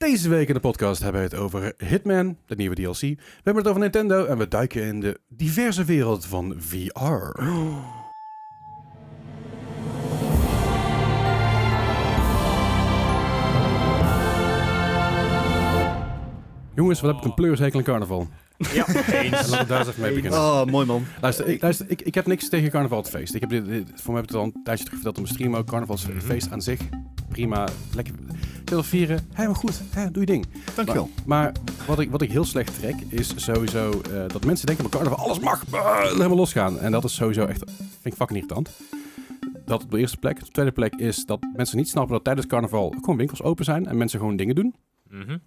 Deze week in de podcast hebben we het over Hitman, de nieuwe DLC. We hebben het over Nintendo en we duiken in de diverse wereld van VR. Jongens, wat heb ik een pleurishekel in carnaval. Ja, En laten we daar eens even mee beginnen. Oh, mooi man. Luister, ik, luister ik, ik heb niks tegen carnavalfeest. Ik heb dit, dit- voor mij heb ik het al een tijdje terug verteld op mijn stream ook. Carnavalsfeest aan zich, prima. Lekker. Wil vieren, helemaal goed. Hè, doe je ding. Dankjewel. Maar wat ik, wat ik heel slecht trek, is sowieso eh, dat mensen denken bij carnaval alles mag ah, helemaal losgaan. En dat is sowieso echt, vind ik fucking irritant. Dat op de eerste plek. Op de tweede plek is dat mensen niet snappen dat tijdens carnaval gewoon winkels open zijn en mensen gewoon dingen doen.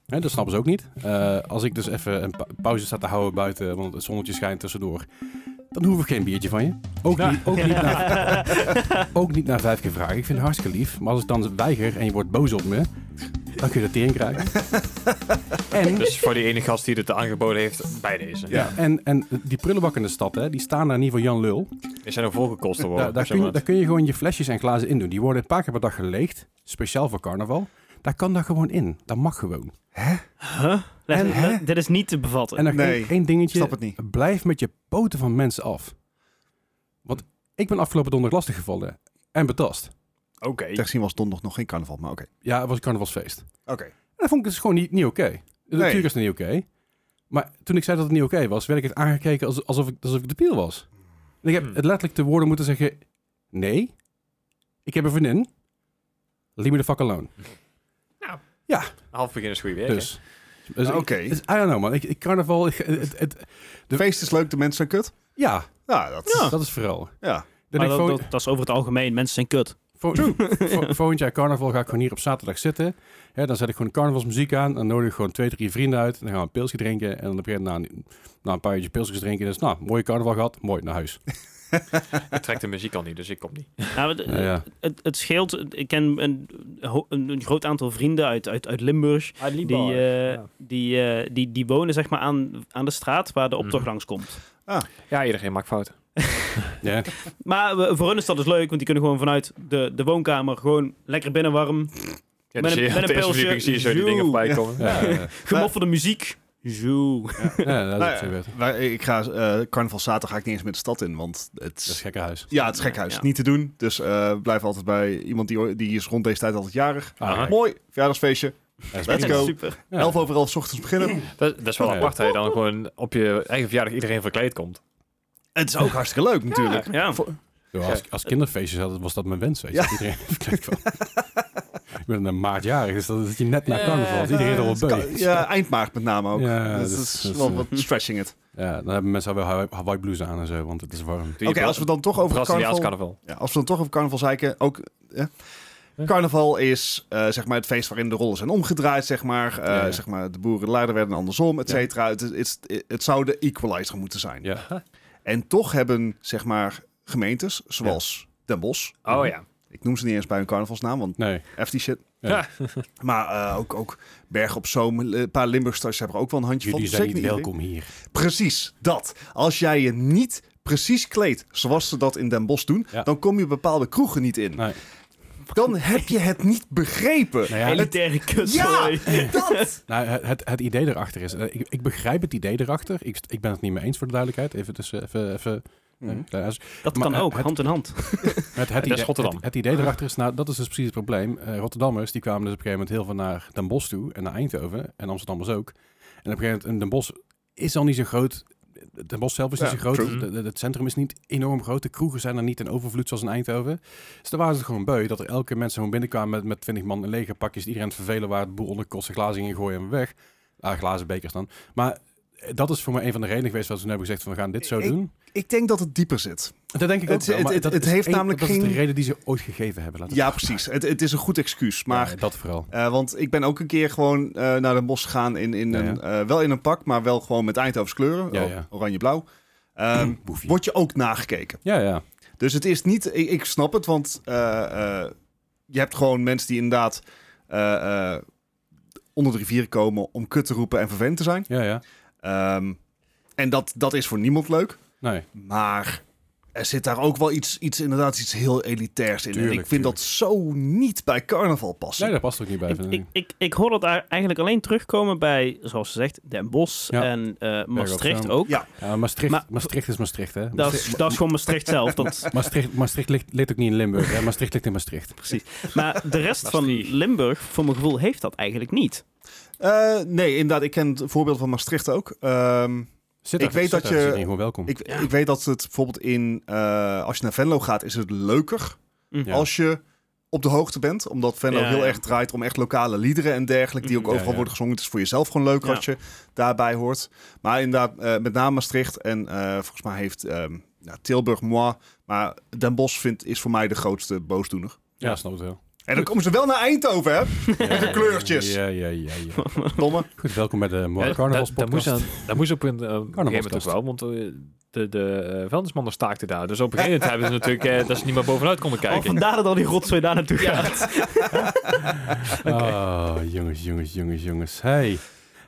Hè, dat snappen ze ook niet. Eh, als ik dus even een pa- pauze sta te houden buiten, want het zonnetje schijnt tussendoor, dan hoef ik geen biertje van je. Ook, niet, ook, niet, na, ook niet na vijf keer vragen. Ik vind het hartstikke lief. Maar als ik dan weiger en je wordt boos op me, dan kun je dat tering krijgen. en, Dus voor die ene gast die het aangeboden heeft, bij deze. Ja. en, en die prullenbak in de stad, hè, die staan daar niet voor Jan Lul. Die zijn ook volgekost worden. Daar, kun je, maar. daar kun je gewoon je flesjes en glazen in doen. Die worden een paar keer per dag geleegd. Speciaal voor carnaval. Daar kan dat gewoon in. Dat mag gewoon. Huh? Leg- En- hè? Dit is niet te bevatten. En nog Nee, één, één dingetje. snap het niet. Blijf met je poten van mensen af. Want ik ben afgelopen donderdag lastiggevallen. En betast. Oké. Ter gezien was donderdag nog geen carnaval, maar oké. Ja, het was een carnavalsfeest. Oké. En dat vond ik dus gewoon niet, niet oké. Natuurlijk is het niet oké. Maar toen ik zei dat het niet oké was, werd ik het aangekeken als- alsof ik, alsof ik de piel was. En ik heb Hmm. het letterlijk te woorden moeten zeggen... Nee, ik heb een vriendin. Leave me the fuck alone. Half begin is goed werk. Dus... dus ik- Oké. het- I don't know, man. Ik, ik carnaval... Ik, het, het, De feest is leuk, de mensen zijn kut. ja, Ja, dat Ja. dat is vooral. Ja. Dan Maar ik dat, dat, dat is over het algemeen. Mensen zijn kut. vol- vol- volgend jaar carnaval ga ik gewoon hier op zaterdag zitten. Ja, dan zet ik gewoon carnavalsmuziek aan. Dan nodig ik gewoon twee, drie vrienden uit. Dan gaan we een pilsje drinken. En dan op een gegeven moment, na, een- na een paar uurtjes pilsjes drinken. Dus nou, mooie carnaval gehad. Mooi, naar huis. Ik trek de muziek al niet, dus ik kom niet. Nou, het, Ja. Het, het scheelt. Ik ken een, een, een groot aantal vrienden uit, uit, uit Limburg. Die, eh, die, eh, die, die wonen zeg maar aan, aan de straat waar de optocht Mhm. langs komt. Ja, iedereen maakt fouten. Ja, Maar we- voor hun is dat dus leuk, want die kunnen gewoon vanuit de, de woonkamer gewoon lekker binnenwarm. Ja, Met dus een- je, met een pilsje, verdieping zie je zo die dingen voorbij komen. ja, ja, ja. Gemoffelde muziek. Zo. Ja, dat is Nou, ik ga eh carnaval zaterdag ga ik niet eens met de stad in, want het Dat is gekke huis. Ja, het is gekhuis. Ja. Niet te doen. Dus eh blijf altijd bij iemand die, die is rond deze tijd altijd jarig. Ah. Mooi, verjaardagsfeestje. Let's go. Super. Ja. 11 over 11 's ochtends beginnen. Dat, dat is wel apart dat je dan gewoon op je eigen verjaardag iedereen verkleed komt. Het is ook hartstikke leuk natuurlijk. Ja. Als, als kinderfeestjes had, was dat mijn wens. Weet je. Ja. Dat Iedereen verkleed kwam. ik ben een maartjarig, dus dat is je net na carnaval. Dus iedereen er het kan- bij. Ja, eind maart met name ook. Ja, dus dat is- is is, wel wat stretching it. Ja, dan hebben mensen al wel Hawaii- Hawaii blues aan en zo, want het is warm. Oké, als we dan toch over carnaval... carnaval. Ja, als we dan toch over carnaval zeiken, ook... Ja. Carnaval is eh, zeg maar het feest waarin de rollen zijn omgedraaid, zeg maar. Eh, Ja, ja. Zeg maar de boeren de leider werden andersom, et Ja. cetera. Het, het, het, het zou de equalizer moeten zijn. Ja, En toch hebben, zeg maar, gemeentes, zoals Den Bosch... Oh ja. Ik noem ze niet eens bij hun carnavalsnaam, want nee. F die shit. Ja. Maar eh, ook, ook Bergen op Zoom, een paar Limburgsters hebben er ook wel een handje Jullie van. zijn Zeker niet welkom hier. Precies, dat. Als jij je niet precies kleedt zoals ze dat in Den Bosch doen, Ja. dan kom je bepaalde kroegen niet in. Nee. Dan heb je het niet begrepen. Nou ja, het, Elitaire kut. Ja, dat! nou, het, het, idee erachter is... eh, ik, ik begrijp het idee erachter. Ik, ik ben het niet mee eens voor de duidelijkheid. Even. Even, even, Klein huis. Dat Maar, kan ook, het- hand in hand. Het, het, is idee, Rotterdam. het, het idee erachter is, nou, dat is dus precies het probleem. Eh, Rotterdammers die kwamen dus op een gegeven moment heel veel naar Den Bosch toe en naar Eindhoven en Amsterdammers ook. En op een gegeven moment, en Den Bosch is al niet zo groot. Den Bosch zelf is niet zo groot. De- de- het centrum is niet enorm groot. De kroegen zijn er niet in overvloed zoals in Eindhoven. Dus daar waren ze gewoon beu dat er elke mensen gewoon binnenkwamen met, met 20 man in lege pakjes. Iedereen het vervelen waar het boel onder kosten glazen in gooien en weg. Ah, glazen bekers dan. Maar dat is voor mij een van de redenen geweest wat ze nu hebben gezegd van we gaan dit zo Ik- doen. Ik denk dat het dieper zit. Dat denk ik ook Het- wel, het- het- is heeft één- namelijk dat is geen- de reden die ze ooit gegeven hebben. Ja, precies. Het, het is een goed excuus. Maar Ja, dat vooral. eh, want ik ben ook een keer gewoon eh, naar Den Bosch gegaan in, in Ja, ja. een, eh, wel in een pak, maar wel gewoon met Eindhoven's kleuren. Oranje-blauw. Ehm, word je ook nagekeken. Ja, ja. Dus het is niet, ik, ik snap het, want je hebt gewoon mensen die inderdaad onder de rivier komen om kut te roepen en vervelend te zijn. Ja, ja. Ehm, en dat, dat is voor niemand leuk. Nee. Maar er zit daar ook wel iets, iets inderdaad, iets heel elitairs in. en ik vind dat zo niet bij carnaval passen. Nee, daar past ook niet bij. Ik, ik, ik, ik hoor dat daar eigenlijk alleen terugkomen bij, zoals ze zegt, Den Bosch Ja. en eh, Maastricht ook. Ja. Ja, Maastricht, Maar- Maastricht is Maastricht, hè? Dat is, dat is gewoon Maastricht zelf. Dat, Maastricht, Maastricht ligt, ligt ook niet in Limburg, hè? Maastricht ligt in Maastricht. maar de rest van. Limburg, voor mijn gevoel, heeft dat eigenlijk niet. Eh, nee, inderdaad. Ik ken het voorbeeld van Maastricht ook. Ehm, Zit Ik daar- weet zit dat je- gewoon welkom. ik, ik weet dat het bijvoorbeeld in... eh, als je naar Venlo gaat, is het leuker. Ja. als je op de hoogte bent. Omdat Venlo Ja, heel ja. erg draait om echt lokale liederen en dergelijke. Die ook Mhm. overal Ja, ja. worden gezongen. Het is voor jezelf gewoon leuk Ja. als je daarbij hoort. Maar inderdaad, eh, met name Maastricht. En eh, volgens mij heeft ehm, ja, Tilburg moi. Maar Den Bosch vindt, is voor mij de grootste boosdoener. Ja, snap het wel. En dan komen ze wel naar Eindhoven, hè? Met de kleurtjes. Ja, ja, ja, ja. Domme. Goed, welkom bij de dat- dat moest, podcast. aan- dat moest op een eh, gegeven moment ook Carnavalskast. wel, want eh, de, de eh, vuilnismannen staakten daar. Dus op een gegeven moment hebben ze natuurlijk eh, dat ze niet meer bovenuit konden Oh, kijken. vandaar dat al die rotzooi daar naartoe gaat. Oh, jongens, jongens, jongens, jongens. Hey.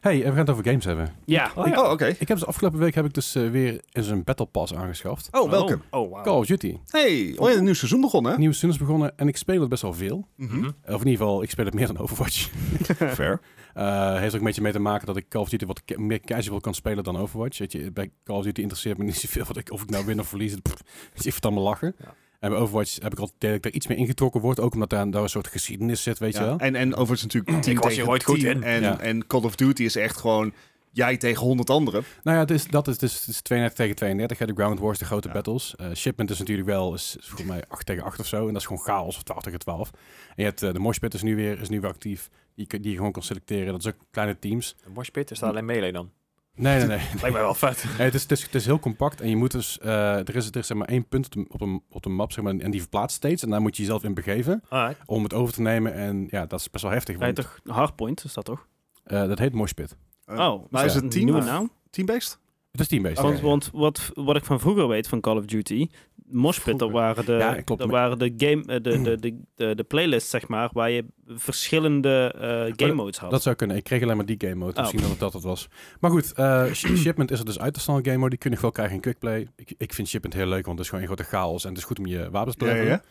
Hey, we gaan het over games hebben. Ja. Oh, oké. Ik heb dus afgelopen week heb ik dus eh, weer eens een Battle Pass aangeschaft. Oh, welkom. Oh, oh wow. Call of Duty. Hey, oh ja, een nieuw seizoen begonnen, hè? Nieuwe seizoen is begonnen en ik speel het best wel veel. Mhm. Mhm. Of in ieder geval, ik speel het meer dan Overwatch. Fair. Eh heeft ook een beetje mee te maken dat ik Call of Duty wat meer casual kan spelen dan Overwatch. Weet je, bij Call of Duty interesseert me niet zoveel wat ik, of ik nou win of verlies. Pff, ik vind het allemaal lachen. Ja. En bij Overwatch heb ik altijd dat ik er iets meer ingetrokken word. Ook omdat daar, daar een soort geschiedenis zit, weet je wel. En, en overigens natuurlijk team was ooit goed team. in. En, Ja. en Call of Duty is echt gewoon jij tegen honderd anderen. Nou ja, het is, dat is dus het is 32 tegen 32. hè, De Ground Wars, de grote Ja. battles. Eh, shipment is natuurlijk wel, is, is volgens mij 8 tegen 8 of zo. En dat is gewoon chaos, of 12 tegen 12. En je hebt eh, de Moshpit is nu weer, is nu weer actief. Die, je- die je gewoon kan selecteren. Dat is ook kleine teams. Een moshpit is daar alleen melee dan. Nee, nee, nee. Lijkt mij wel vet. Nee, het, is, het, is, het is heel compact en je moet dus, eh, er, is, er is zeg maar één punt op de, op de, op de map zeg maar, en die verplaatst steeds. En daar moet je jezelf in begeven Alright. om het over te nemen. En ja, dat is best wel heftig. Ga je Want, toch Hardpoint, is dat toch? eh, dat heet Moshpit. Uh, oh, maar is dat het een nieuwe team, naam? team-based? Het is team-based. Oké. Want, want wat, wat ik van vroeger weet van Call of Duty, Moshpit, dat waren de, Ja, klopt. dat waren de game, eh, de, de, de, de, de playlists, zeg maar, waar je verschillende eh, game modes had. Dat zou kunnen. Ik kreeg alleen maar die game mode. Oh. Misschien dat het dat het was. Maar goed, eh, sh- Shipment is er dus uit te staan game mode. Die kun je wel krijgen in quickplay. Ik, ik vind Shipment heel leuk, want het is gewoon een grote chaos. En het is goed om je wapens te Ja, ja, levelen.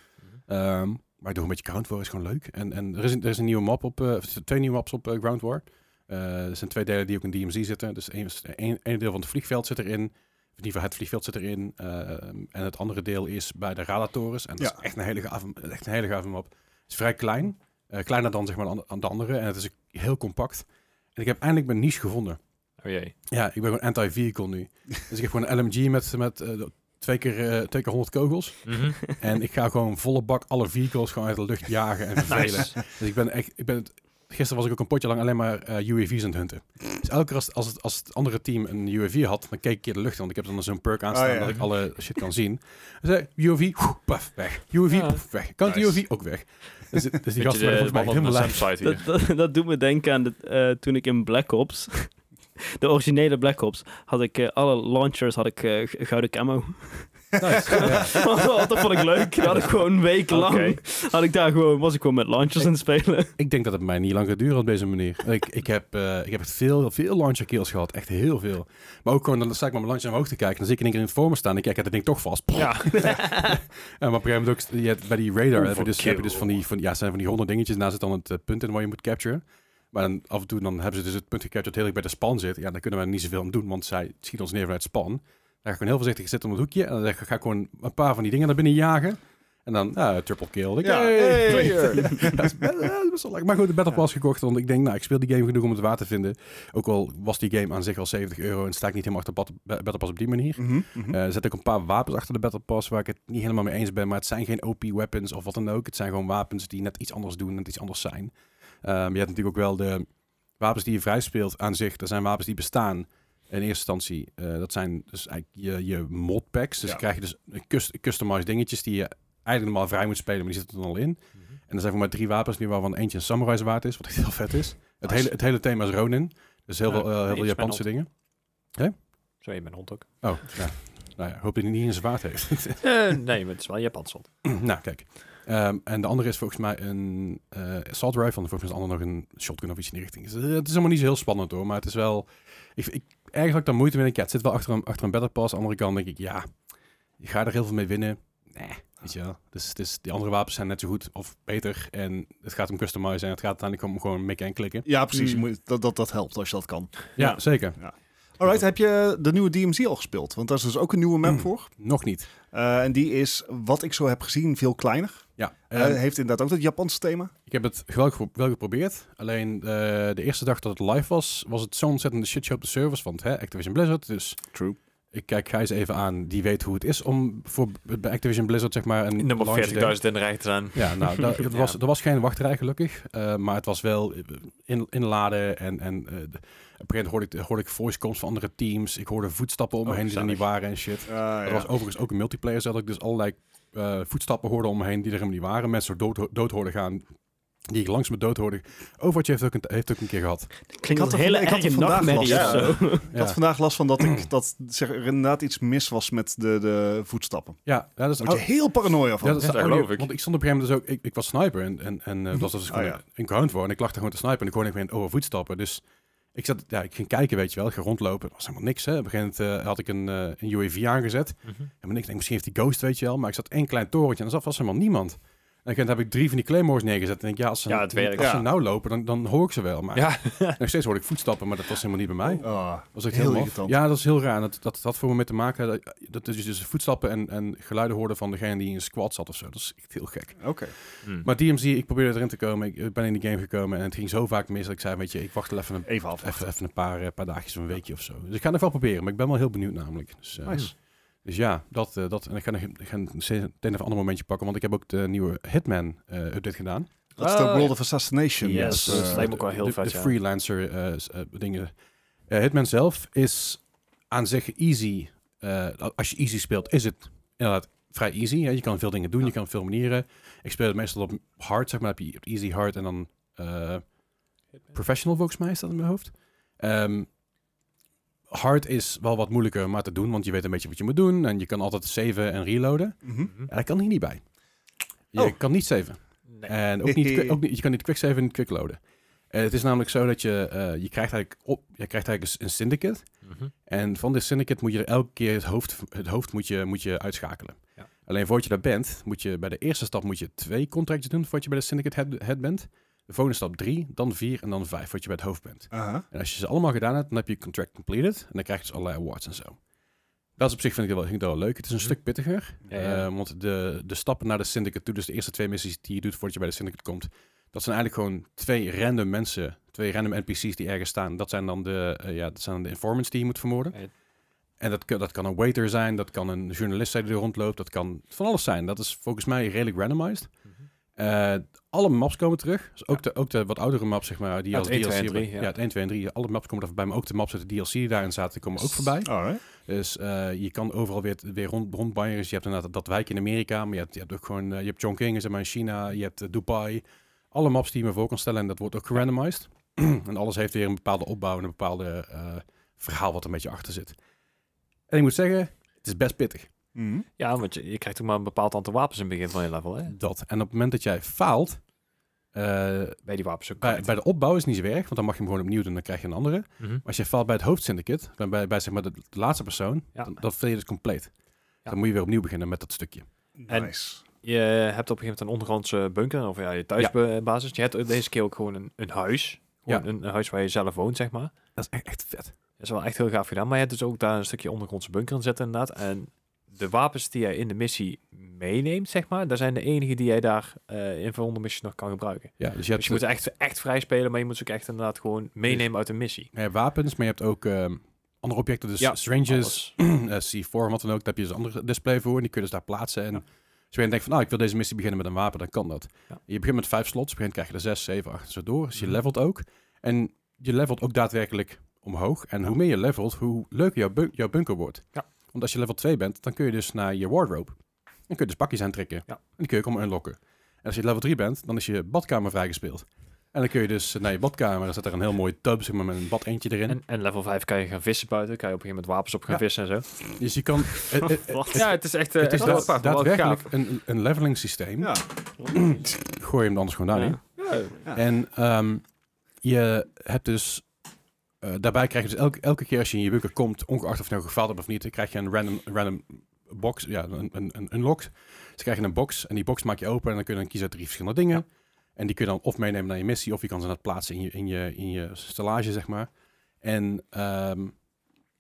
ja. Ehm, maar ik doe een beetje Ground War, is gewoon leuk. En, en er, is een, er is een nieuwe map op, eh, twee nieuwe maps op Ground War. Eh, er zijn twee delen die ook in DMZ zitten. Dus één één deel van het vliegveld zit erin. In ieder geval het vliegveld zit erin. Ehm, en het andere deel is bij de radartorens. En dat Ja. is echt een hele gave, echt een hele gave map. Het is vrij klein. Eh, kleiner dan zeg maar aan de- andere. En het is heel compact. En ik heb eindelijk mijn niche gevonden. Oh jee. Ja, ik ben gewoon anti-vehicle nu. dus ik heb gewoon een LMG met, met eh, twee, keer, eh, twee keer 100 kogels. Mhm. En ik ga gewoon volle bak alle vehicles gewoon uit de lucht jagen en vervelen. Nice. Dus ik ben echt, ik ben, gisteren was ik ook een potje lang alleen maar eh, UAV's aan het hunten. Dus elke keer als, als, het, als het andere team een UAV had, dan keek ik een keer de lucht in, want ik heb dan zo'n perk aanstaan Oh, ja. dat ik alle shit kan zien. Dan zei ik, UAV, woe, paf, weg. UAV, Ja. paf, weg. Counter Nice. UAV, ook weg. Dus, dus die gasten de volgens mij helemaal de lijf. Dat, dat, dat doet me denken aan de, eh, toen ik in Black Ops, de originele Black Ops, had ik eh, alle launchers had ik gouden camo. Nice. Ja. Dat vond ik leuk. Dat had ik gewoon een week lang. Had ik daar gewoon, was ik gewoon met launchers aan het spelen. Ik denk dat het mij niet lang gaat duren op deze manier. Ik, ik, heb, eh, ik heb echt veel, veel launcher kills gehad. Echt heel veel. Maar ook gewoon, dan sta ik met mijn launcher omhoog te kijken. Dan zie ik in één keer in het voor me staan. En ik kijk het ding toch vast. Ja. En maar op een gegeven moment ook, je hebt bij die radar heb je, dus, heb je dus van die, van, ja, zijn van die honderd dingetjes. Naast zit dan het eh, punt in waar je moet capturen. Maar dan af en toe dan hebben ze dus het punt gecaptured heel erg bij de span zit. Ja, dan kunnen we er niet zoveel aan doen, want zij schiet ons neer vanuit span. Dan ga ik gewoon heel voorzichtig zitten om het hoekje. En dan ga ik gewoon een paar van die dingen naar binnen jagen. En dan, ja, triple kill. Ik, Ja, hey, hey. clear. dat is best, dat is best wel lekker. Maar goed, de Battle Pass gekocht. Want ik denk, nou, ik speel die game genoeg om het waar te vinden. Ook al was die game aan zich al 70 euro. En sta ik niet helemaal achter Bat- Battle Pass op die manier. Mhm. Eh, er zitten ook een paar wapens achter de Battle Pass waar ik het niet helemaal mee eens ben. Maar het zijn geen OP weapons of wat dan ook. Het zijn gewoon wapens die net iets anders doen, net iets anders zijn. Ehm, je hebt natuurlijk ook wel de wapens die je vrij speelt aan zich. Dat zijn wapens die bestaan in eerste instantie. Eh, dat zijn dus eigenlijk je, je mod packs. Dus Ja. krijg je dus een cus- customized dingetjes die je eigenlijk normaal vrij moet spelen, maar die zitten er dan al in. En er zijn voor mij drie wapens nu waarvan eentje een samurai zwaard is, wat heel vet is. Het, hele, het hele thema is Ronin. Dus heel veel, eh, heel veel Japanse dingen. Zo je mijn hond ook. Oh, ja. Nou ja, hoop dat hij niet een zwaard heeft. Eh, nee, maar het is wel Japans hond. nou, kijk. Ehm, en de andere is volgens mij een eh assault rifle. En volgens mij is de andere nog een shotgun of iets in die richting. Dus, het is allemaal niet zo heel spannend hoor. Maar het is wel... Ik, ik, ergens had ik daar moeite mee. Ja, het zit wel achter een, achter een battle pass. Aan de andere kant denk ik, ja... Je gaat er heel veel mee winnen. Nee, weet je wel. Dus, dus die andere wapens zijn net zo goed of beter. En het gaat om customizen en het gaat uiteindelijk om gewoon mikken en klikken. Ja, precies. Mm. moet, dat, dat, dat helpt als je dat kan. Ja, Ja. zeker. Alright, heb je de nieuwe DMZ al gespeeld? Want daar is dus ook een nieuwe map voor. Nog niet. Eh, en die is, wat ik zo heb gezien, veel kleiner. Ja, ehm, heeft inderdaad ook dat Japanse thema. ik heb het gepro- wel geprobeerd. Alleen eh, de eerste dag dat het live was, was het zo'n ontzettende shitshow op de servers. Want hè, Activision Blizzard, dus True. Ik kijk Gijs even aan. Die weet hoe het is om voor bij Activision Blizzard zeg maar een Nummer launch 40.000 day- in de rij te zijn. Ja, nou, da- er, was, Ja. er was geen wachtrij gelukkig. eh, maar het was wel in, inladen en, en eh, op een gegeven moment hoorde ik, hoorde ik voice comms van andere teams. Ik hoorde voetstappen om me Oh, heen die er niet waren en shit. Er was overigens ook een multiplayer, zodat ik dus allerlei eh, voetstappen hoorde om me heen die er helemaal niet waren. Mensen zo dood, dood hoorden gaan, die ik langs me dood hoorde. Overwatch heeft ook een, heeft ook een keer gehad. Klinkt had er een hele ik had er vandaag nachtmerrie last. Ik had vandaag last van dat, ik, dat zeg, er inderdaad iets mis was met de, de voetstappen. ja, ja, dat is word je ou- heel paranoia van. Ja, dat is dat audio, geloof ik. Want ik stond op een gegeven moment dus ook, ik, ik was sniper en, en, en eh, dat was dus Ah, gewoon ja. een count voor. En ik lag er gewoon te snipen en ik hoorde moment over voetstappen. Dus ik zat, ja, ik ging kijken, weet je wel, ik ging rondlopen. Het was helemaal niks, hè. Op een gegeven moment eh, had ik een, eh, een UAV aangezet. Mhm. Helemaal niks. Ik denk, misschien heeft die ghost, weet je wel. Maar ik zat één klein torentje en er zat was helemaal niemand. En moment heb ik drie van die claymores neergezet. En ik denk, ja, als ze, Ja, het werkt. als ze Ja. nou lopen, dan, dan hoor ik ze wel. Maar Ja, nog steeds hoorde ik voetstappen, maar dat was helemaal niet bij mij. Dat was echt Heel irritant. Ja, dat is heel raar. Dat, dat had voor me mee te maken. Dat, dat is dus voetstappen en, en geluiden hoorden van degene die in een squad zat of zo. Dat is echt heel gek. Oké. Hm. Maar DMZ, ik probeerde erin te komen. Ik, ik ben in die game gekomen en het ging zo vaak mis dat ik zei, weet je, ik wacht wel even een, Even even, even een paar, eh, paar dagjes of een weekje of zo. Dus ik ga het wel proberen, maar ik ben wel heel benieuwd namelijk. Dus, eh, Nice. Dus ja, dat, eh, dat. En ik ga, nog- ik ga een het een of ander momentje pakken, want ik heb ook de nieuwe Hitman eh, update gedaan. Dat is de Ah, World of Assassination. Yes, Dus, dat eh, lijkt me ook wel heel de, vet, De ja. freelancer eh, eh, dingen. Eh, Hitman zelf is aan zich easy. eh, als je easy speelt, is het inderdaad vrij easy. Hè? Je kan veel dingen doen, je kan veel manieren. Ik speel het meestal op hard, zeg maar. Dan heb je op easy, hard en dan eh, professional volgens mij is dat in mijn hoofd. Ehm, hard is wel wat moeilijker maar te doen, want je weet een beetje wat je moet doen. En je kan altijd saven en reloaden. mhm. Mhm. En dat kan hier niet bij. Je Oh. kan niet saven. Nee. En ook niet, ook niet, je kan niet quick save en niet quick loaden. Eh, het is namelijk zo dat je, eh, je krijgt eigenlijk op, je krijgt eigenlijk een syndicate. Mhm. En van dit syndicate moet je elke keer het hoofd, het hoofd moet je, moet je uitschakelen. Ja. Alleen voordat je daar bent, moet je bij de eerste stap moet je twee contractjes doen voordat je bij de syndicate head, head bent. De volgende stap drie, dan vier en dan vijf voordat je bij het hoofd bent. Aha. En als je ze allemaal gedaan hebt, dan heb je contract completed. En dan krijg je dus allerlei awards en zo. Dat is op zich vind ik wel, vind ik wel leuk. Het is een Mhm. stuk pittiger. Ja, ja. eh, want de, de stappen naar de syndicate toe, dus de eerste twee missies die je doet voordat je bij de syndicate komt, dat zijn eigenlijk gewoon twee random mensen, twee random NPC's die ergens staan. Dat zijn dan de, eh, ja, dat zijn dan de informants die je moet vermoorden. Ja. En dat, kan- dat kan een waiter zijn, dat kan een journalist zijn die er rondloopt, dat kan van alles zijn. Dat is volgens mij redelijk randomized. Eh, alle maps komen terug. Dus ook, de, ook de wat oudere maps, zeg maar. Die Ja, als het 1, 2 en DLC 3, ja. ja, het 1, 2 en 3. Alle maps komen er voorbij. Maar ook de maps uit de DLC die daarin zaten, die komen ook voorbij. Alright. Dus eh, je kan overal weer, weer rond, rondbanjeren. Dus je hebt inderdaad dat wijk in Amerika. Maar je hebt, je hebt ook gewoon... eh, je hebt Chongqing, zeg maar, in China. Je hebt Dubai. Alle maps die je me voor kan stellen. En dat wordt ook gerandomized. en alles heeft weer een bepaalde opbouw en een bepaalde eh, verhaal wat er een beetje achter zit. En ik moet zeggen, het is best pittig. Mhm. Ja, want je, je krijgt ook maar een bepaald aantal wapens in het begin van je level. Hè? Dat. En op het moment dat jij faalt... eh, Bij die wapens ook. bij, de opbouw is het niet zo erg, want dan mag je hem gewoon opnieuw doen, dan krijg je een andere. Maar Mhm. als je valt bij het hoofdsyndicate, bij, bij, bij zeg maar de, de laatste persoon, Ja. dan, dan fail je dus compleet. Ja. Dan moet je weer opnieuw beginnen met dat stukje. En- Nice. Je hebt op een gegeven moment een ondergrondse bunker, of ja, je thuisbasis. Je hebt deze keer ook gewoon een, een huis. Gewoon Ja. een, een huis waar je zelf woont, zeg maar. Dat is echt, echt vet. Dat is wel echt heel gaaf gedaan. Maar je hebt dus ook daar een stukje ondergrondse bunker in zitten inderdaad. En de wapens die jij in de missie meeneemt, zeg maar, dat zijn de enige die jij daar eh in verwonde missies nog kan gebruiken. Ja, dus je hebt, Dus je moet echt, echt vrij spelen, maar je moet ze ook echt inderdaad gewoon meenemen uit een missie. je hebt wapens, maar je hebt ook ehm, andere objecten. Dus Ja, stranges, Alles. eh, C4, wat dan ook. Daar heb je dus een andere display voor en die kun je dus daar plaatsen. En als je denkt van, nou, ik wil deze missie beginnen met een wapen, dan kan dat. Ja. Je begint met vijf slots, op een gegeven moment krijg je er zes, zeven, acht en zo door. Dus je Mhm. levelt ook. En je levelt ook daadwerkelijk omhoog. En hoe meer je levelt, hoe leuker jouw, bun- jouw bunker wordt. Ja. Want als je level 2 bent, dan kun je dus naar je wardrobe. Dan kun je dus pakjes aantrekken. Ja. En die kun je allemaal unlocken. En als je level 3 bent, dan is je badkamer vrijgespeeld. En dan kun je dus naar je badkamer, dan zit er een heel mooi tub zeg maar, met een bad eentje erin. En, en level 5 kan je gaan vissen buiten. Kan je op een gegeven moment wapens op gaan Ja. vissen en zo. Dus je kan... het, het- het- ja, het is echt, eh, het is echt wel da- apart, maar wel daadwerkelijk gaaf. een, een leveling systeem. Ja. Gooi je hem anders gewoon daarin. Ja. En ehm, je hebt dus... eh, daarbij krijg je dus elke, elke keer als je in je bunker komt, ongeacht of je nou gefaald hebt of niet, dan krijg je een random, random box, ja, een, een, een unlock. Ze krijgen een box en die box maak je open en dan kun je dan kiezen uit drie verschillende dingen. En die kun je dan of meenemen naar je missie of je kan ze net plaatsen in je, in je, in je stellage, zeg maar. En ehm,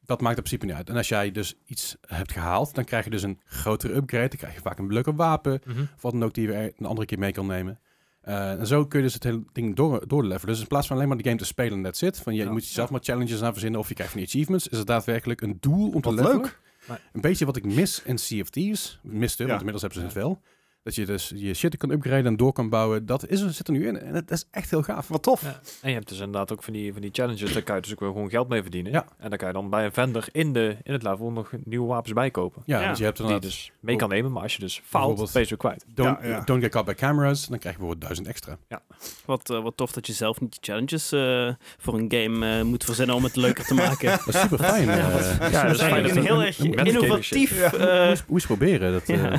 dat maakt in principe niet uit. En als jij dus iets hebt gehaald, dan krijg je dus een grotere upgrade. Dan krijg je vaak een leuker wapen. Mhm. Of wat dan ook die je weer een andere keer mee kan nemen. Eh, en zo kun je dus het hele ding door, doorlevelen. Dus in plaats van alleen maar de game te spelen en that's it. Van je, je moet jezelf maar challenges aan verzinnen of je krijgt van die achievements. Is het daadwerkelijk een doel om te Wat levelen. leuk. Nee. Een beetje wat ik mis in Sea of Thieves. Miste, Ja. want inmiddels hebben ze het wel. Dat je dus je shit kan upgraden en door kan bouwen. Dat is, er- zit er nu in. En dat is echt heel gaaf. Wat tof. Ja. En je hebt dus inderdaad ook van die, van die challenges, daar kan je dus ook wel gewoon geld mee verdienen. Ja. En dan kan je dan bij een vendor in, de, in het level nog nieuwe wapens bijkopen. Ja, Ja. want je hebt Die inderdaad... je dus mee kan nemen, maar als je dus faalt, Bijvoorbeeld- ben je kwijt. Don't, Ja, ja. don't get caught by cameras. Dan krijg je bijvoorbeeld duizend extra. Wat, eh, wat tof dat je zelf niet de challenges eh, voor een game eh, moet verzinnen om het leuker te maken. Dat is super fijn. Ja, dat is dat een er- heel erg innovatief. Ja. Hoe eens proberen. Dat, eh,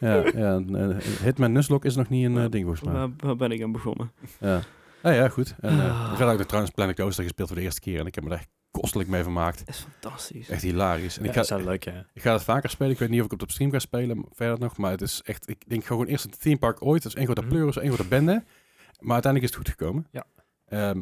Ja. ja, eh, Hitman Nuzlocke is nog niet een eh, ding volgens mij. waar, waar ben ik aan begonnen? Ja, ja, ja goed. En eh Ah. verder heb ik trouwens Planet Coaster gespeeld voor de eerste keer. En ik heb me er echt kostelijk mee vermaakt. Dat is fantastisch. Echt hilarisch. En Ja, ik, dat ga, is wel leuk, ik ga het vaker spelen. Ik weet niet of ik het op stream ga spelen verder nog. Maar het is echt... Ik denk gewoon eerst het theme park ooit. Dat is één grote Mhm. pleuris, één grote bende. Maar uiteindelijk is het goed gekomen. Ja. Ehm,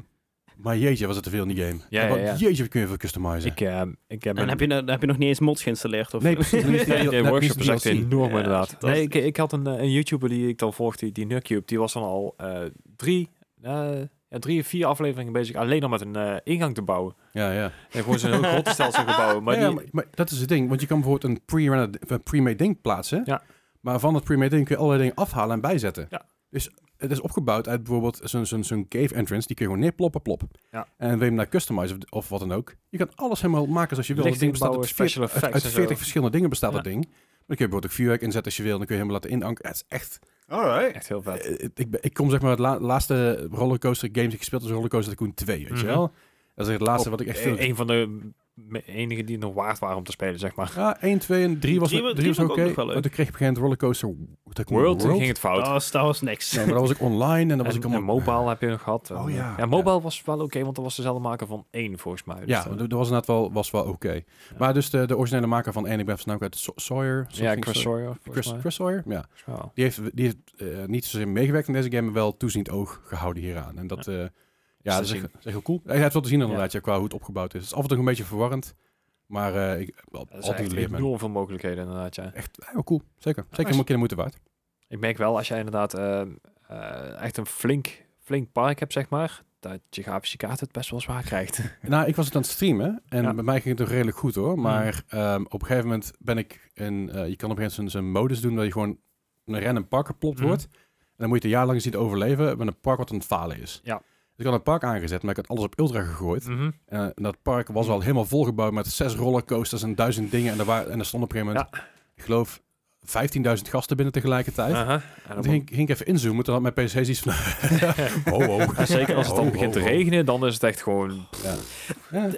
maar jeetje, was het te veel in die game. Ja. Jeetje, kun je veel customizen. Ik, eh, ik heb En een- heb je, heb je nog niet eens mods geïnstalleerd? Of? Nee, precies. Nee, Nee, de workshop is echt enorm Ja, inderdaad. Nee, ik, ik had een, eh, een YouTuber die ik dan volgde, die, die Nerdcube, die was dan al eh, drie, eh, ja, drie of vier afleveringen bezig alleen al met een eh, ingang te bouwen. Ja, ja. En gewoon zo'n heel grote stelsel gebouwen. Maar Ja, die, maar, maar dat is het ding. Want je kan bijvoorbeeld een pre-made ding plaatsen. Ja. Maar van het pre-made ding kun je allerlei dingen afhalen en bijzetten. Ja. Dus het is opgebouwd uit bijvoorbeeld zo'n zo'n zo'n cave entrance. Die kun je gewoon neerploppen, plop. Ja. En wil je hem naar customizen of, of wat dan ook. Je kan alles helemaal maken zoals je wil. Het ding bestaat bouwen, uit special 40, uit, effects uit en zo. 40 verschillende dingen bestaat Ja. dat ding. Maar dan kun je bijvoorbeeld ook vuurwerk inzetten als je wil. Dan kun je helemaal laten inanken. Het is echt... Alright. echt heel vet. eh, ik, ben- ik kom zeg maar het la- laatste rollercoaster game die ik gespeeld heb. is Rollercoaster Tycoon 2, weet je Mhm. wel. Dat is het laatste Op- wat ik echt eh, veel... Een van de enige die nog waard waren om te spelen, zeg maar. Ja, 1, 2 en 3 was, Drie drie wa- drie was vond ik oké. leuk. Maar toen kreeg ik op een gegeven moment rollercoaster World, toen ging het fout. Dat was, dat was niks. Ja, maar dan was ik online en dan was ik allemaal... en mobile heb je nog gehad. Oh En, ja. Ja, mobile was wel oké, want dat was dezelfde maker van één, volgens mij. Dus Ja, dat- dat dat was inderdaad wel, was wel oké. Maar dus de, de originele maker van één, ik ben even uit So- Sawyer. ja, Chris Sawyer. Chris. Chris Sawyer, ja. Wow. Die heeft, die heeft eh, niet zozeer meegewerkt in deze game, maar wel toeziend oog gehouden hieraan. En dat, ja, ja, dat is, echt, zien. dat is echt heel cool. Hij heeft wel te zien inderdaad, ja, qua hoe het opgebouwd is. Het is af en toe een beetje verwarrend, maar eh ik Dat is altijd enorm veel mogelijkheden inderdaad, ja. Echt heel cool, zeker. Zeker nice. een keer de moeite waard. Ik merk wel, als jij inderdaad eh, eh, echt een flink, flink park hebt, zeg maar, dat je grafische kaart het best wel zwaar krijgt. Nou, ik was het aan het streamen en Ja. bij mij ging het nog redelijk goed hoor. Maar ehm, op een gegeven moment ben ik in, eh, je kan op een gegeven moment zo'n modus doen dat je gewoon een random park geplopt Mhm. wordt. En dan moet je het een jaar lang zien te overleven met een park wat aan het falen is. Ja. Ik had een park aangezet, maar ik had alles op ultra gegooid. Mhm. En dat park was al helemaal volgebouwd met zes rollercoasters en duizend dingen. En er, waren, en er stond op een gegeven moment, ik geloof, 15.000 gasten binnen tegelijkertijd. Aha. En En dan toen ging, ging ik even inzoomen, toen had mijn PC zoiets van... oh, oh. Ja, zeker als het dan Oh, begint te oh, regenen, dan is het echt gewoon... Ja. Ja.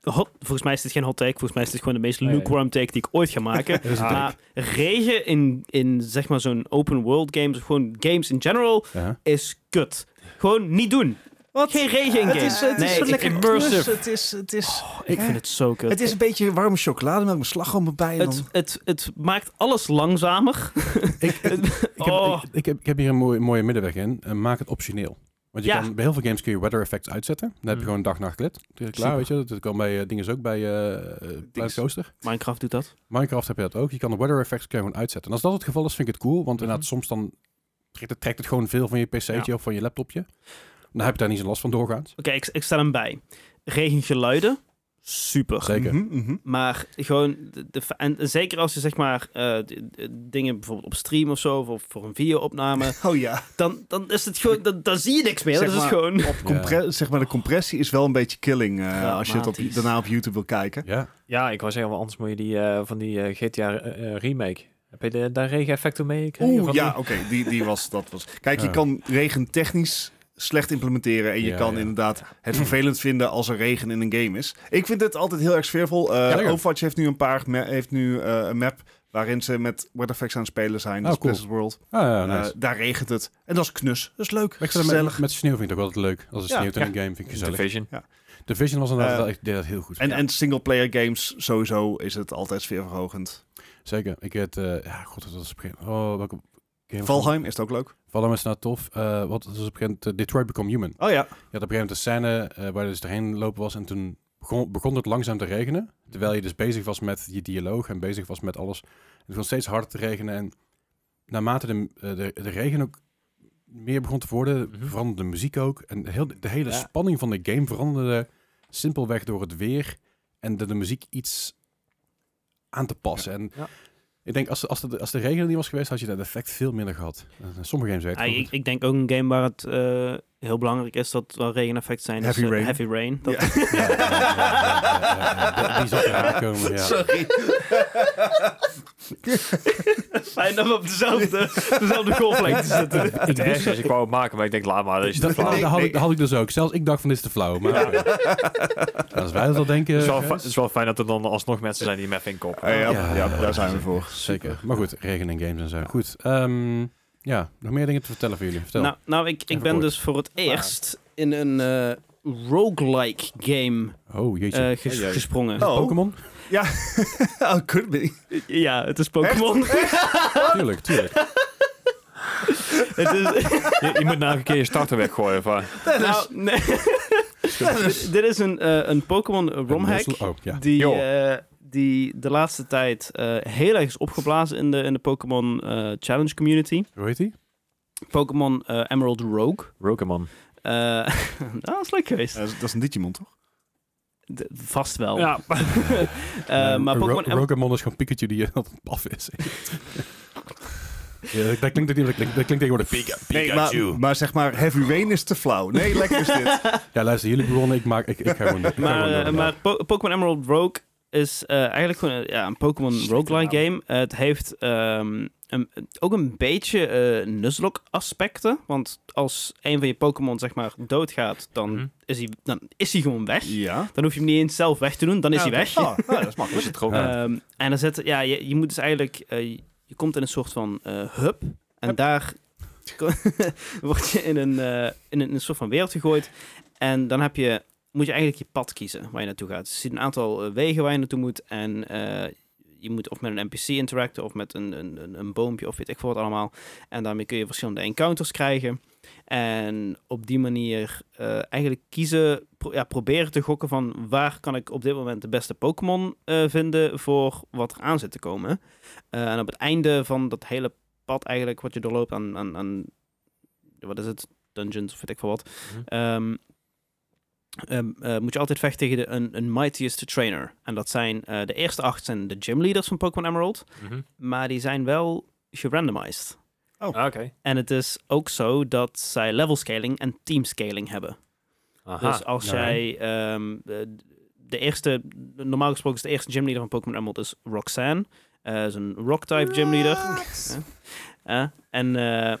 Hot, volgens mij is dit geen hot take. Volgens mij is dit gewoon de meest lukewarm take die ik ooit ga maken. Het Ah. maar regen in, in zeg maar zo'n open world games, of gewoon games in general, is kut. Gewoon niet doen. Wat? Geen regen in Het games. is, het is nee, zo ik, lekker immersive. Het is, het is, ik vind het zo kut. het is een beetje warme chocolademelk met slagroom erbij. En het, dan, het, het maakt alles langzamer. Ik, ik, heb, Oh. ik, ik, heb, ik heb hier een mooie, mooie middenweg in. Eh, maak het optioneel. Want je Ja. kan, bij heel veel games kun je weather effects uitzetten. Dan heb je Mm. gewoon dag, nacht, lid. Klaar, Super. weet je. Dat kan bij uh, dingen ook bij eh eh, Planet Dings. Coaster. Minecraft doet dat. Minecraft heb je dat ook. Je kan de weather effects kun je gewoon uitzetten. En als dat het geval is, vind ik het cool. Want inderdaad, soms dan trekt het, trekt het gewoon veel van je pc'tje Ja. of van je laptopje. Dan heb je daar niet zo last van doorgaans. Oké, ik, ik stel hem bij. Regengeluiden, super. Zeker. Mhm, mhm. Maar gewoon, de, de- en zeker als je zeg maar eh, de- de dingen bijvoorbeeld op stream of zo, of voor een videoopname, Oh ja. dan, dan is het gewoon, dan, dan zie je niks meer. Zeg Dat is maar- gewoon... Compre- zeg maar, de compressie is wel een beetje killing eh, als je het op, daarna op YouTube wil kijken. Ja. Ja, ik wou zeggen, anders moet je die eh, van die eh, GTA remake... Heb je de, daar regen-effecten mee gekregen? Oeh, ja, oké, die, die was, dat was... Kijk, je kan regen technisch slecht implementeren en je Ja, kan ja. inderdaad het vervelend vinden als er regen in een game is. Ik vind het altijd heel erg sfeervol. Eh zeker. Overwatch heeft nu een paar heeft nu eh, een map waarin ze met weather effects aan het spelen zijn. Dat Oh, cool. World. Ah, ja, Eh, nice. daar regent het. En dat is knus. Dat is leuk. Ik gezellig. met, met sneeuw vind ik ook altijd leuk. Als het Ja, sneeuwt in ja. een game vind ik gezellig. Division. Division was inderdaad wel echt, deed dat heel goed. En, Ja. en single player games, sowieso is het altijd sfeerverhogend. Zeker. Ik het, eh ja, god, dat was op een gegeven Oh, welke game? Valheim is het ook leuk. Valheim is nou tof. Eh, wat was op een gegeven moment eh, Detroit Become Human. Oh ja. Je had op een gegeven moment een scène eh, waar je dus doorheen lopen was en toen begon, begon het langzaam te regenen. Terwijl je dus bezig was met je dialoog en bezig was met alles. Het begon steeds harder te regenen en naarmate de, de, de regen ook meer begon te worden, Mhm. veranderde de muziek ook. En heel, de hele Ja. spanning van de game veranderde simpelweg door het weer en de, de muziek iets aan te passen. En Ja. ik denk, als, als, de, als de regen er niet was geweest, had je dat effect veel minder gehad. Eh, Sommige games weten Ah, het ik, ik denk ook een game waar het eh, heel belangrijk is dat er regeneffecten zijn. Heavy eh, rain. Heavy rain. Dat, Ja. Ja, ja, ja, ja, ja, ja. Die zat eraan komen, ja. Sorry. Fijn dat we op dezelfde, dezelfde golflengte zitten. Het ergste is, ik wou het maken, maar ik denk, laat maar, dat is te flauw. dat, Nee, had ik, dat had ik dus ook. Zelfs ik dacht van dit is te flauw. Maar als wij dat al denken... Het is, wel, het is wel fijn dat er dan alsnog mensen zijn die even in kop. Ja, Ja, ja, daar zijn we voor. Zeker. Maar goed, regen en games en zo. Goed. ehm, ja, nog meer dingen te vertellen voor jullie. Vertel. Nou, nou ik, ik ben dus voor het eerst in een eh, roguelike game oh, jeetje. eh, ges- Oh, gesprongen. Oh. Pokémon? oh, could be. Ja, het is Pokémon. Tuurlijk, tuurlijk. het is, Je, je moet nou een keer je starter weggooien. Van. nou, nee. Dit is een, eh, een Pokémon romhack Oh, ja. die, eh, die de laatste tijd eh, heel erg is opgeblazen in de, in de Pokémon eh, Challenge community. Hoe heet die? Pokémon eh, Emerald Rogue. Rokeman. Eh, dat is leuk geweest. Dat is een Digimon, toch? Vast wel. Ja. Eh, maar Ro- Pokémon Rokomon is gewoon Pikachu die paf is. ja, dat, dat klinkt, dat, klinkt, dat klinkt tegenwoordig Pika, Nee, maar, maar zeg maar, Heavy Rain is te flauw. Nee, lekker is dit. Ja, luister, jullie begonnen. Ik, maak, ik, ik ga gewoon... Ik ga Maar, gewoon maar Po- Pokémon Emerald Rogue is eh, eigenlijk gewoon eh, ja, een Pokémon roguelike game. Eh, het heeft ehm, een, ook een beetje eh Nuzlocke aspecten. Want als een van je Pokémon zeg maar doodgaat, dan, Mhm. is hij, dan is hij gewoon weg. Ja. Dan hoef je hem niet eens zelf weg te doen, dan is hij weg. Ah, ah, dat is makkelijk. het gewoon. Ja. Ehm, en dan zit, ja, je, je moet dus eigenlijk, je komt in een soort van hub. En daar word je in een, in, een, in een soort van wereld gegooid. En dan heb je, moet je eigenlijk je pad kiezen waar je naartoe gaat. Dus je ziet een aantal eh, wegen waar je naartoe moet. En eh, je moet of met een NPC interacten of met een, een, een, boompje of weet ik wat allemaal. En daarmee kun je verschillende encounters krijgen. En op die manier eh, eigenlijk kiezen, pro- ja, proberen te gokken van waar kan ik op dit moment de beste Pokémon vinden voor wat er aan zit te komen. En op het einde van dat hele pad eigenlijk wat je doorloopt aan, aan, aan wat is het, dungeons of weet ik veel wat, Mhm. Ehm, ehm, eh, moet je altijd vechten tegen de, een, een mightiest trainer. En dat zijn eh, de eerste acht zijn de gym leaders van Pokémon Emerald, Mhm. maar die zijn wel gerandomized. Ah, Oké. En het is ook zo dat zij level scaling en team scaling hebben. Aha. Dus als ja. jij ehm, de, de eerste, normaal gesproken is de eerste gymleader van Pokémon Emerald is Roxanne. Eh is een rock-type gymleader. Ja. Eh, en, eh,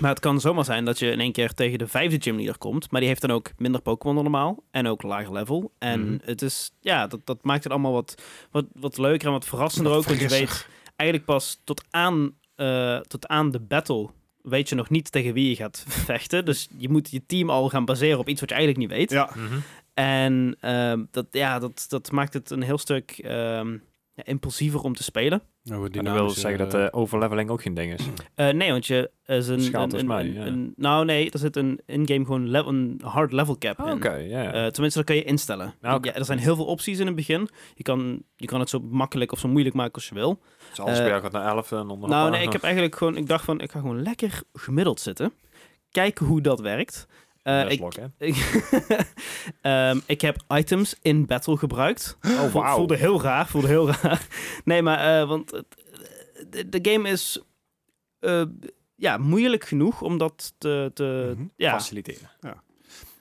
maar het kan zomaar zijn dat je in één keer tegen de vijfde gymleader komt. Maar die heeft dan ook minder Pokémon dan normaal. En ook lager level. En Mhm. het is, ja, dat, dat maakt het allemaal wat, wat, wat leuker en wat verrassender ook. Want je weet eigenlijk pas tot aan, eh, tot aan de battle weet je nog niet tegen wie je gaat vechten. Dus je moet je team al gaan baseren op iets wat je eigenlijk niet weet. Ja. Mhm. En ehm, dat, ja, dat, dat maakt het een heel stuk ehm, ja, impulsiever om te spelen. Nou, dat wil zeggen dat eh, uh, overleveling ook geen ding is. Eh, nee, want je is een, Schaalt een, mij, een- ja. een- nou nee, er zit een in-game gewoon level, een hard level cap in. Oké, ja. Eh, tenminste, dat kan je instellen. Oké. ja, er zijn heel veel opties in het begin. Je kan, je kan het zo makkelijk of zo moeilijk maken als je wil. dus alles eh, bij jou gaat naar 11 en onder Nou, nee, ik heb eigenlijk gewoon, ik dacht van, ik ga gewoon lekker gemiddeld zitten. Kijken hoe dat werkt. Eh, ik, Ehm, ik heb items in battle gebruikt. Oh, wauw. Voelde heel raar, voelde heel raar. Nee, maar uh, want de, de, game is uh, ja, moeilijk genoeg om dat te, te Mm -hmm. ja. faciliteren. Ja.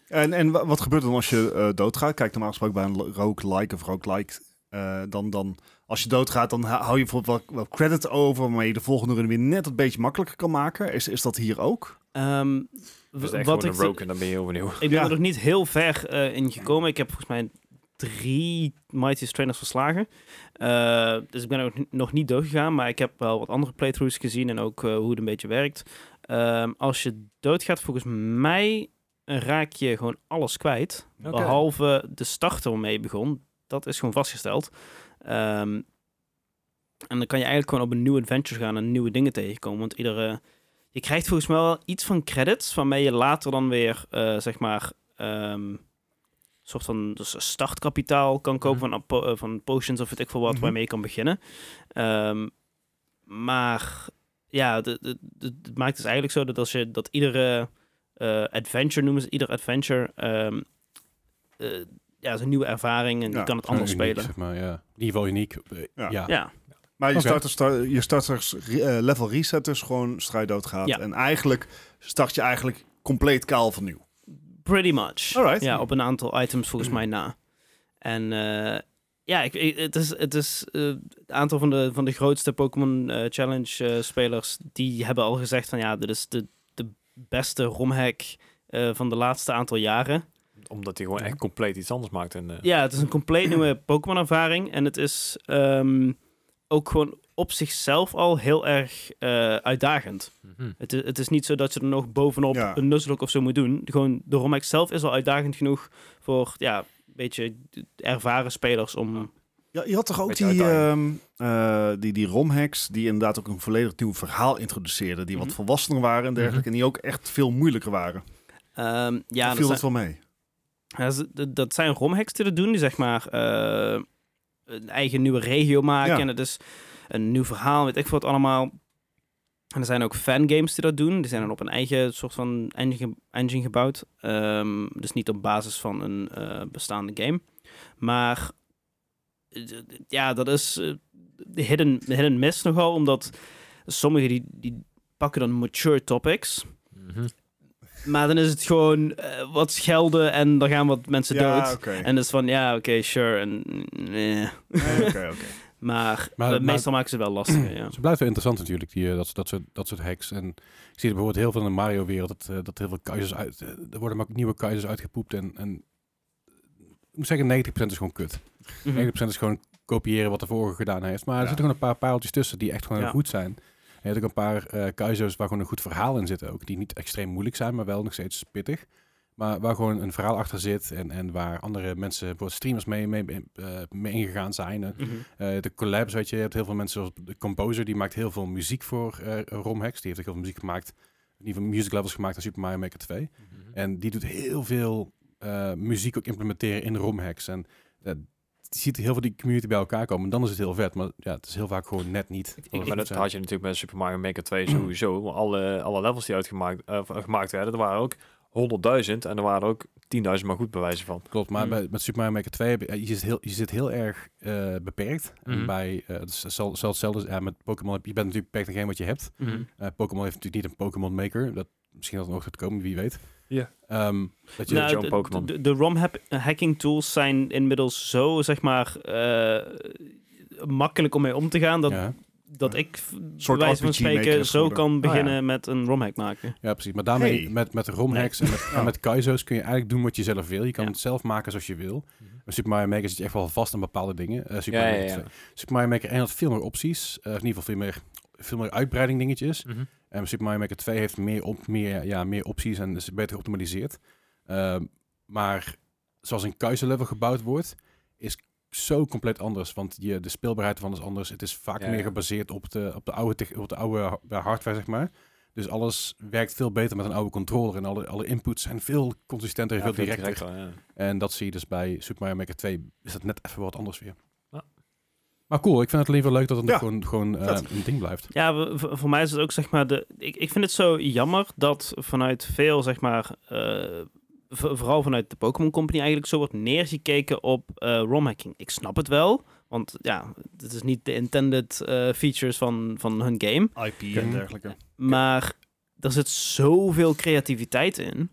En, en wat gebeurt er dan als je uh, doodgaat? Kijk, normaal gesproken bij een roguelike of roguelike, uh, dan, dan als je doodgaat, dan hou je bijvoorbeeld wel, wel credit over, waarmee je de volgende run weer net een beetje makkelijker kan maken. Is, is dat hier ook? Um, dus echt wat ik een en dan ben je overnieuw. Ik ben ja. er nog niet heel ver uh, in gekomen. Ik heb volgens mij drie Mightiest Trainers verslagen. Uh, dus ik ben er nog niet doorgegaan, maar ik heb wel wat andere playthroughs gezien en ook uh, hoe het een beetje werkt. Um, als je doodgaat, volgens mij raak je gewoon alles kwijt. Okay. Behalve de starter waarmee je begon. Dat is gewoon vastgesteld. Um, En dan kan je eigenlijk gewoon op een nieuw adventure gaan en nieuwe dingen tegenkomen. Want iedere... Je krijgt volgens mij wel iets van credits, waarmee je later dan weer, eh, zeg maar... ehm, een soort van dus een startkapitaal kan kopen van, po- eh, van potions of weet ik veel wat, Mhm. waarmee je kan beginnen. Ehm, maar ja, het maakt dus eigenlijk zo dat als je dat iedere eh, adventure noemen ze, ieder adventure ehm, eh, ja, is een nieuwe ervaring en Ja, je kan het anders uniek, spelen. Zeg maar, ja. In ieder geval uniek. Ja. ja. Maar je, Oké. start, start, je starters eh, level reset dus gewoon strijd doodgaat. Ja. En eigenlijk start je eigenlijk compleet kaal van nieuw. pretty much. Alright. Ja, op een aantal items volgens mij na. En eh, ja, ik, ik- het is, het is eh, het aantal van de, van de grootste Pokémon Challenge spelers, die hebben al gezegd van ja, dit is de, de beste romhack eh, van de laatste aantal jaren. Omdat hij gewoon echt compleet iets anders maakt. En, Ja, het is een compleet nieuwe Pokémon-ervaring. En het is ehm, ook gewoon op zichzelf al heel erg eh, uitdagend. mhm. Het is, het is niet zo dat je er nog bovenop Ja. een Nuzlocke of zo moet doen. Gewoon, de Romhack zelf is al uitdagend genoeg voor, ja, een beetje ervaren spelers om... Ja, je had toch ook die, ehm, eh, die, die romhacks die inderdaad ook een volledig nieuw verhaal introduceerden. Die wat Mhm. volwassener waren en dergelijke. En die ook echt veel moeilijker waren. ehm, ja, dat viel zijn, dat wel mee? ja, ze- dat- zijn Romhacks die dat doen, die zeg maar eh, een eigen nieuwe regio maken. Ja. En het is een nieuw verhaal, weet ik veel wat allemaal. En er zijn ook fangames die dat doen. Die zijn dan op een eigen soort van engine, engine gebouwd. Ehm, dus niet op basis van een eh, bestaande game. Maar eh, ja, dat is eh, hidden, hidden miss nogal. Omdat sommigen die, die pakken dan mature topics. Mhm. Maar dan is het gewoon eh, wat schelden en dan gaan wat mensen Ja, dood. En dus van, ja, oké, sure. En, nee. Nee, Oké, oké. Maar, Maar- eh, maar- meestal maken ze wel lastiger, ja. Ze blijft wel interessant natuurlijk, die, eh, dat, dat, soort, dat soort hacks. En ik zie er bijvoorbeeld heel veel in de Mario-wereld, dat, eh, dat heel veel keuzes uit... eh, er worden maar ook nieuwe keuzes uitgepoept en... en ik moet zeggen, 90% is gewoon kut. 90% Mhm. is gewoon kopiëren wat de vorige gedaan heeft. Maar er Ja. zitten gewoon een paar pareltjes tussen die echt gewoon Ja. goed zijn. Je hebt ook een paar eh keuzes waar gewoon een goed verhaal in zit ook. Die niet extreem moeilijk zijn, maar wel nog steeds pittig. Maar waar gewoon een verhaal achter zit en, en waar andere mensen, streamers mee, mee, eh, mee ingegaan zijn. Mhm. eh, de collabs, weet je, je hebt heel veel mensen zoals de Composer, die maakt heel veel muziek voor eh romhacks. Die heeft ook heel veel muziek gemaakt, in ieder geval music levels gemaakt aan Super Mario Maker 2. En die doet heel veel eh, muziek ook implementeren in romhacks. En eh, ziet heel veel die community bij elkaar komen. En dan is het heel vet. Maar ja, het is heel vaak gewoon net niet. het maar dat zijn. had je natuurlijk met Super Mario Maker 2 sowieso. Want Alle, alle levels die uitgemaakt eh, gemaakt werden, er waren ook 100.000 en er waren ook 10.000 maar goed bewijzen van. Klopt, maar Mm. bij, met Super Mario Maker 2, heb je, eh, je, zit heel, je zit heel erg eh, beperkt. En Mhm. bij, eh het is zelfs zelfs hetzelfde ja, met Pokémon, heb je bent natuurlijk beperkt aan geen wat je hebt. Mhm. Eh, Pokémon heeft natuurlijk niet een Pokémon Maker. Dat, misschien dat er nog gaat komen, wie weet. Ja. Ehm, dat je, Nou, de- Pokémon. De, de ROM-hacking tools zijn inmiddels zo, zeg maar, eh, makkelijk om mee om te gaan, dat, ja, dat ik, soort bij wijze van spreken, zo geworden. kan Oh, ja. beginnen met een ROM-hack maken. ja, precies. Maar daarmee, Hey. met, met romhacks en met, en Oh. met kaizo's kun je eigenlijk doen wat je zelf wil. Je kan Ja. het zelf maken zoals je wil. Mhm. Bij Super Mario Maker zit je echt wel vast aan bepaalde dingen. Eh, Super Ja, Mario ja, Maker ja. 2. Super Mario Maker 1 had veel meer opties. eh, in ieder geval veel meer, veel meer uitbreiding dingetjes. Mhm. En Super Mario Maker 2 heeft meer, op, meer, ja, meer opties en is beter geoptimaliseerd. Ehm, maar zoals een keuze-level gebouwd wordt, is zo compleet anders. Want je, de speelbaarheid van is anders. Het is vaak Ja, meer gebaseerd op de, op de oude, op de oude ha- hardware, zeg maar. Dus alles werkt veel beter met een oude controller. En alle, alle inputs zijn veel consistenter en Ja, veel directer. directer, ja. En dat zie je dus bij Super Mario Maker 2. Is dat net even wat anders weer. Maar cool, ik vind het alleen wel leuk dat het Ja, nog gewoon, gewoon eh, een ding blijft. Ja, voor mij is het ook, zeg maar, de, ik, ik vind het zo jammer dat vanuit veel, zeg maar, eh, vooral vanuit de Pokémon Company eigenlijk zo wordt neergekeken op eh ROM-hacking. Ik snap het wel, want ja, het is niet de intended eh, features van, van hun game. IP en dergelijke. Maar er zit zoveel creativiteit in.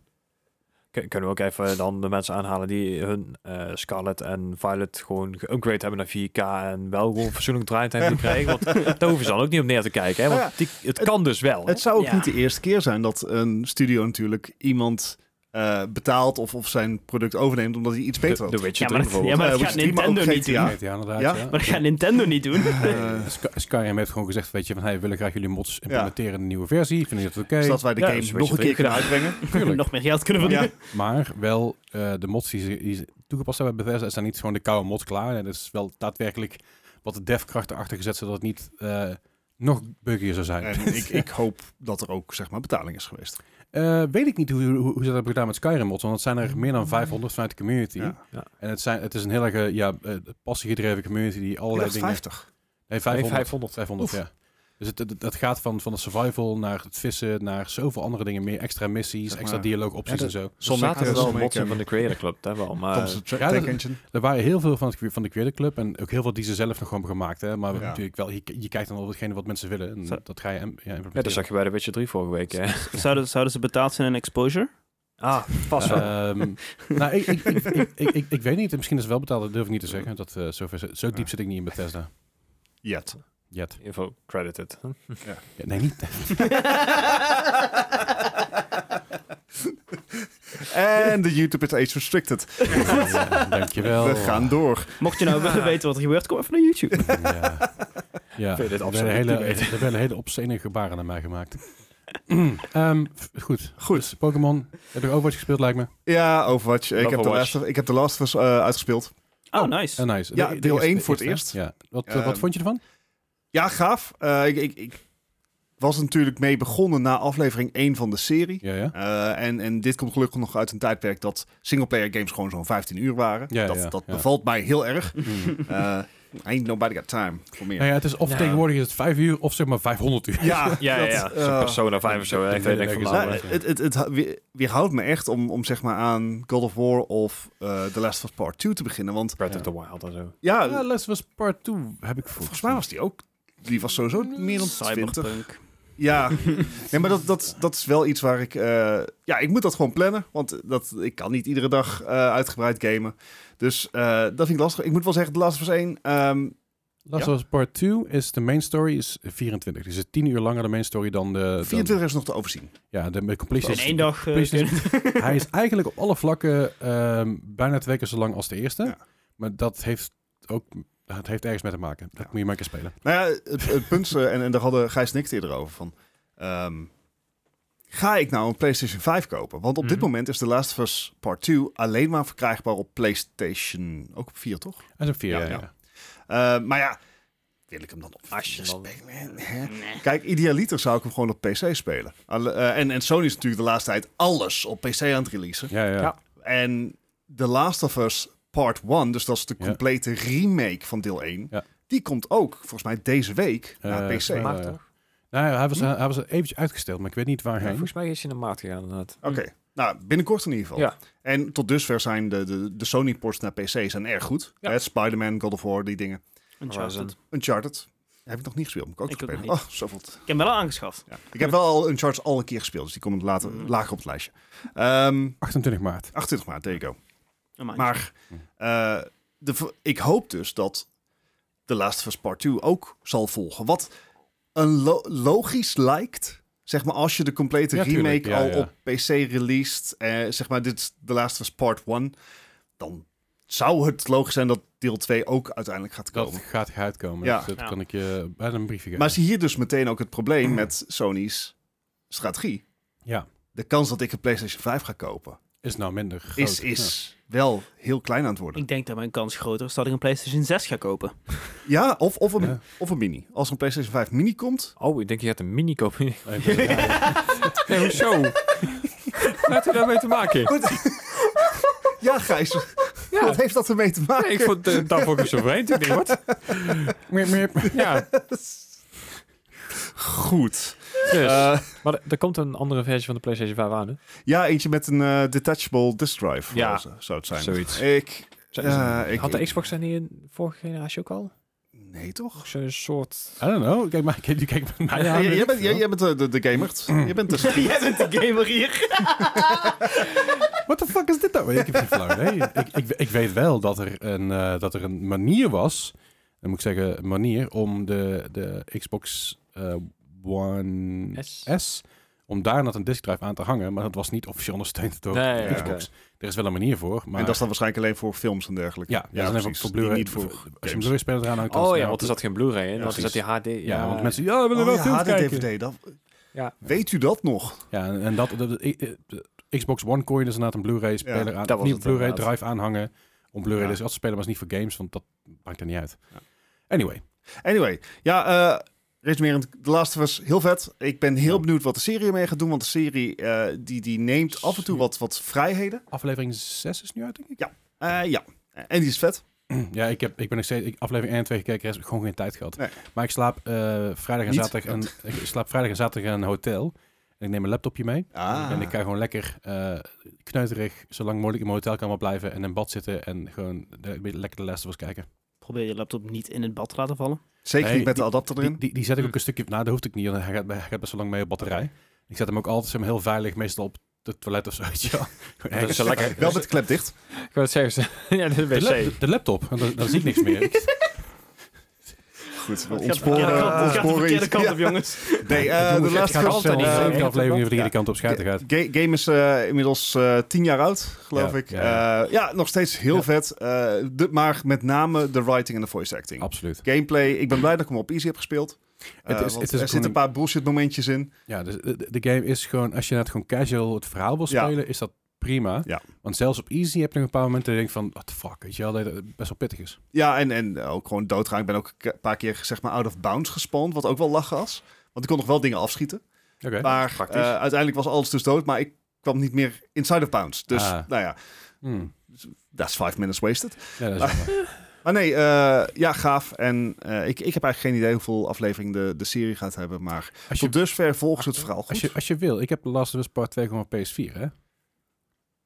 Kun- Kunnen we ook even dan de mensen aanhalen die hun eh, Scarlet en Violet gewoon geupgrade hebben naar 4K en wel gewoon fatsoenlijk draaitijd krijgen? Want daar hoeven ze dan ook niet op neer te kijken. Hè? Want die, het kan dus wel. hè? Het zou ook Ja. niet de eerste keer zijn dat een studio natuurlijk iemand eh, betaalt of, of zijn product overneemt omdat hij iets beter had. de Witcher Ja, maar 3 dat- bijvoorbeeld. ja, maar dat gaat Witcher 3, maar Nintendo niet GTA. doen. Ja, inderdaad. Ja? ja. Maar dat gaat Nintendo niet doen. Eh, Sky- Skyrim heeft gewoon gezegd, weet je, van hey, we willen graag jullie mods implementeren in een nieuwe versie. Vinden jullie dat oké? zodat wij de Ja, game dus nog een Witcher keer 3 kunnen uitbrengen. Tuurlijk. Nog meer geld kunnen Ja. verdienen. Maar wel eh, de mods die ze, die ze toegepast hebben bij Bethesda zijn niet gewoon de koude mod klaar. En het is wel daadwerkelijk wat de devkrachten achter gezet, zodat het niet eh, nog buggier zou zijn. En ik, ik hoop dat er ook zeg maar betaling is geweest. Eh, weet ik niet hoe, hoe, hoe ze dat hebben gedaan met Skyrim mods, want het zijn er meer dan 500 vanuit de community. Ja. En het, zijn, het is een heel erg eh, ja, eh, passiegedreven community die allerlei dingen... 50. Nee, Nee, 500. 500. 500, ja. Dus het, het, het gaat van, van de survival naar het vissen, naar zoveel andere dingen meer. Extra missies, Zeg extra dialoogopties Ja, en zo. Er Sonic, zaten wel van de Creator Club, dat wel. Maar ja, Engine. Er waren heel veel van, het, van de Creator Club en ook heel veel die ze zelf nog gewoon hebben gemaakt. Hè? Maar Ja. natuurlijk wel, je, je kijkt dan op hetgene wat mensen willen. En dat ga je ja, ja, dat implementeren. zag je bij de Witcher 3 vorige week. Hè? Zouden, zouden ze betaald zijn in exposure? Ah, vast wel. Ehm, nou, ik, ik, ik, ik, ik, ik, ik weet niet. Misschien is het wel betaald, dat durf ik niet te zeggen. Dat, eh, zover, zo, zo diep zit ik niet in Bethesda. Yet. Yet. Info credited. Ja, nee, niet. En de YouTube is age restricted. Ja, dankjewel. We gaan door. Mocht je nou willen weten wat er gebeurt, kom even naar YouTube. Ja. Ja, Vind je dit er absoluut werden hele, er werden obscene gebaren naar mij gemaakt. Ehm, goed. Goed. Dus Pokémon. Heb je Overwatch gespeeld, lijkt me? Ja, Overwatch. Ik heb, de. Last of, ik heb The Last of Us eh, uitgespeeld. Oh, nice. Eh, nice. Ja, De- de deel één de voor het eerst. Ja. Wat, eh, Ehm, wat vond je ervan? Ja, gaaf. Eh, ik, ik, ik was natuurlijk mee begonnen na aflevering 1 van de serie. Ja, ja. Eh, en, en dit komt gelukkig nog uit een tijdperk dat singleplayer games gewoon zo'n 15 uur waren. Ja, dat ja, dat ja. bevalt mij heel erg. Hmm. Eh ain't nobody got time voor meer. Nou ja, het is of Ja. tegenwoordig is het 5 uur of zeg maar 500 uur. Ja, Ja, ja, dat, ja. Zo'n Persona 5 of zo. ik denk dat- van, nou, nou, het, het, het hou- weer- weerhoudt me echt om, om zeg maar aan God of War of eh The Last of Us Part 2 te beginnen. Want Breath Ja. of the Wild en zo. ja, Ja, Last of Us Part 2 heb ik volgens mij was die ook... Die was sowieso meer dan 20. Cyberpunk. Ja, nee, maar dat, dat, dat is wel iets waar ik... eh, ja, ik moet dat gewoon plannen. Want dat, ik kan niet iedere dag eh, uitgebreid gamen. Dus eh, dat vind ik lastig. Ik moet wel zeggen, The Last of Us 1... ehm, Last Ja. of Us Part 2 is de main story is 24. Dus het is 10 uur langer de main story dan de... dan- 24 is nog te overzien. ja, de, de completion. In één dag eh, Hij is eigenlijk op alle vlakken ehm, bijna twee keer zo lang als de eerste. Ja. Maar dat heeft ook... Het heeft ergens mee te maken. Dat Ja. moet je maar een keer spelen. Nou ja, het, het punt, eh, en, en daar hadden Gijs en ik het eerder over, van... ehm, ga ik nou een PlayStation 5 kopen? Want op dit Mhm. moment is The Last of Us Part 2 alleen maar verkrijgbaar op PlayStation... Ook op 4, toch? Hij is ook vier Ja, jaar, ja. ja. Eh, maar ja, wil ik hem dan op Als je 4 spelen? Kijk, idealiter zou ik hem gewoon op PC spelen. Alle- eh, en, en Sony is natuurlijk de laatste tijd alles op PC aan het releasen. Ja, ja. Ja. En The Last of Us Part 1, dus dat is de Ja. complete remake van deel 1... Ja. Die komt ook, volgens mij, deze week naar Eh, PC. eh, Maart toch? Nou, ja, hij, was, Hm? hij was eventjes uitgesteld, maar ik weet niet waarheen. Volgens mij is hij naar maart gegaan inderdaad. Oké, nou binnenkort in ieder geval. Ja. En tot dusver zijn de, de, de Sony-ports naar PC zijn erg goed. Ja. Hè, Spider-Man, God of War, die dingen. Uncharted. Uncharted. Heb ik nog niet gespeeld, moet ik ook Ik spelen. Oh, zoveel. Ik heb hem wel al aangeschaft. Ja. Ik heb wel al Uncharted al een keer gespeeld, dus die komt later, Mm. lager op het lijstje. Ehm 28 maart. 28 maart, there you go. Maar eh, de, ik hoop dus dat The Last of Us Part 2 ook zal volgen. Wat een lo- logisch lijkt, zeg maar als je de complete Ja, remake tuurlijk, ja, al ja. op PC released, eh, zeg maar dit is The Last of Us Part 1, dan zou het logisch zijn dat deel 2 ook uiteindelijk gaat Dat komen. gaat uitkomen. Ja. Dus dat Ja. kan ik je bijna een briefje geven. Maar zie hier dus meteen ook het probleem met Sony's strategie. ja, De kans dat ik een PlayStation 5 ga kopen is nou minder groot. is, is wel heel klein aan het worden. Ik denk dat mijn kans groter is dat ik een PlayStation 6 ga kopen. Ja, of, of, een, Ja. of een mini. Als er een PlayStation 5 mini komt, Oh, ik denk je gaat een mini kopen. Nee, hoezo? Wat heeft hij daarmee te maken? Ja, Gijs. Ja. Wat heeft dat ermee te maken? Nee, ik vond uh, daarvoor ik zo vreemd. Ik denk, wat? Ja, Goed. Dus. Eh, maar er- komt een andere versie van de PlayStation 5 aan, hè? ja, eentje met een eh, detachable disk drive. Ja. Ja. Zou het zijn. Zoiets. Ik. Had de Xbox daar niet in de vorige generatie ook al? Nee, toch? Zo'n soort... I don't know. Kijk maar, kijk, kijk maar. Ja, jij, jij bent, jij, jij bent de, de, de gamer. Je bent de Jij bent de gamer hier. What the fuck is dit nou? Ik heb geen flauw idee. ik, ik, ik weet wel dat er een, eh, dat er een manier was, dan moet ik zeggen een manier, om de, de Xbox eh, One S. S, om daar een disk drive aan te hangen, maar dat was niet officieel ondersteund door Nee, ja, Xbox. Er is wel een manier voor, maar... En dat is dan waarschijnlijk alleen voor films en dergelijke. ja, ja, is even voor Blu-ray. Niet voor als je een games. Blu-ray-speler eraan hangt, is Oh ja, want er zat geen Blu-ray in. Want er zat die HD... Ja, want mensen, ja, we willen Oh wel ja, films HD, kijken. DVD. Dat, Ja. Weet u dat nog? Ja, en en dat, de, de- de Xbox One kon je dus inderdaad een Blu-ray-speler Ja, aan, dat was niet Blu-ray drive aanhangen om Blu-ray Ja. dus af te spelen, maar is niet voor games, want dat maakt er niet uit. Ja. Anyway, Anyway, ja, eh resumerend, The Last Us, heel vet. Ik ben heel benieuwd wat de serie ermee gaat doen, want de serie eh, die, die neemt af en toe wat, wat vrijheden. aflevering 6 is nu uit, denk ik. Eh, ja, en die is vet. Ja, ik, heb, ik ben nog steeds ik, aflevering 1 en 2 gekeken, er is gewoon geen tijd gehad. Nee. Maar ik slaap eh, vrijdag en Niet? zaterdag en ik slaap vrijdag en zaterdag in een hotel. En ik neem mijn laptopje mee. Ah. En ik ga gewoon lekker eh kneuterig, zo lang mogelijk in mijn hotelkamer blijven en in bad zitten en gewoon de, lekker de of Us kijken. Probeer je laptop niet in het bad te laten vallen. Zeker Nee, niet met de adapter Die, erin. die, die zet ik ook een stukje, nou dat hoeft ik niet, hij gaat, hij gaat best wel lang mee op batterij. Ik zet hem ook altijd zo heel veilig, meestal op het toilet of zo. je wel. Gewoon Dat is ergens. zo lekker. Wel met de klep dicht. Ik wou het zeggen. ja, de de, wc. de laptop, dan zie ik niks meer. Goed, we ontsporen. gaat de kant op, jongens. Nee, eh, Jongens, de laatste gaat altijd altijd niet niet zo. elke aflevering de verkeerde Ja. kant op schijten gaat. Ga- game is eh, inmiddels eh, tien jaar oud, geloof Ja, ik. ja, Ja, ja. ja, nog steeds heel Ja. vet. Eh, de, maar met name de writing en de voice acting. Absoluut. Gameplay, ik ben blij dat ik hem op easy heb gespeeld. Het Eh, is- want het is er gewoon zitten een paar bullshit momentjes in. Ja, dus de, de game is gewoon, als je net gewoon casual het verhaal wil Ja. spelen, is dat prima. Ja. Want zelfs op easy heb je nog een paar momenten dat je denkt van, what the fuck, weet je wel, dat het best wel pittig is. Ja, en, en ook gewoon doodgaan. Ik ben ook een paar keer zeg maar out of bounds gespannen, wat ook wel lachen was. Want ik kon nog wel dingen afschieten. Oké. Maar eh, uiteindelijk was alles dus dood, maar ik kwam niet meer inside of bounds. Dus Ah. nou ja, Hmm. that's five minutes wasted. Ja, dat is. Maar nee, eh, ja, gaaf. En eh, ik, ik heb eigenlijk geen idee hoeveel aflevering de, de serie gaat hebben. Maar Als je, tot dusver volgens het verhaal goed. als, je, als je wil, ik heb Last of Us Part 2 gewoon op PS4, hè?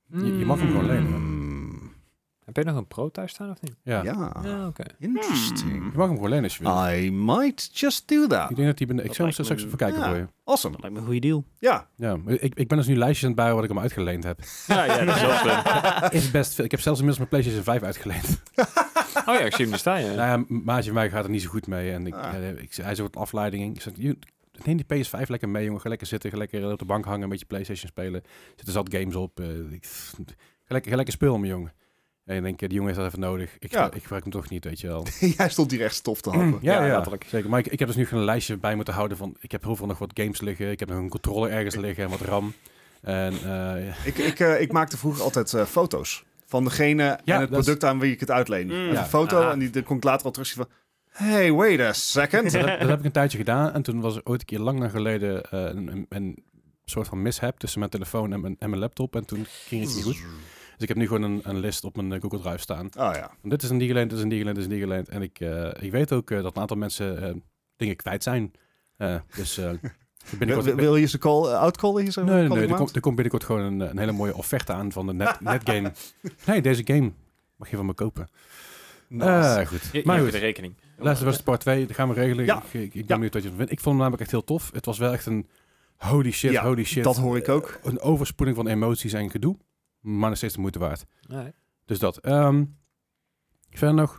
Je, je mag hem gewoon lenen. Hmm, Heb je nog een pro thuis staan of niet? Ja. ja, Ja, oké. interesting. Je mag hem gewoon lenen als je wil. I might just do that. Ik denk dat die lijkt me straks even kijken ja. voor je. Awesome. Dat lijkt me een goede deal. Ja, Ja, maar ik, ik ben dus nu lijstjes aan het bouwen wat ik hem uitgeleend heb. Ja, ja, dat is wel slim. Is best veel. Ik heb zelfs inmiddels mijn PlayStation 5 uitgeleend. Oh ja, ik zie hem er staan, ja. Nou ja, maatje van mij gaat er niet zo goed mee. En ik, Ah. eh, ik, hij zoekt afleiding. Ik zeg, "Joh, neem die PS5 lekker mee, jongen. Ga lekker zitten, ga lekker op de bank hangen, een beetje PlayStation spelen. Zitten zat games op. eh, ga, lekker, ga lekker spelen, mijn jongen. En ik denk, eh, die jongen heeft dat even nodig. Ik, Ja. ik gebruik hem toch niet, weet je wel. jij stond hier echt stof te happen. Ja, Ja, ja, letterlijk. zeker. Maar ik, ik heb dus nu gewoon een lijstje bij moeten houden van... Ik heb heel veel nog wat games liggen. Ik heb nog een controller ergens liggen en wat RAM. En eh, Ik, ik, eh, ik maakte vroeger altijd eh, foto's van degene en het is- product aan wie ik het uitleen. Mm. Een foto Aha. en die, die kon ik later al terugzien van... Hey, wait a second. dat, heb, dat heb ik een tijdje gedaan. En toen was er ooit een keer lang geleden eh, een, een, een soort van mishap tussen mijn telefoon en mijn, en mijn laptop. En toen ging iets niet goed. Dus ik heb nu gewoon een, een list op mijn eh, Google Drive staan. Oh ja. Dit is een die geleend, dit is een die geleend, dit is een die geleend. En ik, eh, ik weet ook dat een aantal mensen eh, dingen kwijt zijn. Eh, dus eh, Wil, binnenkort... wil je ze call, uh, outcallen hier zo? Nee, nee, Er komt, er komt binnenkort gewoon een, een hele mooie offerte aan van de net, netgame. nee, deze game mag je van me kopen. Nice. Eh, goed. Je, maar je goed. de rekening. Last of Us Part 2, dat gaan we regelen. Ja. Ik, ik, ik ben Ja. benieuwd wat je ervan vindt. Ik vond hem namelijk echt heel tof. Het was wel echt een holy shit, Ja, holy shit. dat hoor ik ook. Een overspoeling van emoties en gedoe. Maar nog steeds de moeite waard. Nee. Dus dat. Ehm verder nog?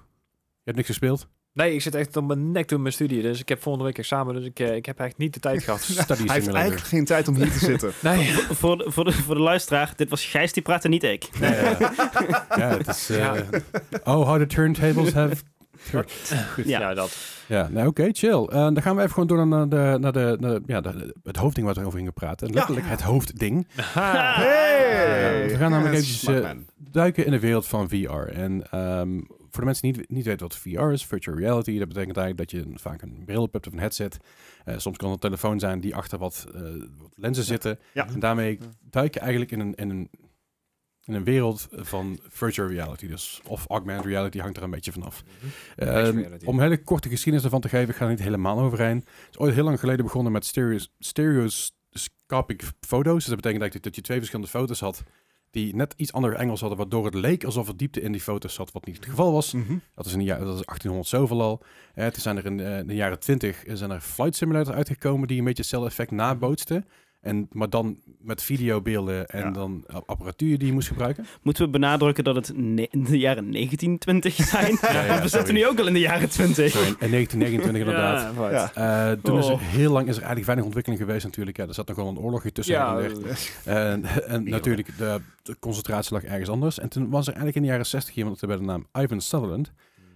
Je hebt niks gespeeld? nee, ik zit echt op mijn nek door mijn studie. Dus ik heb volgende week examen. Dus ik, eh, ik heb eigenlijk niet de tijd gehad. Study Hij heeft eigenlijk geen tijd om hier te zitten. Nee. Voor de, voor, de, voor de luisteraar, dit was Gijs die praatte, niet ik. Ja, ja. ja, het is... eh, Ja. Oh, how the turntables have... Goed. Ja. Ja, dat. Ja, nou oké, chill. Eh, dan gaan we even gewoon door naar, de, naar, de, naar de- ja, de- het hoofdding waar we over gingen praten. En letterlijk het hoofdding. Hey! we gaan namelijk eventjes, smart eh, duiken in de wereld van VR. En ehm, voor de mensen die niet, niet weten wat VR is, virtual reality, dat betekent eigenlijk dat je een- vaak een bril op hebt of een headset. Eh, soms kan het een telefoon zijn die achter wat, eh, wat lenzen zitten. Ja. En daarmee duik je eigenlijk in een, in een, in een wereld van virtual reality. Dus of augmented reality hangt er een beetje vanaf. Mixed Ehm, om hele korte geschiedenis ervan te geven, ik ga er niet helemaal overheen. Het is ooit heel lang geleden begonnen met stereos, stereoscopic foto's. Dus dat betekent eigenlijk dat je twee verschillende foto's had die net iets andere engels hadden, waardoor het leek alsof er diepte in die foto's zat, wat niet het geval was. Mhm. Dat is in de jaren, dat is 1800 zoveel al. Eh, toen zijn er in, eh, in de jaren 20 zijn er flight simulator uitgekomen die een beetje hetzelfde effect nabootste. En, maar dan met videobeelden en Ja. dan ap- apparatuur die je moest gebruiken. Moeten we benadrukken dat het in de jaren 1920 zijn? Ja, ja, Want we sorry. zitten nu ook al in de jaren 20. Zo in, in 1929 inderdaad. Ja, vooruit. Ja. Eh, toen is er Oh. heel lang is er eigenlijk weinig ontwikkeling geweest natuurlijk. Ja, er zat nog wel een oorlogje tussen. Ja. En, en natuurlijk, de, de concentratie lag ergens anders. En toen was er eigenlijk in de jaren 60 iemand bij de naam Ivan Sutherland.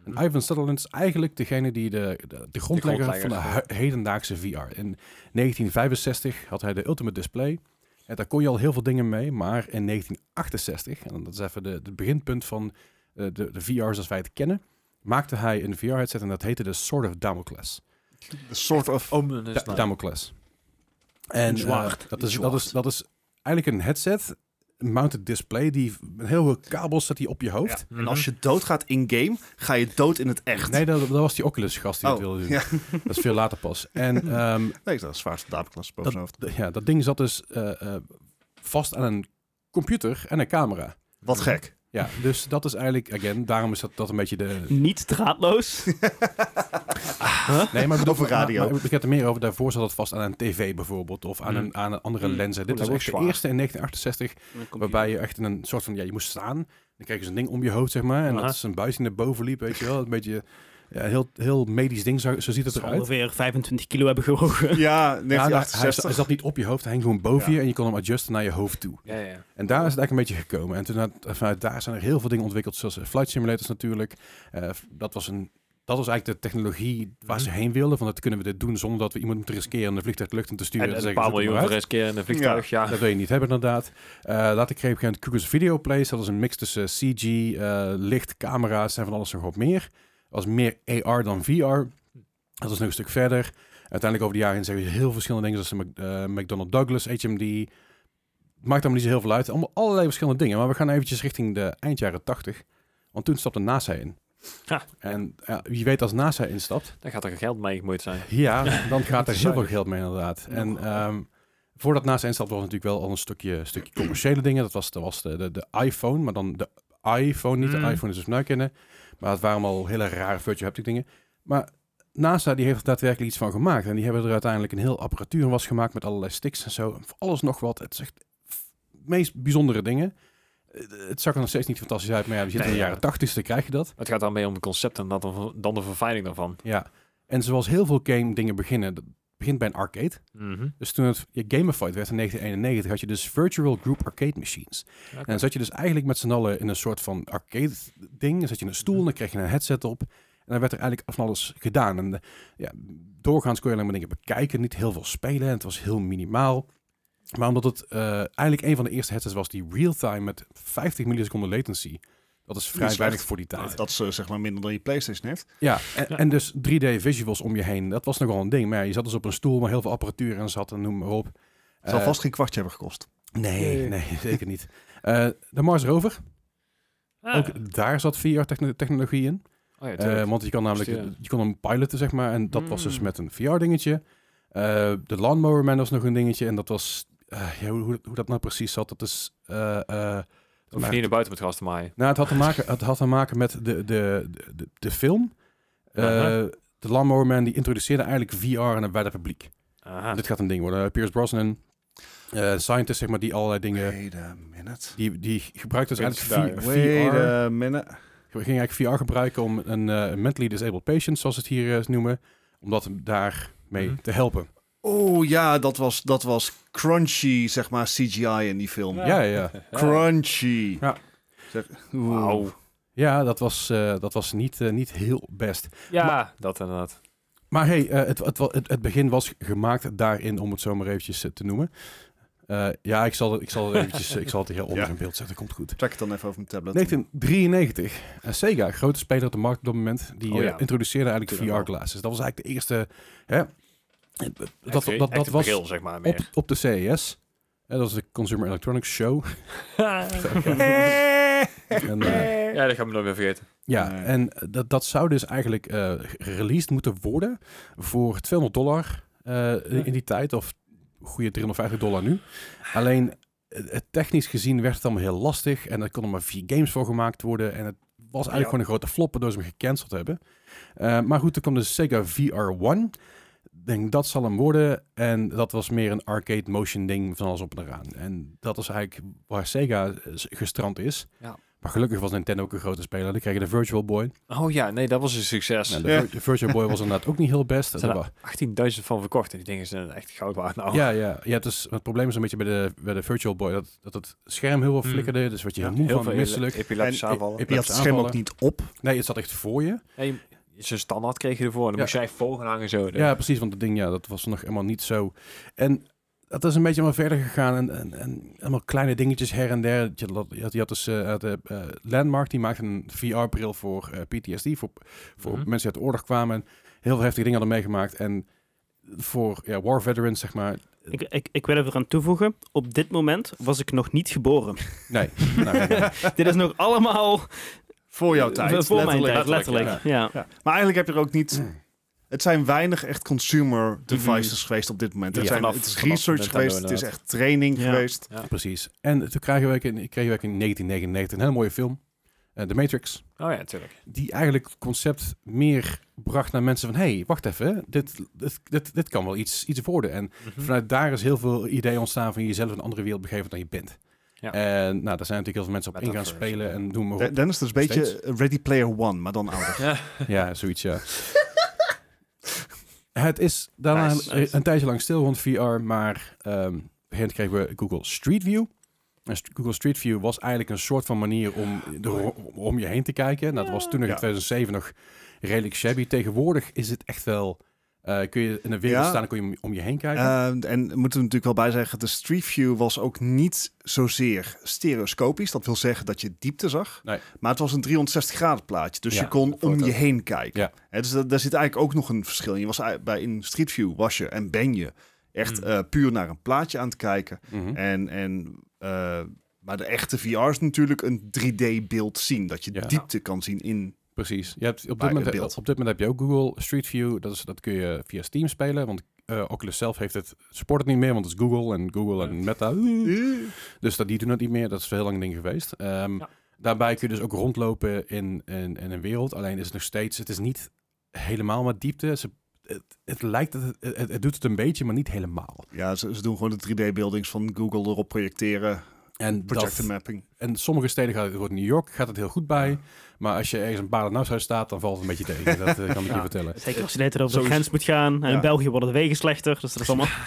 En Ivan Sutherland is eigenlijk degene die de, de, de grondlegger van de grondlegger, hedendaagse VR. In 1965 had hij de Ultimate Display. En daar kon je al heel veel dingen mee. Maar in 1968, en dat is even de, het beginpunt van eh, de, de VR's als wij het kennen, maakte hij een VR-headset en dat heette de Sword of Damocles. The sort of... Ominous Da- Night. Damocles. En Zwaard. dat, is, dat, is, dat is eigenlijk een headset, mounted display, die met heel veel kabels zet die op je hoofd. En als je doodgaat in-game, ga je dood in het echt. Nee, dat, dat was die Oculus-gast die oh, dat wilde doen. ja. Dat is veel later pas. En ehm, Nee, dat is zwaarste daapklas boven zijn hoofd. dat, ja, dat ding zat dus eh, eh, vast aan een computer en een camera. Wat gek. Ja, dus dat is eigenlijk, again, daarom is dat, dat een beetje de... Niet draadloos. Nee, maar ik bedoel, Over radio. Maar, maar ik heb er meer over. Daarvoor zat het vast aan een tv bijvoorbeeld. Of aan, Mm. een, aan een andere Mm. lenzen. Dit dat was echt de eerste in 1968. Waarbij je echt in een soort van... Ja, je moest staan. Dan kreeg je zo'n ding om je hoofd, zeg maar. En Aha. dat is een buis die naar boven liep, weet je wel. Een beetje... Ja, heel, heel medisch ding, zo, zo ziet het eruit. ongeveer 25 kilo hebben gewogen. Ja, Ja, nou, hij, 1968. hij zat niet op je hoofd, hij hing gewoon boven Ja. je en je kon hem adjusten naar je hoofd toe. Ja, ja. En daar is het eigenlijk een beetje gekomen. En toen uit- vanuit daar zijn er heel veel dingen ontwikkeld, zoals eh, flight simulators natuurlijk. Eh, dat, was een, dat was eigenlijk de technologie waar ze heen wilden. Van dat kunnen we dit doen zonder dat we iemand moeten riskeren om de lucht in te sturen. En, en een paar miljoen in een vliegtuig, ja. Dat wil je niet hebben inderdaad. Eh later kreeg ik een Cougars Video Plays. Dat was een mix tussen CG, eh, licht, camera's en van alles nog wat meer. Dat was meer AR dan VR. Dat is nog een stuk verder. Uiteindelijk over de jaren zeggen we heel verschillende dingen. Zoals eh, McDonnell Douglas, HMD. Maakt allemaal niet zo heel veel uit. Allemaal allerlei verschillende dingen. Maar we gaan eventjes richting de eind jaren 80. Want toen stapte NASA in. Ja. En ja, wie weet als NASA instapt, Dan gaat er geld mee gemoeid zijn. ja, dan gaat er heel veel geld mee inderdaad. En ehm, voordat NASA instapt was natuurlijk wel al een stukje, stukje commerciële dingen. Dat was, dat was de, de, de iPhone, maar dan de iPhone, niet Mm. de iPhone is dus nu kennen. Maar het waren allemaal hele rare virtual haptic dingen. Maar NASA die heeft er daadwerkelijk iets van gemaakt. En die hebben er uiteindelijk een heel apparatuur was gemaakt met allerlei sticks en zo. Alles nog wat. Het is echt f- meest bijzondere dingen. Het zag er nog steeds niet fantastisch uit, maar ja, we zitten in de jaren 80, dus dan krijg je dat. Het gaat dan meer om het concept en dan, dan de verfijning daarvan. Ja. En zoals heel veel game dingen beginnen, dat begint bij een arcade. Mhm. Dus toen het ja, gamified werd in 1991, had je dus virtual group arcade machines. En dan zat je dus eigenlijk met z'n allen in een soort van arcade ding. Dan zat je in een stoel, dan kreeg je een headset op. En dan werd er eigenlijk van alles gedaan. En eh, ja, doorgaans kon je alleen maar dingen bekijken, niet heel veel spelen. En het was heel minimaal. Maar omdat het eh, eigenlijk een van de eerste headsets was die real-time met 50 milliseconden latency. Dat is vrij is weinig echt- voor die tijd. Dat is eh, zeg maar minder dan je PlayStation heeft. Ja, en, Ja. en dus 3D visuals om je heen, dat was nogal een ding. Maar ja, je zat dus op een stoel waar heel veel apparatuur in zat en noem maar op. Het zal Eh, vast geen kwartje hebben gekost. Nee, Nee. nee, zeker niet. Eh, de Mars Rover, Ah, ook daar zat VR-technologie in. oh ja, Eh, want je kan namelijk, je kon hem piloten, zeg maar. En dat was dus Mm. met een VR-dingetje. Eh, de Lawnmower Man was nog een dingetje. En dat was, ja, hoe, hoe, hoe dat nou precies zat, dat is... eh, eh, je niet naar buiten met gas te maaien. nou, het had te maken, het had te maken met de, de, de, de film. Eh, de Lawnmower Man die introduceerde eigenlijk VR aan het wijde publiek. Aha. Dit gaat een ding worden. Pierce Brosnan, eh scientist zeg maar, die allerlei dingen... Wait a minute. Die, die gebruikt dus eigenlijk V- VR. a minute. We gingen eigenlijk VR gebruiken om een eh, mentally disabled patient, zoals ze het hier eh, noemen, om dat daar mee Mhm. te helpen. Oh ja, dat was, dat was crunchy, zeg maar, CGI in die film. Ja, ja, ja. Crunchy. Ja. Zeg, oeh. Wauw. Ja, dat was, eh, dat was niet, eh, niet heel best. Ja, dat inderdaad. Maar hey, eh, het, het, wa- het, het begin was gemaakt daarin, om het zo maar eventjes te noemen. Eh, ja, ik zal, het- ik zal eventjes, ik zal het hier onder Ja. in beeld zetten, komt goed. Trek het dan even over mijn tablet. 1993. Eh, Sega, grote speler op de markt op dat moment, die Oh ja. introduceerde eigenlijk VR-glasses. Dat was eigenlijk de eerste... Hè, dat, dat, dat, was bril, zeg maar, op, meer. op de CES. Eh, dat was de Consumer Electronics Show. en, eh, ja, dat gaan we nooit meer vergeten. ja, Nee. en dat, dat zou dus eigenlijk eh released moeten worden voor 200 dollar eh, in- in die tijd. Of goede 350 dollar nu. Alleen het technisch gezien werd het allemaal heel lastig. En er konden maar vier games voor gemaakt worden. En het was eigenlijk Ja. gewoon een grote flop, waardoor ze hem gecanceld hebben. Eh, maar goed, toen kwam de Sega VR1. Ik denk dat zal hem worden. En dat was meer een arcade motion ding van alles op en eraan. En dat is eigenlijk waar Sega eh, gestrand is. Ja. Maar gelukkig was Nintendo ook een grote speler. Die kregen de Virtual Boy. Oh ja, nee, dat was een succes. De Ja. Vir- de Virtual Boy was inderdaad ook niet heel best. er wa- 18.000 van verkocht en die dingen zijn echt goud waard nou. ja, ja, ja dus het probleem is een beetje bij de, bij de Virtual Boy dat, dat het scherm heel veel Hmm. flikkerde. Dus wat je Ja, heel moe Heel van, veel misselijk. epileptische aanvallen. Je had het scherm ook niet op. Nee, het zat echt voor je. Ja, je- Zijn standaard kreeg je ervoor en dan Ja. moest jij volgen hangen zo. Ja, precies, want het ding, ja, dat was nog helemaal niet zo. En dat is een beetje allemaal verder gegaan en, en, en allemaal kleine dingetjes her en der. Je had, je had, je had dus eh, de, eh, Landmark, die maakte een VR-bril voor eh, PTSD, voor, voor Mhm. mensen die uit de oorlog kwamen en heel veel heftige dingen hadden meegemaakt. En voor ja, war veterans, zeg maar, Ik, ik, ik wil even aan toevoegen. Op dit moment was ik nog niet geboren. nee. nou, ja. dit is nog allemaal Voor jouw tijd. voor mijn tijd, letterlijk. letterlijk, Ja. Ja. Maar eigenlijk heb je er ook niet... Het zijn weinig echt consumer devices geweest op dit moment. Het, Ja, zijn, vanaf- het is research geweest, het is echt training Ja. geweest. Precies. En toen kregen we in, kregen we in 1999 een hele mooie film, eh The Matrix. Oh ja, tuurlijk. die eigenlijk het concept meer bracht naar mensen van... hey, wacht even, dit, dit, dit, dit kan wel iets, iets worden. En Mhm. vanuit daar is heel veel ideeën ontstaan van jezelf een andere wereld begeven dan je bent. Ja. En nou, daar zijn natuurlijk heel veel mensen op in gaan spelen en doen maar De- op. Dennis, dat is een beetje Steeds. Ready Player One, maar dan ouder. Ja. Ja, zoiets, ja. Het is daarna Nice, een, nice. een tijdje lang stil rond VR, maar ehm begin kregen we Google Street View. En St- Google Street View was eigenlijk een soort van manier om door, om je heen te kijken. Nou, dat was toen nog in Ja. 2007 nog redelijk shabby. Tegenwoordig is het echt wel... eh, kun je in een wereld Ja. staan en kun je om, om je heen kijken. Uh, en moeten we natuurlijk wel bij zeggen, de Street View was ook niet zozeer stereoscopisch. Dat wil zeggen dat je diepte zag. Nee. Maar het was een 360 graden plaatje. Dus Ja, je kon om je heen kijken. Ja. Dus da- daar zit eigenlijk ook nog een verschil in. Je was bij in Street View was je en ben je echt Mm. eh, puur naar een plaatje aan het kijken. Mhm. En, en, eh, maar de echte VR is natuurlijk een 3D-beeld zien. Dat je diepte kan zien in... Precies. Je hebt, op, dit moment, beeld. op dit moment heb je ook Google Street View. Dat, is, dat kun je via Steam spelen. Want eh, Oculus zelf heeft het, support het niet meer. Want het is Google en Google en Meta. Dus dat, die doen het niet meer. Dat is heel lang ding geweest. Ehm, Ja. Daarbij kun je dus ook rondlopen in, in, in een wereld. Alleen is het nog steeds... Het is niet helemaal met diepte. Ze, het, het lijkt... Het, het, het doet het een beetje, maar niet helemaal. Ja, ze, ze doen gewoon de 3D-buildings van Google erop projecteren. En, Projector mapping. en sommige steden gaat het... Wordt New York gaat het heel goed bij. Maar als je ergens een paardenhuis staat... dan valt het een beetje tegen. Dat eh, kan ik je vertellen. Zeker als je net over de grens moet gaan. En Ja. in België worden de wegen slechter. Dus dat is allemaal...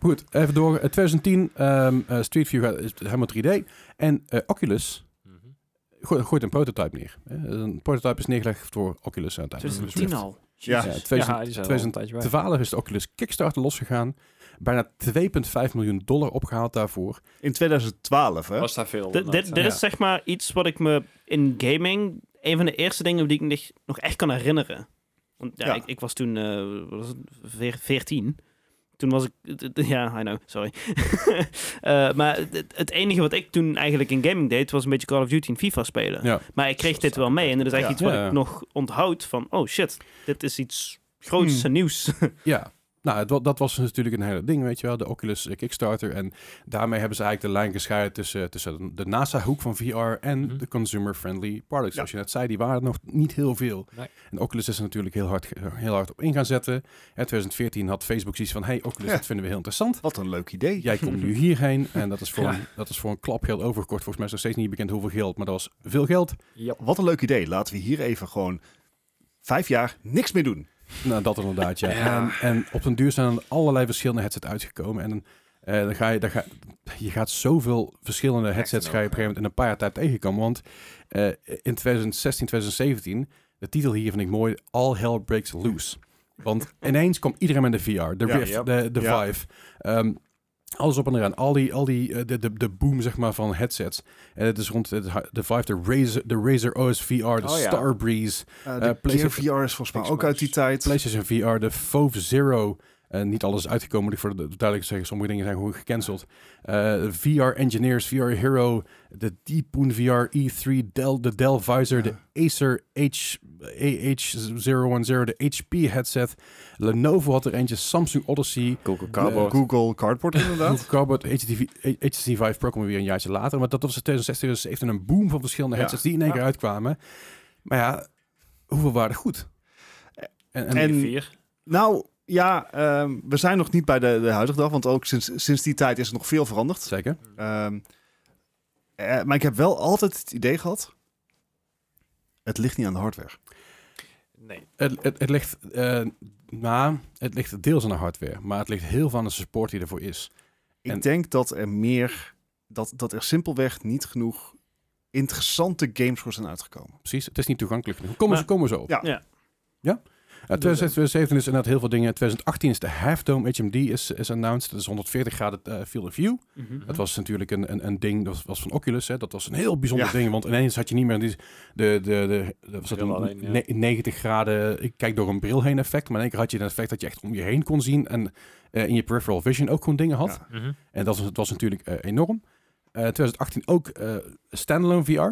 Goed, even door. Eh, 2010, ehm, eh, Street View gaat, is helemaal 3D. En eh, Oculus Mhm. gooit, gooit een prototype neer. Een prototype is neergelegd door Oculus uiteindelijk. 2010 al. Ja. Ja, Jezus. 2000 Ja, die zijn wel een 2012 tijdje bij. is de Oculus Kickstarter losgegaan. Bijna 2,5 miljoen dollar opgehaald daarvoor. In 2012, hè? Was daar veel. Dit, ja. is zeg maar iets wat ik me in gaming... Een van de eerste dingen die ik nog- nog echt kan herinneren. Want ja, Ja. Ik, ik was toen eh, wat was het, veer- 14. Toen was ik... Ja, I know, sorry. Eh, maar het, het enige wat ik toen eigenlijk in gaming deed... was een beetje Call of Duty en FIFA spelen. Ja. Maar ik kreeg dit wel mee. En dat is eigenlijk Ja. iets wat Ja. ik nog onthoud van... Oh shit, dit is iets groots Hmm. en nieuws. Ja, nou, het dat was natuurlijk een hele ding, weet je wel. De Oculus eh, Kickstarter. En daarmee hebben ze eigenlijk de lijn gescheiden tussen, tussen de NASA-hoek van VR en Mhm. de consumer-friendly products. Ja. Zoals je net zei, die waren nog niet heel veel. Nee. En Oculus is er natuurlijk heel hard, ge- heel hard op in gaan zetten. In 2014 had Facebook zoiets van, hey Oculus, Ja. dat vinden we heel interessant. Wat een leuk idee. Jij komt nu hierheen en dat is voor, Ja. een, dat is voor een klap geld overgekort. Volgens mij is nog steeds niet bekend hoeveel geld, maar dat was veel geld. Ja. Wat een leuk idee. Laten we hier even gewoon vijf jaar niks meer doen. Nou, dat inderdaad, ja. Ja. En, en op den duur zijn er allerlei verschillende headsets uitgekomen. En eh, dan ga je, dan ga, je gaat zoveel verschillende headsets ga je op een gegeven moment in een paar jaar tijd tegenkomen. Want eh, in 2016, 2017, de titel hier vind ik mooi, All Hell Breaks Loose. Want ineens kwam iedereen met de VR, de. Rift, Ja. de, de Ja. Vive. Ehm, alles op en eraan. Al die, al die eh, de, de, de boom zeg maar, van headsets. En het is rond de, de Vive, de Razer, de Razer OS VR, de Oh ja. Starbreeze, Uh, Eh, de PlayStation- PlayStation VR is volgens mij ook uit die tijd. PlayStation VR, de Fove Zero. En niet alles is uitgekomen, moet ik voor de duidelijk zeggen. Sommige dingen zijn gewoon gecanceld. Eh, VR Engineers, VR Hero, de Deepoon VR E3, Dell, de Dell Visor, de Acer H, AH010, de HP headset. Lenovo had er eentje, Samsung Odyssey. Google Cardboard. Google Cardboard inderdaad. Google Cardboard, HTC, HTC Vive Pro kwam weer een jaartje later. Maar dat was in 2016, 2017 een boom van verschillende Ja. headsets die in één Ja. keer uitkwamen. Maar ja, hoeveel waren er goed? En, en, En- vier. nou, ja, ehm, we zijn nog niet bij de, de huidige dag, want ook sinds, sinds die tijd is er nog veel veranderd. zeker. Ehm, eh, maar ik heb wel altijd het idee gehad, het ligt niet aan de hardware. Nee. Het, het, het ligt, eh, nou, het ligt deels aan de hardware, maar het ligt heel veel aan de support die ervoor is. Ik En- denk dat er meer, dat, dat er simpelweg niet genoeg interessante games voor zijn uitgekomen. Precies, het is niet toegankelijk genoeg. Komen, Maar- ze, komen zo op. Ja. Ja. Ja? Uh, 2017 is inderdaad heel veel dingen. 2018 is de Half Dome HMD is, is announced. Dat is 140 graden uh, field of view. Mhm. Dat was natuurlijk een, een, een ding, dat was, was van Oculus. Hè. Dat was een heel bijzonder Ja. ding, want ineens had je niet meer die, de, de, de, de, was dat een alleen, ja. ne- 90 graden, ik kijk door een bril heen effect. Maar in één keer had je een effect dat je echt om je heen kon zien. En eh, in je peripheral vision ook gewoon dingen had. Ja. Mhm. En dat was, dat was natuurlijk eh, enorm. Eh 2018 ook eh, standalone VR.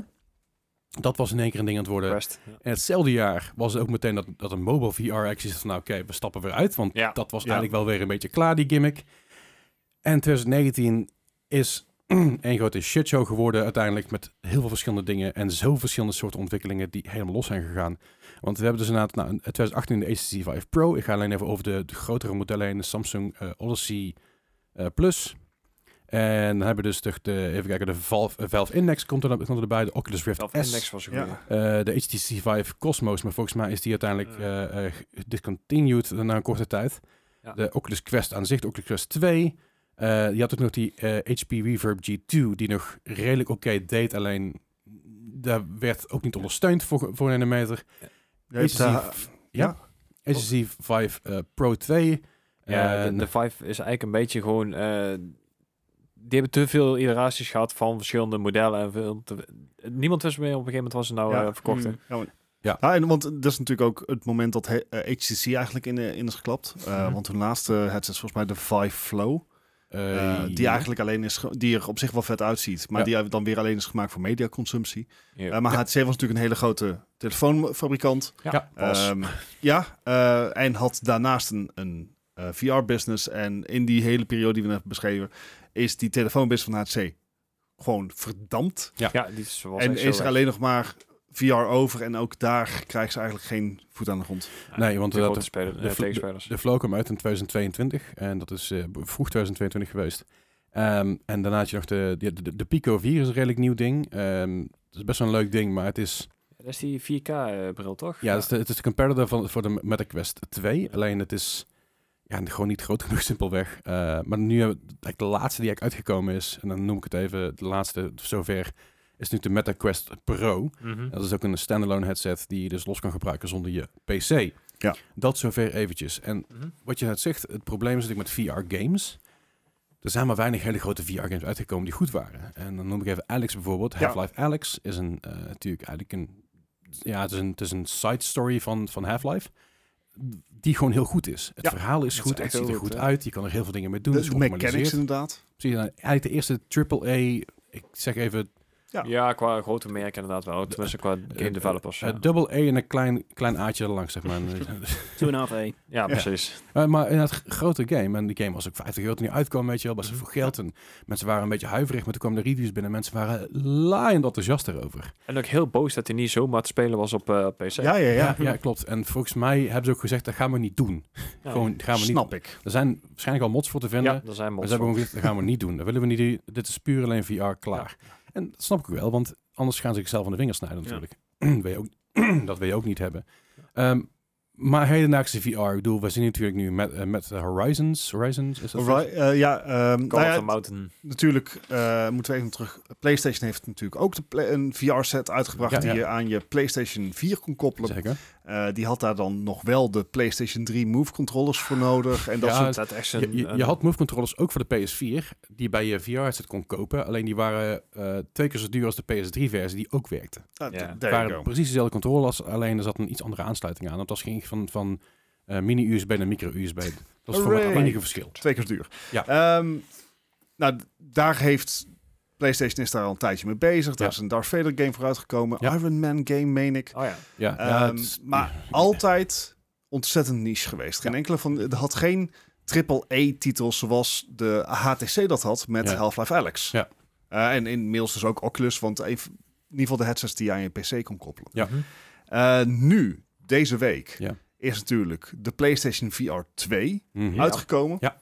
Dat was in één keer een ding aan het worden. Ja. En hetzelfde jaar was het ook meteen dat, dat een mobile VR actie is van nou oké, we stappen weer uit. Want Ja. dat was Ja. eigenlijk wel weer een beetje klaar, die gimmick. En 2019 is een grote shitshow geworden uiteindelijk met heel veel verschillende dingen en zo verschillende soorten ontwikkelingen die helemaal los zijn gegaan. Want we hebben dus inderdaad nou, in 2018 de HTC Vive Pro. Ik ga alleen even over de, de grotere modellen heen, de Samsung eh, Odyssey eh, Plus. En dan hebben we dus de, de, even kijken, de Valve, eh, Valve Index komt, er, komt erbij, de Oculus Rift Zelf S. Index was Ja. Eh, de HTC Vive Cosmos, maar volgens mij is die uiteindelijk Ja. eh, eh, discontinued na een korte tijd. Ja. De Oculus Quest aan zich, de Oculus Quest 2. Eh, je had ook nog die eh, HP Reverb G2, die nog redelijk oké deed, alleen daar werd ook niet ondersteund voor, voor een meter. Hebt, HTC, ja, HTC Vive Pro 2. Ja, Eh, de, de Vive is eigenlijk een beetje gewoon... die hebben te veel iteraties gehad van verschillende modellen. En veel te- niemand wist meer op een gegeven moment was ze nou Ja. eh, verkocht. Mm. Ja, maar- Ja. Ja, en want dat is natuurlijk ook het moment dat he- eh, HTC eigenlijk in, in is geklapt. Eh, Mhm. Want hun laatste headset is volgens mij de Vive Flow. die eigenlijk alleen is, die er op zich wel vet uitziet. Maar Ja. die dan weer alleen is gemaakt voor mediaconsumptie. Ja. Maar HTC was natuurlijk een hele grote telefoonfabrikant. Ja, was. Ehm, ja, eh, en had daarnaast een, een VR-business. En in die hele periode die we net hebben beschreven, is die telefoonbusiness van HTC gewoon verdampt. ja, die is, was en is er weg. alleen nog maar VR over. En ook daar krijgt ze eigenlijk geen voet aan de grond. Nee, want de eh, de- speler, de eh, tegenspelers. De Flow kwam uit in 2022 en dat is eh, vroeg 2022 geweest. Ehm, en daarna had je nog de, de, de, de Pico 4 is een redelijk nieuw ding. Ehm, het is best wel een leuk ding, maar het is, Dat is die 4K-bril, toch? ja, Het, is de, het is de competitor van, voor de Meta Quest 2. Alleen het is ja, gewoon niet groot genoeg simpelweg. Eh, maar nu hebben we eigenlijk de laatste die eigenlijk uitgekomen is, en dan noem ik het even, de laatste zover, is nu de Meta Quest Pro. Mhm. Dat is ook een standalone headset die je dus los kan gebruiken zonder je PC. Ja. Dat zover eventjes. En Mhm. wat je net zegt, het probleem is natuurlijk met VR-games. Er zijn maar weinig hele grote VR-games uitgekomen die goed waren. En dan noem ik even Alex bijvoorbeeld. Ja. Half-Life Alex is een, eh, natuurlijk eigenlijk een... Ja, het is een, het is een side story van, van Half-Life. Die gewoon heel goed is. Het Ja, verhaal is goed, is het ziet er goed uit. Je kan er heel veel dingen mee doen. De, het is de mechanics inderdaad. Zie je, nou, eigenlijk de eerste AAA, ik zeg even Ja. Ja, qua grote merken inderdaad wel. Tenminste, qua game developers. eh, ja. double A en een klein, klein A'tje erlangs, zeg maar. Two and a half A. ja, precies. Uh, maar in het grote game, en die game was ook 50 euro toen die uitkwam, weet je wel, best Mhm. veel geld. En mensen waren een beetje huiverig, maar toen kwamen de reviews binnen. Mensen waren laaiend enthousiast erover. En ook heel boos dat hij niet zomaar te spelen was op eh, PC. Ja, ja, Ja, ja. klopt. En volgens mij hebben ze ook gezegd, dat gaan we niet doen. Ja. Gewoon, gaan we niet. Snap ik. Er zijn waarschijnlijk al mods voor te vinden. Ja, er zijn maar mods ze hebben gewoon gezegd, dat gaan we niet doen. Dat willen we niet doen. Dit is puur alleen VR, klaar. En dat snap ik ook wel, want anders gaan ze zichzelf aan de vingers snijden natuurlijk. wil je ook, dat wil je ook niet hebben. Ehm, maar hedendaagse VR, ik bedoel, we zien natuurlijk nu met, eh, met Horizons. Horizons, is dat Alright, eh, ja, ehm, Call nou of ja, Mountain. natuurlijk eh, moeten we even terug. PlayStation heeft natuurlijk ook de een VR-set uitgebracht Ja, ja. die je aan je PlayStation 4 kon koppelen. Zeker. Eh, die had daar dan nog wel de PlayStation 3 Move controllers voor nodig. En dat Ja, soort Dat echt Je, een, je, je had move controllers ook voor de PS4, die bij je VR-headset kon kopen. Alleen die waren eh, twee keer zo duur als de PS3-versie, die ook werkte. Ah, Ja. waren precies dezelfde controllers, alleen er zat een iets andere aansluiting aan. Het was ging van, van eh, mini-USB naar micro-USB. Dat was voor mij het enige verschil. Twee keer zo duur. Ja. Ehm, nou, daar heeft PlayStation is daar al een tijdje mee bezig. Daar Ja. is een Darth Vader game voor uitgekomen. Ja. Iron Man game, meen ik. Oh ja. Ja, Ehm, is- maar altijd ontzettend niche geweest. Geen enkele van, het had geen triple-A-titels zoals de HTC dat had met. Half-Life Alex. Ja. Eh, en inmiddels dus ook Oculus, want even, in ieder geval de headsets die je aan je PC kon koppelen. Ja. Eh, nu, deze week, is natuurlijk de PlayStation VR 2 Mhm. uitgekomen. Ja.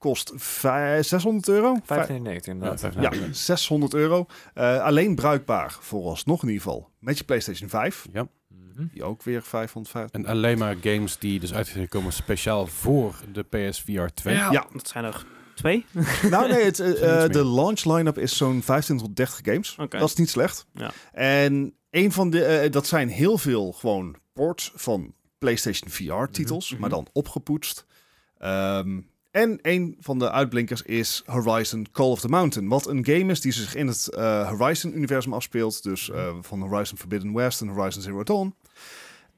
Kost vij- 600 euro. Vij- 599 inderdaad. Ja, ja, 599. 600 euro. Eh, alleen bruikbaar, vooralsnog in ieder geval, met je PlayStation 5. Ja. Mhm. Die ook weer 550. En alleen maar games die dus uit zijn gekomen speciaal voor de PSVR 2. Ja. Ja. Dat zijn er twee. Nou nee, het, eh, eh, de launch line-up is zo'n 25 tot 30 games. Oké. Dat is niet slecht. Ja. En een van de, dat zijn heel veel gewoon ports van PlayStation VR-titels, Mhm. maar dan opgepoetst. Ehm, en een van de uitblinkers is Horizon Call of the Mountain. Wat een game is die zich in het eh, Horizon-universum afspeelt. Dus eh, van Horizon Forbidden West en Horizon Zero Dawn.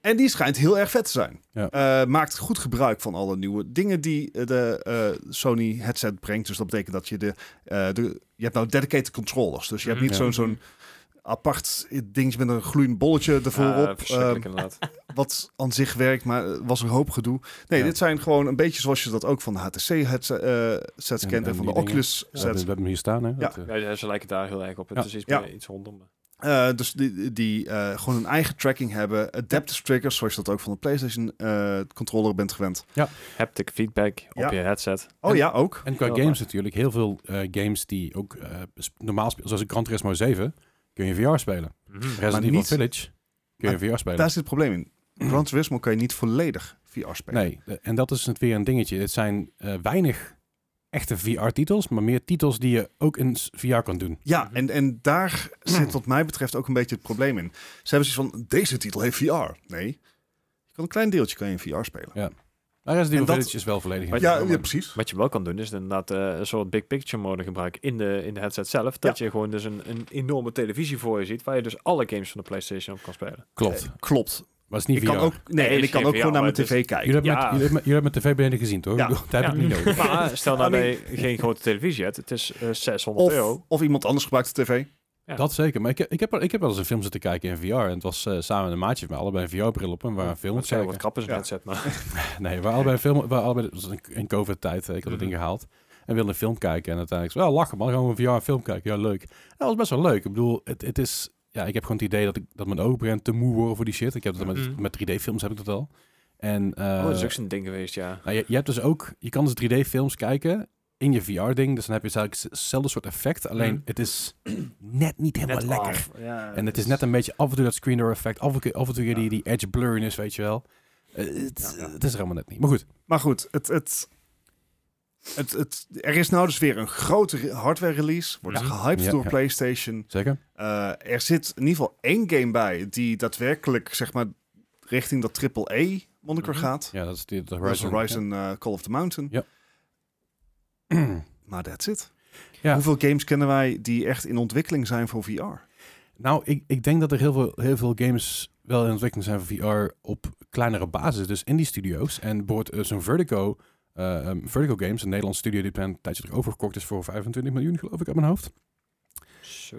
En die schijnt heel erg vet te zijn. Ja. Eh, maakt goed gebruik van alle nieuwe dingen die de Sony headset brengt. Dus dat betekent dat je de, de... Je hebt nou dedicated controllers. Dus je hebt niet Mhm. zo'n zo'n apart dingetje met een gloeiend bolletje ervoor Ja, op. Ehm, inderdaad. wat aan zich werkt, maar er was een hoop gedoe. Nee, Ja. dit zijn gewoon een beetje zoals je dat ook van de HTC-sets En- kent en, en van de dingen. Oculus Ja, we, sets. we hebben hem hier staan, hè? Dat, eh, Ja, ze lijken daar heel erg op. Het Ja. is iets, Ja. meer- iets rondom. Eh, dus die, die eh, gewoon een eigen tracking hebben. Adaptive triggers, zoals je dat ook van de PlayStation eh, controller bent gewend. Haptic feedback Ja. op je headset. Oh En- ja, ook. En qua Heel games waar. natuurlijk. Heel veel eh, games die ook eh, normaal spelen. Zoals Gran Turismo 7 kun je VR spelen. Mhm. Resident Evil niet- Village kun je VR spelen. Daar zit het probleem in. Gran Turismo kan je niet volledig VR spelen. Nee, en dat is het weer een dingetje. Het zijn eh, weinig echte VR-titels, maar meer titels die je ook in VR kan doen. Ja, en, en daar zit wat mij betreft ook een beetje het probleem in. Ze hebben zoiets van, deze titel heeft VR. Nee, je kan een klein deeltje kan je in VR spelen. Maar Resident En Evil dat- Village is wel volledig in Ja, precies. Wat je wel kan doen, is inderdaad eh, een soort big picture mode gebruiken in de, in de headset zelf. Dat je gewoon dus een, een enorme televisie voor je ziet, waar je dus alle games van de PlayStation op kan spelen. Klopt. Eh, klopt. Maar het is niet Ik VR. kan ook, nee, Nee, en ik kan ook VR, gewoon naar mijn tv kijken. Jullie hebben, Ja. met, jullie, hebben, jullie hebben met tv beneden gezien, toch? Ja. Dat heb ik Ja. niet nodig. Maar stel nou I dat je geen grote televisie hebt, het is eh, 600 Of, euro. of iemand anders gebruikt de tv. Ja. Dat zeker. Maar ik, heb- ik, heb, ik heb wel eens een film zitten kijken in VR. En het was eh, samen met een maatje van mij, allebei een VR-bril op. En we waren een film Wat wat kijken. krap is een Ja. headset, maar Nee, we waren allebei een film... We allebei, dat was in, in COVID-tijd. eh, Ik had het Mhm. ding gehaald. En wilde een film kijken. En uiteindelijk wel lachen man, gaan we een VR-film kijken. Ja, leuk. Dat was best wel leuk. Ik bedoel, het, het is... Ja, ik heb gewoon het idee dat, ik, dat mijn ogen te moe worden voor die shit. Ik heb dat met, Mhm. met 3D-films heb ik dat al. En, eh, oh, dat is ook zo'n ding geweest, ja. nou, je, je hebt dus ook... Je kan dus 3D-films kijken in je VR-ding. Dus dan heb je dus eigenlijk hetzelfde soort effect. Alleen, Mhm. het is net niet helemaal Net lekker. Ja, En het is net een beetje af en toe dat screen door effect, af en toe, af en toe weer die, die edge blurriness, weet je wel. Eh, het, Ja, het is er helemaal net niet. Maar goed, Maar goed, het, het, het, het, er is nou dus weer een grote re- hardware release. Wordt Ja. gehyped Ja, door ja. PlayStation. zeker. Eh, er zit in ieder geval één game bij die daadwerkelijk zeg maar richting dat AAA moniker Mhm. gaat. Ja, dat is die, de Horizon. Horizon eh, Call of the Mountain. Ja. Maar that's it. Ja. Hoeveel games kennen wij die echt in ontwikkeling zijn voor VR? Nou, ik, ik denk dat er heel veel, heel veel games wel in ontwikkeling zijn voor VR op kleinere basis. Dus in die studio's. En bijvoorbeeld eh, zo'n Vertigo, eh, um, Vertigo Games, een Nederlands studio die een tijdje terug overgekocht is voor 25 miljoen, geloof ik, uit mijn hoofd.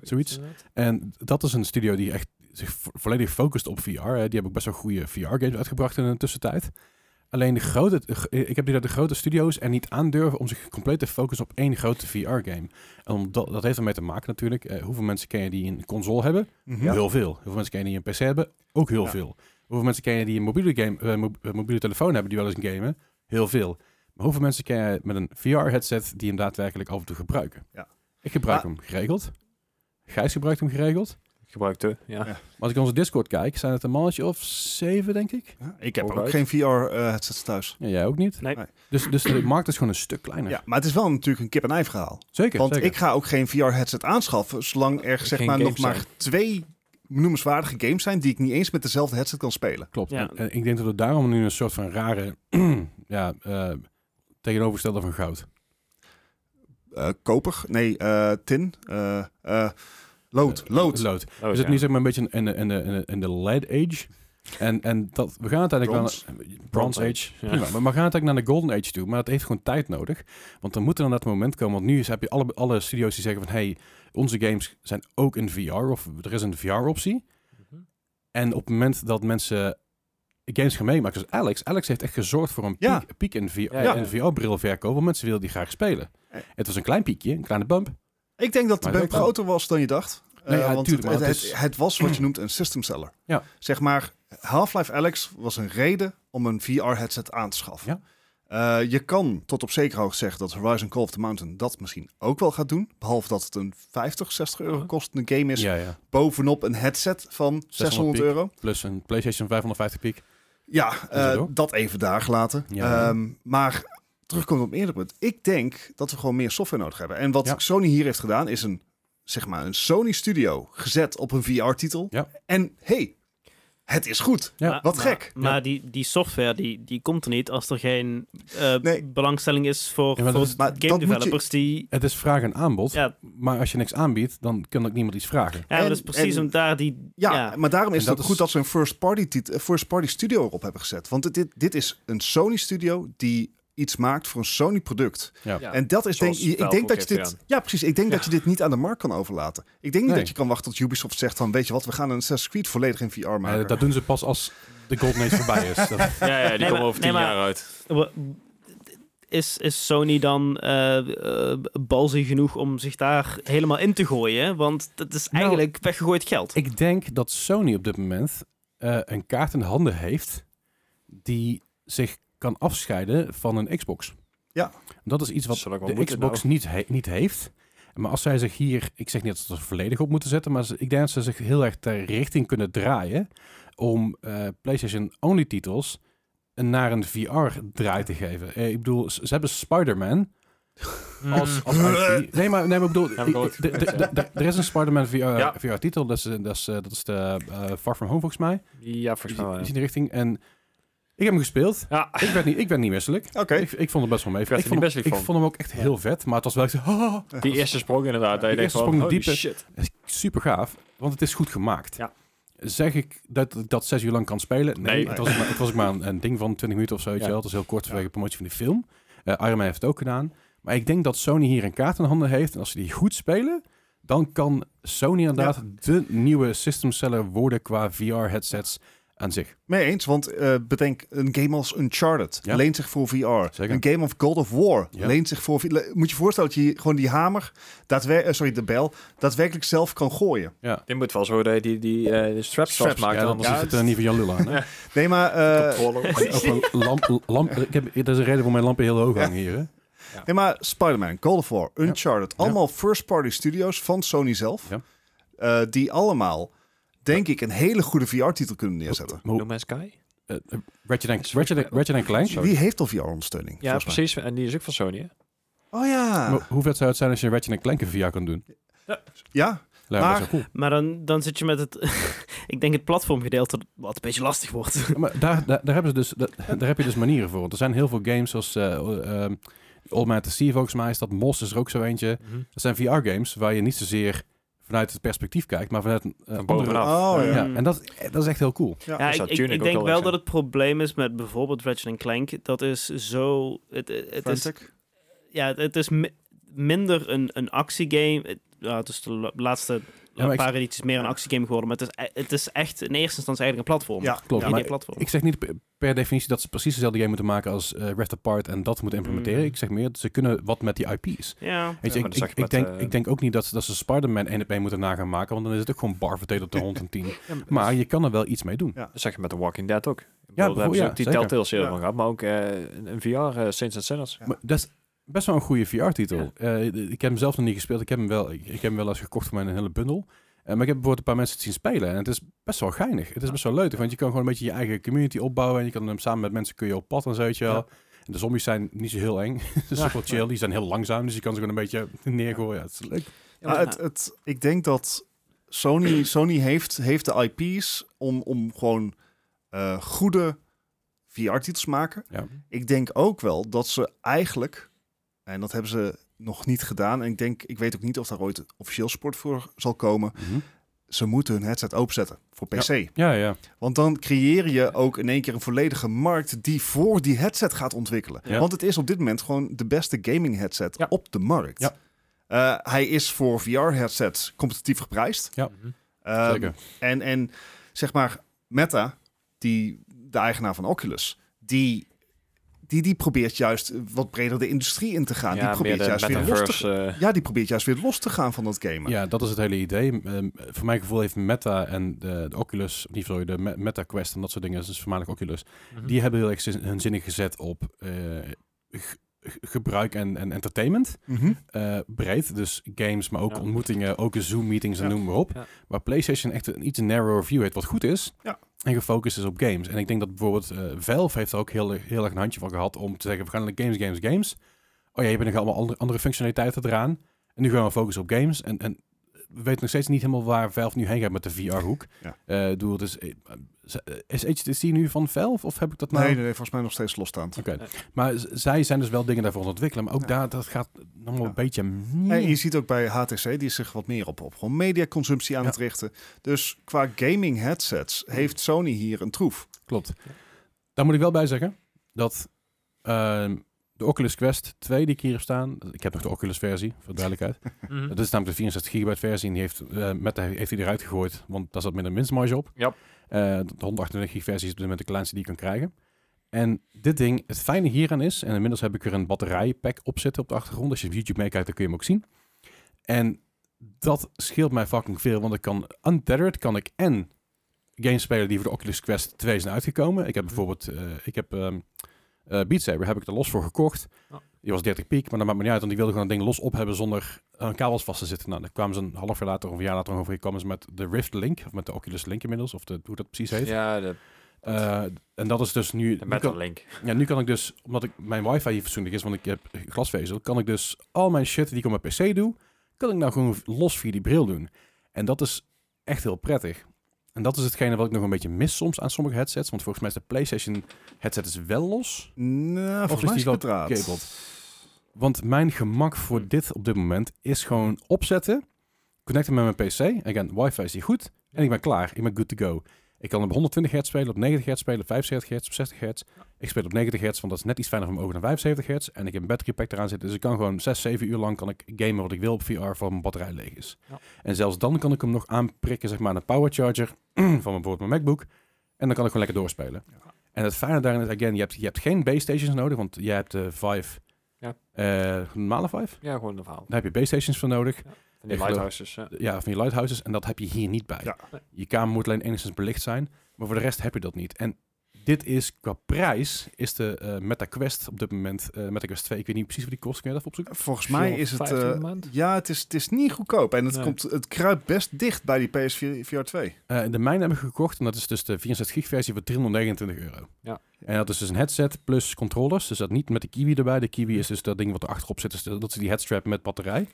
Zoiets. En dat is een studio die echt zich vo- volledig focust op VR. Hè. Die hebben ook best wel goede VR-games uitgebracht in de tussentijd. Alleen de grote, ik heb die dat de grote studio's er niet aandurven om zich compleet te focussen op één grote VR-game. En omdat, dat heeft ermee te maken natuurlijk. eh, hoeveel mensen ken je die een console hebben? Heel veel. Hoeveel mensen ken je die een PC hebben? Ook heel Ja. veel. Hoeveel mensen ken je die een mobiele, game, eh, eh, mobiele telefoon hebben die wel eens gamen? Heel veel. Maar hoeveel mensen ken je met een VR-headset die hem daadwerkelijk af en toe gebruiken? Ja. Ik gebruik Maar- hem geregeld. Gijs gebruikt hem geregeld. Gebruikt de, ja. Ja. Maar als ik onze Discord kijk, zijn het een mannetje of zeven, denk ik. Ja, ik heb ook geen VR-headsets thuis. Ja, jij ook niet. Nee. Nee. Dus, dus de markt is gewoon een stuk kleiner. Ja, maar het is wel natuurlijk een kip-en-ei verhaal. Zeker, Want zeker. ik ga ook geen VR-headset aanschaffen, zolang er zeg Geen maar nog maar zijn. twee noemenswaardige games zijn die ik niet eens met dezelfde headset kan spelen. Klopt. Ja. En, en ik denk dat we daarom nu een soort van rare ja, eh, tegenovergestelde van goud. Eh, koper? Nee, eh, tin? Eh, eh, lood. Eh, lood. Lood. We zitten ja. nu zeg maar een beetje in de, in de, in de, in de lead age. En, en dat, we gaan uiteindelijk Bronze. naar Bronze Age. Bronze Age, ja. Prima. Maar we gaan uiteindelijk naar de Golden Age toe. Maar dat heeft gewoon tijd nodig. Want dan moet er dan dat moment komen. Want nu is, heb je alle, alle studio's die zeggen van... hey, onze games zijn ook in VR. Of er is een VR-optie. Mhm. En op het moment dat mensen games gaan meemaken... Zoals Alex. Alex heeft echt gezorgd voor een piek, Ja. piek in, VR, Ja. in VR-bril verkoop. Want mensen willen die graag spelen. Eh. Het was een klein piekje, een kleine bump. Ik denk dat de groter was dan je dacht. Nee, Eh, ja, want tuurlijk, het, het, het het, is- het was wat je noemt een system seller. Ja. Zeg maar, Half-Life Alex was een reden om een VR-headset aan te schaffen. Ja. Eh, je kan tot op zekere hoogte zeggen dat Horizon Call of the Mountain dat misschien ook wel gaat doen. Behalve dat het een 50, 60 euro kostende game is. Ja, ja. Bovenop een headset van 600 piek. euro. Plus een PlayStation 550 piek. Ja, eh, dat even daar gelaten. Ja. Ehm, maar terugkomt op een eerder punt. Ik denk dat we gewoon meer software nodig hebben. En wat Ja. Sony hier heeft gedaan is een, zeg maar, een Sony Studio gezet op een VR-titel. Ja. En hey, het is goed. Ja. Maar- Wat maar- gek. Maar die, die software die, die komt er niet als er geen eh, Nee. belangstelling is voor, Ja, maar dat voor is- maar dat game je- developers die... Het is vraag en aanbod. Ja, Maar als je niks aanbiedt, dan kan ook niemand iets vragen. ja maar En- dat is precies en- om daar die... Ja, Ja, maar daarom is het is- goed dat ze een first party, first party studio erop hebben gezet. Want dit, dit is een Sony studio die iets maakt voor een Sony product. Ja. Ja. En dat is denk ik denk dat je dit. Ja, precies. Ik denk dat je dit niet aan de markt kan overlaten. Ik denk niet Nee. dat je kan wachten tot Ubisoft zegt van weet je wat, we gaan een Assassin's Creed volledig in VR maken. Dat doen ze pas als de Golden Age voorbij is. Dat, Ja, ja, die Nee, komen maar- over nee, tien maar- jaar uit. Is, is Sony dan balzig genoeg om zich daar helemaal in te gooien? Want dat is Nou, eigenlijk weggegooid geld. ik denk dat Sony op dit moment eh, een kaart in de handen heeft die zich kan afscheiden van een Xbox. Ja. Dat is iets wat de moeten, Xbox nou. niet, he- niet heeft. Maar als zij zich hier, ik zeg niet dat ze er volledig op moeten zetten, maar ze- ik denk dat ze zich heel erg ter richting kunnen draaien om eh, PlayStation only titels een- naar een VR draai te geven. Eh, ik bedoel, ze hebben Spider-Man als, als IP. Nee, maar, nee, maar ik bedoel, er is een Spider-Man VR, Ja. VR titel, dat is, dat is, eh, dat is de Far From Home volgens mij. Ja, volgens mij in die richting. En ik heb hem gespeeld. Ja, Ik werd niet, ik werd niet misselijk. Oké. Ik, ik vond het best wel mee. Ik vond, hem, ik vond hem ook echt heel vet, maar het was wel echt oh, die eerste sprong inderdaad. je die eerste sprong diepe. shit. super gaaf, want het is goed gemaakt. Ja. Zeg ik dat ik dat zes uur lang kan spelen? Nee, Nee. Het, was, maar- het was ook maar een, een ding van 20 minuten of zo. Ja. Het was heel kort vanwege de promotie van die film. Eh Iron Man heeft het ook gedaan. Maar ik denk dat Sony hier een kaart in handen heeft. En als ze die goed spelen, dan kan Sony inderdaad de nieuwe system seller worden qua VR-headsets aan zich. Mee eens, want eh, bedenk, een game als Uncharted Ja. leent zich voor VR. Zeker. Een game of God of War Ja. leent zich voor VR. Moet je voorstellen dat je gewoon die hamer, daadwer- eh, sorry, de bel, daadwerkelijk zelf kan gooien. Dit moet wel zo dat je die, die eh, de straps Straps, vastmaakt. Ja, anders dan zit er niet van Jan Lul aan. hè? Ja. Nee, maar, eh, lamp, lamp, ik heb, dat is een reden waarom mijn lampen heel hoog hangen hier. Hè? nee, maar Spider-Man, God of War, Uncharted, allemaal first-party studios van Sony zelf, Ja. eh, die allemaal, denk ik, een hele goede VR-titel kunnen neerzetten. No Man's Sky? eh, Ratchet, Ratchet en Clank. Die heeft al VR-ondersteuning. Ja, precies. En die is ook van Sony, hè? Oh ja. Maar hoe vet zou het zijn als je Ratchet en Clank in VR kan doen? Ja, me Maar- cool. Maar dan, dan zit je met het... ik denk het platformgedeelte wat een beetje lastig wordt. Ja, Maar daar, daar, daar, hebben ze dus, daar, daar heb je dus manieren voor. Want er zijn heel veel games zoals eh ehm, All See volgens mij is dat. Mos is er ook zo eentje. Dat zijn VR-games waar je niet zozeer vanuit het perspectief kijkt, maar vanuit een eh, Van andere... bovenaf. Oh, ja. Ja, en dat, dat is echt heel cool. Ja. Ik, ik, denk wel dat het probleem is met bijvoorbeeld Ratchet Clank. Dat is zo... Het, het, is, ja, het is mi- minder een, een actiegame. Het, ja, het is de la- laatste maar meer een actiegame geworden. Maar het is, het is echt in eerste instantie eigenlijk een platform. Ja, Klopt, ja. maar 3D-platform. Ik zeg niet per- definitie dat ze precies dezelfde game moeten maken als eh Rift Apart en dat moeten implementeren. Mm. Ik zeg meer, dat ze kunnen wat met die IP's. Ja. Weet je, maar ik, dat zag ik, je ik met, denk, eh, ik denk ook niet dat, ze- dat ze Spider-Man 1 op 1 moeten na gaan maken, want dan is het ook gewoon bar op de 110. Maar je kan er wel iets mee doen. Dat zeg je met The Walking Dead ook. Ik bedoel, Ja, daar hebben ze ja, ook die zeker. Telltale serie Ja. van gehad, maar ook eh, een een VR, Saints and Sinners. Ja. Maar dat is best wel een goede VR-titel. Ja. Eh, ik heb hem zelf nog niet gespeeld. Ik heb hem wel, ik, ik heb hem wel eens gekocht voor mijn hele bundel. Eh, maar ik heb bijvoorbeeld een paar mensen het zien spelen. En het is best wel geinig. Het is best wel leuk. Want je kan gewoon een beetje je eigen community opbouwen. En je kan hem samen met mensen kun je op pad en zo, weet je wel. Ja. En de zombies zijn niet zo heel eng. Ja. ook wel chill. Die zijn heel langzaam. Dus je kan ze gewoon een beetje neergooien. Ja, het is leuk. Nou, het, het, ik denk dat Sony, Sony heeft, heeft de IP's om, om gewoon eh, goede VR-titels te maken. Ja. Ik denk ook wel dat ze eigenlijk, en dat hebben ze nog niet gedaan, en ik denk, ik weet ook niet of daar ooit officieel sport voor zal komen. Mhm. Ze moeten hun headset openzetten voor PC. Ja, ja. Want dan creëer je ook in één keer een volledige markt die voor die headset gaat ontwikkelen. Ja. Want het is op dit moment gewoon de beste gaming headset Ja. op de markt. Ja. Eh, hij is voor VR-headsets competitief geprijsd. Ja. Mhm. Ehm, Zeker. En, en zeg maar, Meta, die, de eigenaar van Oculus, die, die, die probeert juist wat breder de industrie in te gaan. die Ja, meer probeert de juist weer los te, eh, ja, die probeert juist weer los te gaan van dat gamen. Ja, dat is het hele idee. Ehm, voor mijn gevoel heeft Meta en de, de Oculus, niet sorry, de Me- Meta Quest en dat soort dingen, is voormalig Oculus, mhm. die hebben heel erg zin- hun zinnen gezet op eh, gebruik en, en entertainment. Mhm. eh, breed. Dus games, maar ook Ja. ontmoetingen, ook Zoom-meetings en Ja. noem maar op. Ja. Waar PlayStation echt een iets narrower view heeft, wat goed is. Ja. En gefocust is op games. En ik denk dat bijvoorbeeld eh, Valve heeft er ook heel, heel erg een handje van gehad om te zeggen, we gaan naar games, games, games. Oh ja, je hebt nog allemaal andere, andere functionaliteiten eraan. En nu gaan we focussen op games. En, en weet nog steeds niet helemaal waar Valve nu heen gaat met de VR-hoek. Ja. Ik bedoel, dus, is HTC nu van Valve of heb ik dat nou? Nee, nee, volgens mij nog steeds losstaand. Oké, Nee. maar zij zijn dus wel dingen daarvoor aan het ontwikkelen. Maar ook Ja. daar, dat gaat nog wel Ja. een beetje... En je ziet ook bij HTC, die is zich wat meer op, op gewoon mediaconsumptie aan Ja. het richten. Dus qua gaming headsets heeft Sony hier een troef. Klopt. Daar moet ik wel bij zeggen dat ehm, de Oculus Quest 2 die ik hier heb staan... Ik heb nog de Oculus versie, voor duidelijkheid. Dat is namelijk de 64 gigabyte versie. En die heeft, eh Meta heeft hij eruit gegooid, want daar zat minder winstmarge op. Ja. Eh, de 128 gig versie is op dit moment de kleinste die je kan krijgen. En dit ding, het fijne hieraan is, en inmiddels heb ik er een batterijpack op zitten op de achtergrond. Als je op YouTube meekijkt, dan kun je hem ook zien. En dat scheelt mij fucking veel, want ik kan untethered, kan ik en games spelen die voor de Oculus Quest 2 zijn uitgekomen. Ik heb bijvoorbeeld, eh, ik heb eh, Beat Saber, heb ik er los voor gekocht. Die was 30 piek, maar dat maakt me niet uit, want die wilde gewoon een ding los op hebben zonder aan kabels vast te zitten. Nou, dan kwamen ze een half jaar later of een jaar later over, kwamen ze met de Rift Link, of met de Oculus Link inmiddels, of de, hoe dat precies heet. Ja, de, Eh, en dat is dus nu... de nu Metal kan, Link. ja, nu kan ik dus, omdat ik mijn wifi hier fatsoenlijk is, want ik heb glasvezel, kan ik dus al mijn shit die ik op mijn pc doe, kan ik nou gewoon los via die bril doen. En dat is echt heel prettig. En dat is hetgene wat ik nog een beetje mis soms aan sommige headsets, want volgens mij is de PlayStation headset is wel los. Nou, is volgens die mij is wel het draad. gecabled? Want mijn gemak voor dit op dit moment is gewoon opzetten, connecten met mijn PC. Again, wifi is hier goed en ik ben klaar. Ik ben good to go. Ik kan op 120 hertz spelen, op 90 hertz spelen, op 75 hertz, op 60 hertz. Ik speel op 90 hertz, want dat is net iets fijner voor mijn ogen dan 75 hertz. En ik heb een battery pack eraan zitten, dus ik kan gewoon 6, 7 uur lang kan ik gamen wat ik wil op VR voor mijn batterij leeg is. Ja. En zelfs dan kan ik hem nog aanprikken, zeg maar, aan een power charger van bijvoorbeeld mijn MacBook. En dan kan ik gewoon lekker doorspelen. En het fijne daarin is, again, je hebt, je hebt geen base stations nodig, want jij hebt de Vive, Ja. eh, normale Vive. Ja, gewoon een verhaal. Daar heb je base stations voor nodig. En die lighthouses. Ja. Ja, van je lighthouses. En dat heb je hier niet bij. Ja. Je kamer moet alleen enigszins belicht zijn. Maar voor de rest heb je dat niet. En dit is qua prijs, is de eh Meta Quest op dit moment, eh Meta Quest 2, ik weet niet precies wat die kost, kun je dat even opzoeken? Volgens mij is het... 450 eh, een maand? ja, het is, het is niet goedkoop. En het, Nee. komt, het kruipt best dicht bij die PS4 VR 2. Eh, de mijne heb ik gekocht en dat is dus de 64 gig versie voor 329 euro. Ja. En dat is dus een headset plus controllers. Dus dat niet met de Kiwi erbij. De Kiwi is dus dat ding wat er achterop zit. Dus dat is die headstrap met batterij.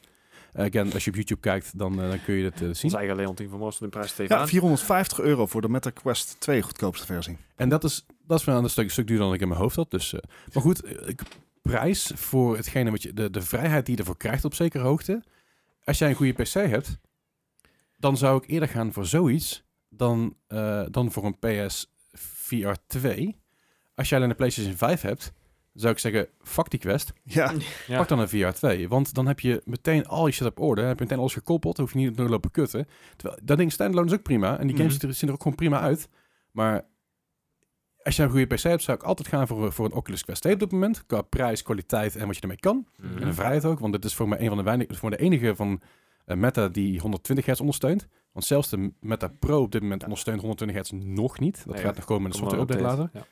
Eh, again, als je op YouTube kijkt, dan, eh, dan kun je dit eh, zien. Ons eigen Leontien van Moorsel in prijs tegen Ja, 450 euro voor de Meta Quest 2 goedkoopste versie. En dat is, dat is wel een stuk, stuk duurder dan ik in mijn hoofd had. Dus, eh, maar goed, ik, prijs voor hetgene wat je, de, de vrijheid die je ervoor krijgt op zekere hoogte. Als jij een goede PC hebt, dan zou ik eerder gaan voor zoiets dan, eh, dan voor een PS VR 2. Als jij alleen een PlayStation 5 hebt, zou ik zeggen, fuck die quest. Ja, Ja. Pak dan een VR 2. Want dan heb je meteen al je shit op orde. Dan heb je meteen alles gekoppeld. Dan hoef je niet te lopen kutten. Terwijl, dat ding standalone is ook prima. En die games Mhm. zien er- zien er ook gewoon prima uit. Maar als je een goede PC hebt, zou ik altijd gaan voor, voor een Oculus Quest 2 op dit moment. Qua prijs, kwaliteit en wat je ermee kan. Mhm. En de vrijheid ook. Want dit is voor mij een van de weinige, voor de enige van eh, Meta die 120 hertz ondersteunt. Want zelfs de Meta Pro op dit moment ondersteunt 120 hertz nog niet. Dat Nee, gaat nog komen met een maar update later. Ja.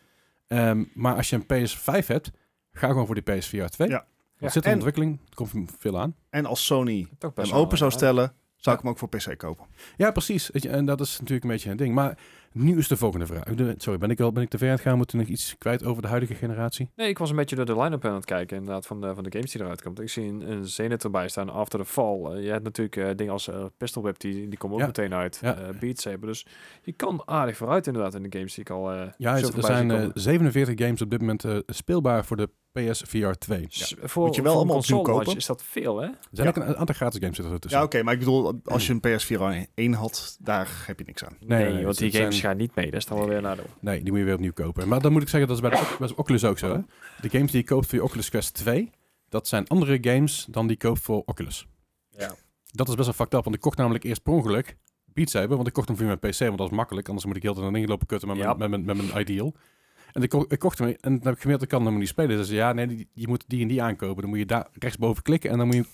Ehm, maar als je een PS5 hebt, ga gewoon voor die PSVR 2. Ja. Dat zit in En- ontwikkeling. Er komt veel aan. en als Sony hem open zou stellen, zou Ja. ik hem ook voor PC kopen. Ja, precies. En dat is natuurlijk een beetje een ding. Maar nu is de volgende vraag. De- sorry, ben ik, al, ben ik te ver gaan? Moeten we nog iets kwijt over de huidige generatie? Nee, ik was een beetje door de line-up aan het kijken, inderdaad, van de, van de games die eruit komt. Ik zie een, een Zenith erbij staan, After the Fall. Eh, je hebt natuurlijk eh, dingen als eh, Pistol Whip, die, die komen ook meteen uit. Eh, Beat Saber, dus je kan aardig vooruit inderdaad in de games die ik al eh Ja, er zijn zie eh, komen. 47 games op dit moment eh, speelbaar voor de PSVR 2. Er S- voor, Moet je wel voor allemaal opnieuw kopen? is dat veel, hè? zijn Ja. ook een aantal gratis games zitten er tussen. Ja, oké, maar ik bedoel, als je een PS4 1 had, daar heb je niks aan. Nee, nee, want die games zijn- gaan niet mee. Dat is dan wel weer nadeel. Nee, die moet je weer opnieuw kopen. Maar dan moet ik zeggen, dat is bij de Oc- bij de Oculus ook zo. Hè? De games die je koopt voor je Oculus Quest 2, dat zijn andere games dan die je koopt voor Oculus. Ja. Dat is best wel fucked up, want ik kocht namelijk eerst per ongeluk Beat Saber, want ik kocht hem via mijn PC, want dat is makkelijk. Anders moet ik heel de tijd aan lopen kutten met, Ja. mijn, met, mijn, met mijn Ideal. En ik, ko- ik kocht hem en dan heb ik gemerkt, ik kan hem niet spelen. Dus ja, nee, die- je moet die en die aankopen. Dan moet je daar rechtsboven klikken en dan moet je...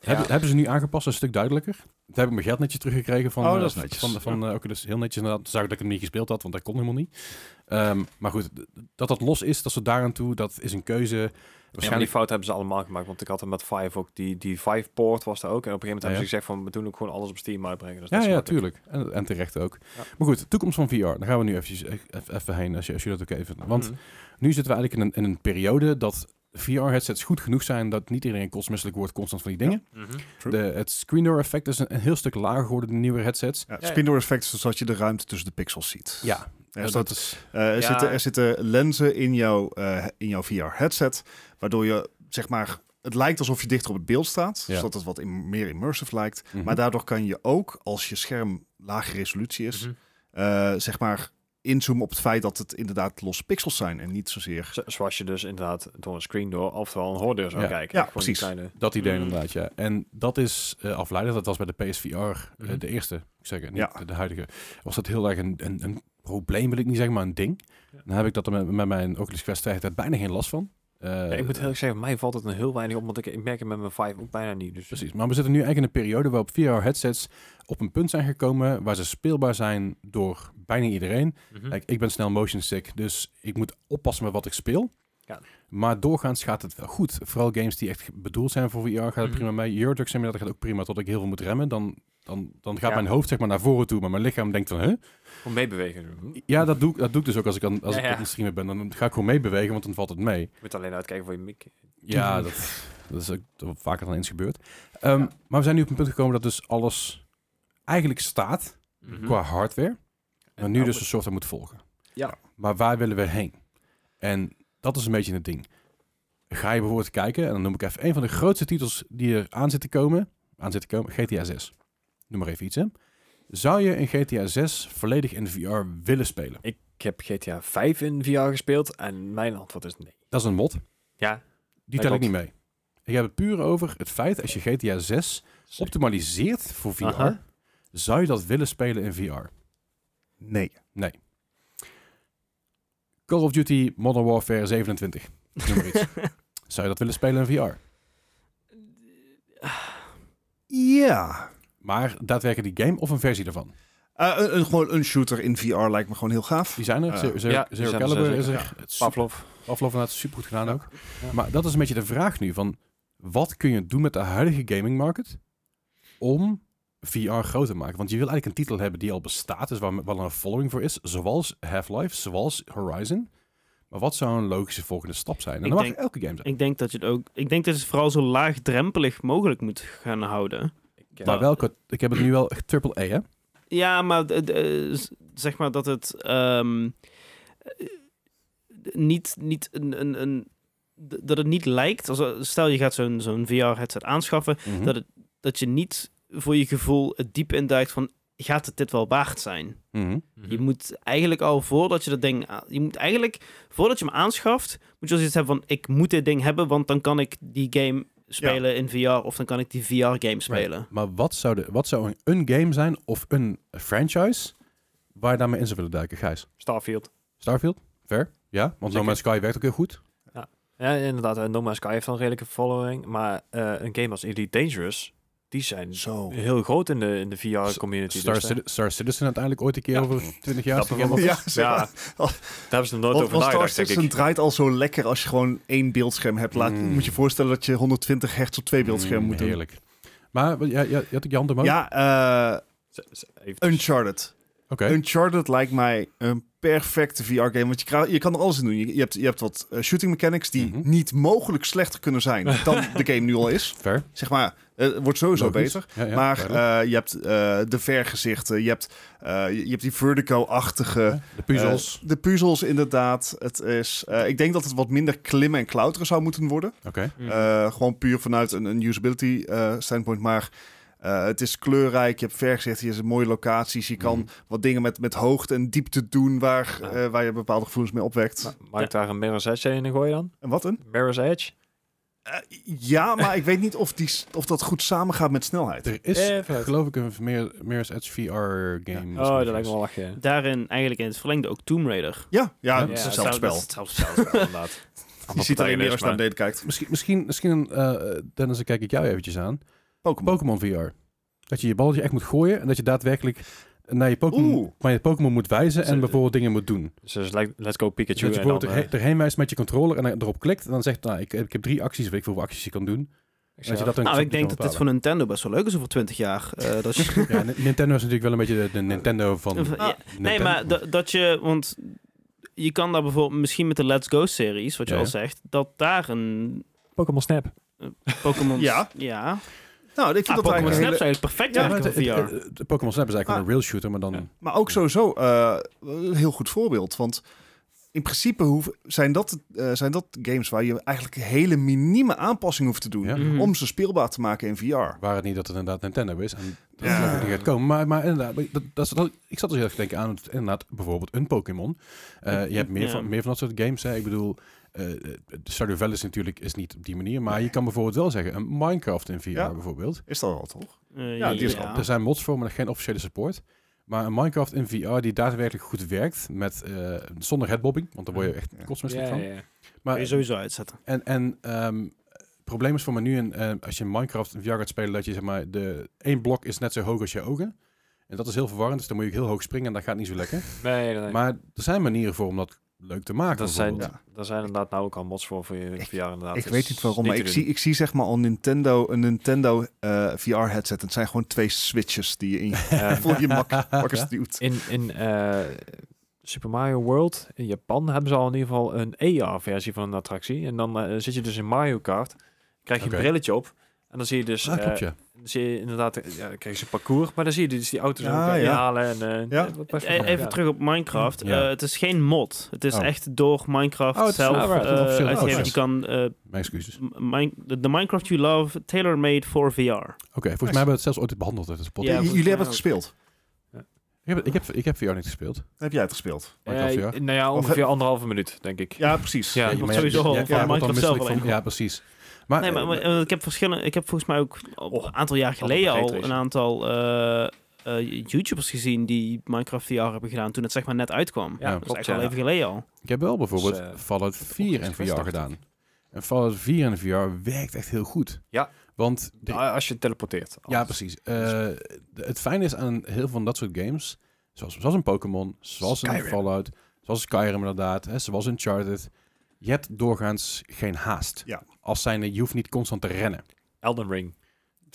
Hebben, hebben ze nu aangepast, een stuk duidelijker. Toen heb ik mijn geld netjes teruggekregen van, Oh, eh, dat is netjes. van, van eh, Oculus. Heel netjes inderdaad. Zag ik dat ik hem niet gespeeld had, want dat kon helemaal niet. Ehm, maar goed, dat dat los is, dat ze daaraan toe, dat is een keuze. Ja, maar die Waarschijnlijk fout hebben ze allemaal gemaakt. Want ik had er met Five ook, die, die Five port was daar ook. En op een gegeven moment Ja, hebben ze gezegd van, we doen ook gewoon alles op Steam uitbrengen. Dus Ja, ja, tuurlijk. En, en terecht ook. Maar goed, toekomst van VR. Daar gaan we nu eventjes, even, even heen, als je, als je dat ook even... Want Mhm. nu zitten we eigenlijk in een, in een periode dat VR-headsets goed genoeg zijn dat niet iedereen kotsmisselijk wordt constant van die dingen. Mhm. De, het screen door effect is een, een heel stuk lager geworden in de nieuwe headsets. Ja, spin door effect is zodat je de ruimte tussen de pixels ziet. Ja, Er, dat is... eh, er, Ja. zitten, er zitten lenzen in jouw, eh, in jouw VR-headset, waardoor je, zeg maar, het lijkt alsof je dichter op het beeld staat, Ja. zodat het wat im- meer immersive lijkt. Mhm. Maar daardoor kan je ook, als je scherm lage resolutie is, Mhm. eh, zeg maar, inzoomen op het feit dat het inderdaad losse pixels zijn en niet zozeer... Zo- Zoals je dus inderdaad door een screen door, oftewel een hoordeur zou Ja. kijken. Ja, precies. kleine- Dat idee Mm. inderdaad, ja. En dat is eh afleidend. Dat was bij de PSVR, eh, Mhm. de eerste, ik zeg het, niet Ja. de, de huidige. Was dat heel erg een, een, een probleem, wil ik niet zeggen, maar een ding. Ja. Dan heb ik dat er met, met mijn Oculus Quest 2 daar bijna geen last van. Ja, ik moet heel erg zeggen, mij valt het een heel weinig op, want ik, ik merk het met mijn 5 ook bijna niet. Dus Precies, maar we zitten nu eigenlijk in een periode waarop VR-headsets op een punt zijn gekomen waar ze speelbaar zijn door bijna iedereen. Mhm. Kijk, ik ben snel motion sick, dus ik moet oppassen met wat ik speel. Ja. Maar doorgaans gaat het wel goed. Vooral games die echt bedoeld zijn voor VR gaat het Mhm. prima mee. Euro Truck Simulator gaat ook prima tot ik heel veel moet remmen. Dan, dan, dan gaat Ja. mijn hoofd zeg maar naar voren toe, maar mijn lichaam denkt van... Huh? Gewoon meebewegen. Je Ja, dat doe, ik- dat doe ik dus ook als ik, aan, als Ja, ik ja. streamen ben. Dan ga ik gewoon meebewegen, want dan valt het mee. moet alleen uitkijken voor je mic. Ja, dat, dat is ook wat vaker dan eens gebeurd. Ehm, Maar we zijn nu op een punt gekomen dat dus alles eigenlijk staat Mhm. qua hardware. Maar En nu nou dus moet- de software moet volgen. Ja. Maar waar willen we heen? En dat is een beetje het ding. Ga je bijvoorbeeld kijken, en dan noem ik even een van de grootste titels die er aan zitten komen. Aan zitten komen, GTA 6. Noem maar even iets, hè. Zou je een GTA 6 volledig in VR willen spelen? Ik heb GTA 5 in VR gespeeld en mijn antwoord is nee. Dat is een mod. Ja, Die tel ik niet mee. Ik heb het puur over het feit, als je GTA 6 optimaliseert voor VR, Aha. zou je dat willen spelen in VR? Nee. Call of Duty Modern Warfare 27. Noem maar iets. Zou je dat willen spelen in VR? Ja. Maar daadwerkelijk die game of een versie daarvan? Eh, een, een- gewoon een shooter in VR lijkt me gewoon heel gaaf. Die zijn er. Eh, Zero, Zero, ja, Zero er is er. ja. Pavlov. Pavlov inderdaad super goed gedaan ook. Ja. Maar dat is een beetje de vraag nu. Van wat kun je doen met de huidige gaming market om VR groot te maken? Want je wil eigenlijk een titel hebben die al bestaat, dus waar wel een following voor is. Zoals Half-Life, zoals Horizon. Maar wat zou een logische volgende stap zijn? En Ik dat mag denk- elke game zijn. Ik denk dat je het ook. Ik denk dat je het vooral zo laagdrempelig mogelijk moet gaan houden. Ik, maar welke? Ik heb het nu wel triple A, hè? Ja, maar eh, zeg maar dat het ehm, eh, niet, niet een, een, een dat het niet lijkt. Als, stel je gaat zo'n zo'n VR-headset aanschaffen, Mhm. dat, het, dat je niet voor je gevoel het diep induikt van gaat het dit wel waard zijn? Mhm. Je moet eigenlijk al voordat je dat ding, je moet eigenlijk voordat je hem aanschaft, moet je al iets hebben van ik moet dit ding hebben, want dan kan ik die game spelen in VR of dan kan ik die VR-game spelen. Maar wat zou, de, wat zou een, een game zijn of een franchise waar je daarmee in zou willen duiken, Gijs? Starfield. Starfield? Fair? Ja, want No. Man's Sky werkt ook heel goed. Ja, inderdaad. eh, No Man's Sky heeft al een redelijke following. Maar eh, een game als Elite Dangerous, die zijn Zo. heel groot in de, in de VR-community. Star, dus, eh, Citi- Star Citizen uiteindelijk ooit een keer Ja. over 20 jaar. Dat Ja, ja, daar hebben ze nog nooit Want, over want Star nagedacht, denk Citizen ik. draait al zo lekker als je gewoon één beeldscherm hebt. Laat, Mm. Moet je voorstellen dat je 120 hertz op twee beeldschermen Mm, moet doen. Heerlijk. Maar wat- ja, ja, je had ook je hand omhoog? Ja, eh, Uncharted. Oké. Uncharted lijkt mij een perfecte VR-game. Want je, je kan er alles in doen. Je, je, hebt, je hebt wat eh, shooting mechanics die Mhm. niet mogelijk slechter kunnen zijn dan de game nu al is. Fair. Zeg maar, het wordt sowieso Logisch. beter. Ja, ja, maar eh, je hebt eh, de vergezichten, je hebt, eh, je, hebt die Vertigo-achtige... de puzzels. eh, de puzzels inderdaad. Het is, eh, ik denk dat het wat minder klimmen en klauteren zou moeten worden. Oké. Mhm. Eh, gewoon puur vanuit een, een usability eh, standpoint. Maar eh, het is kleurrijk. Je hebt vergezichten. Je hebt mooie locaties. Je kan Mhm. wat dingen met, met hoogte en diepte doen waar, Ja. eh, waar je bepaalde gevoelens mee opwekt. Ma- Mag ik daar een Mirror's Edge in gooien dan? En wat een? Mirror's Edge? Eh, ja, maar ik weet niet of, die, of dat goed samengaat met snelheid. Er is, Eh, geloof ik, een Mir- Mirror's Edge VR-game. Oh, dat lijkt me wel lachen. Daarin eigenlijk in het verlengde ook Tomb Raider. Ja, ja, Ja, het is ja, hetzelfde spel. Hetzelfde spel. inderdaad. Je ziet alleen meer als je naar beneden kijkt. Misschien, misschien, misschien eh, Dennis, dan kijk ik jou eventjes aan. Pokémon. Pokémon VR. Dat je je balletje echt moet gooien en dat je daadwerkelijk naar je Pokémon, je Pokémon moet wijzen en bijvoorbeeld dingen moet doen. Dus like, let's go Pikachu. dat je en dan, bijvoorbeeld eh, erheen, erheen wijst met je controller en dan erop klikt en dan zegt, nou, ik, ik heb drie acties, weet ik veel hoeveel acties je kan doen. ik dat je dat dan Nou, ik denk dat dit voor. Nintendo best wel leuk is over 20 jaar. Eh, dat je, Ja, Nintendo is natuurlijk wel een beetje de, de Nintendo van... Ja, nee, maar da- dat je, want je kan daar bijvoorbeeld misschien met de Let's Go series, wat je Ja, al zegt, dat daar een Pokémon Snap. Pokémon. Ja. ja. Nou, ik vind Ah, dat Pokémon eigenlijk Snap een is hele- perfect Ja, het- VR. het- het- de Pokémon Snap is eigenlijk Ah. een rail shooter, maar dan... Ja. Maar ook sowieso eh, een heel goed voorbeeld. Want in principe hoef, zijn, dat, eh, zijn dat games waar je eigenlijk een hele minieme aanpassing hoeft te doen. Ja. Mhm. Om ze speelbaar te maken in VR. Waar het niet dat het inderdaad Nintendo is. En dat Ja. ook niet gaat komen. Maar, maar inderdaad, dat, dat, ik zat dus heel erg te denken aan het- inderdaad bijvoorbeeld een Pokémon. Eh, je hebt meer, Ja. van, meer van dat soort games. Hè. Ik bedoel, eh Stardew Valley is natuurlijk is niet op die manier. Maar je kan bijvoorbeeld wel zeggen, een Minecraft in VR Ja. bijvoorbeeld. Is dat wel, toch? Eh, Ja, die is ja. Er zijn mods voor, maar geen officiële support. Maar een Minecraft in VR die daadwerkelijk goed werkt, met, eh, zonder headbobbing, want daar word je echt Ja. kostmisselijk Ja, van. ja, ja. Maar, Kun je sowieso uitzetten. En, en ehm, het probleem is voor me nu, in, eh, als je Minecraft in VR gaat spelen, dat je zeg maar, de één blok is net zo hoog als je ogen. En dat is heel verwarrend, dus dan moet je heel hoog springen en dat gaat niet zo lekker. Nee, nee, nee. Maar er zijn manieren voor om dat leuk te maken. dat zijn, daar zijn inderdaad nou ook al mods voor voor je VR inderdaad. Ik weet niet waarom, maar ik zie, ik zie zeg maar al Nintendo, een Nintendo eh, VR-headset. Het zijn gewoon twee switches die je in je, voor je mak makkers duwt. in in eh, Super Mario World in Japan hebben ze al in ieder geval een AR-versie van een attractie. En dan eh, zit je dus in Mario Kart, krijg je een brilletje op. En dan zie je dus, Ah, klopt, ja. Dan zie je inderdaad, eh, ja, dan krijg je een parcours, maar dan zie je dus die auto's Ja, ook eh, ja. inhalen. En, eh, Ja. E- Even ja. terug op Minecraft. Ja. Eh, het is geen mod. Het is Oh. echt door Minecraft Oh, het is- zelf het is. Oh, nice. Je kan eh, Mijn excuses. Min- Minecraft You Love, tailor-made for VR. Oké, volgens mij hebben we het zelfs ooit behandeld podcast. Ja, J- volgens Jullie hebben het gespeeld. Ik, heb, ik, heb, ik heb VR niet gespeeld. Heb jij het gespeeld? Minecraft VR. nou ja, ongeveer anderhalve minuut, denk ik. Ja, precies. Ja, sowieso dan Minecraft zelf alleen. Ja, precies. Maar, Nee, maar, maar, eh, eh, ik heb verschillende. Ik heb volgens mij ook al een aantal jaar geleden al een aantal eh, YouTubers gezien die Minecraft VR hebben gedaan toen het zeg maar net uitkwam. Ja, dat is klopt, echt al even geleden al. Ik heb wel bijvoorbeeld Dus, Fallout 4 in VR gedaan. En Fallout 4 in VR werkt echt heel goed. Ja. Want de- Ja, als je teleporteert. Ja, precies. Eh, de- het fijne is aan heel veel van dat soort games, zoals, zoals een Pokémon, zoals een. Fallout, zoals Skyrim inderdaad, hè, zoals Uncharted. Je hebt doorgaans geen haast. Ja. Als zijnde, je hoeft niet constant te rennen. Elden Ring.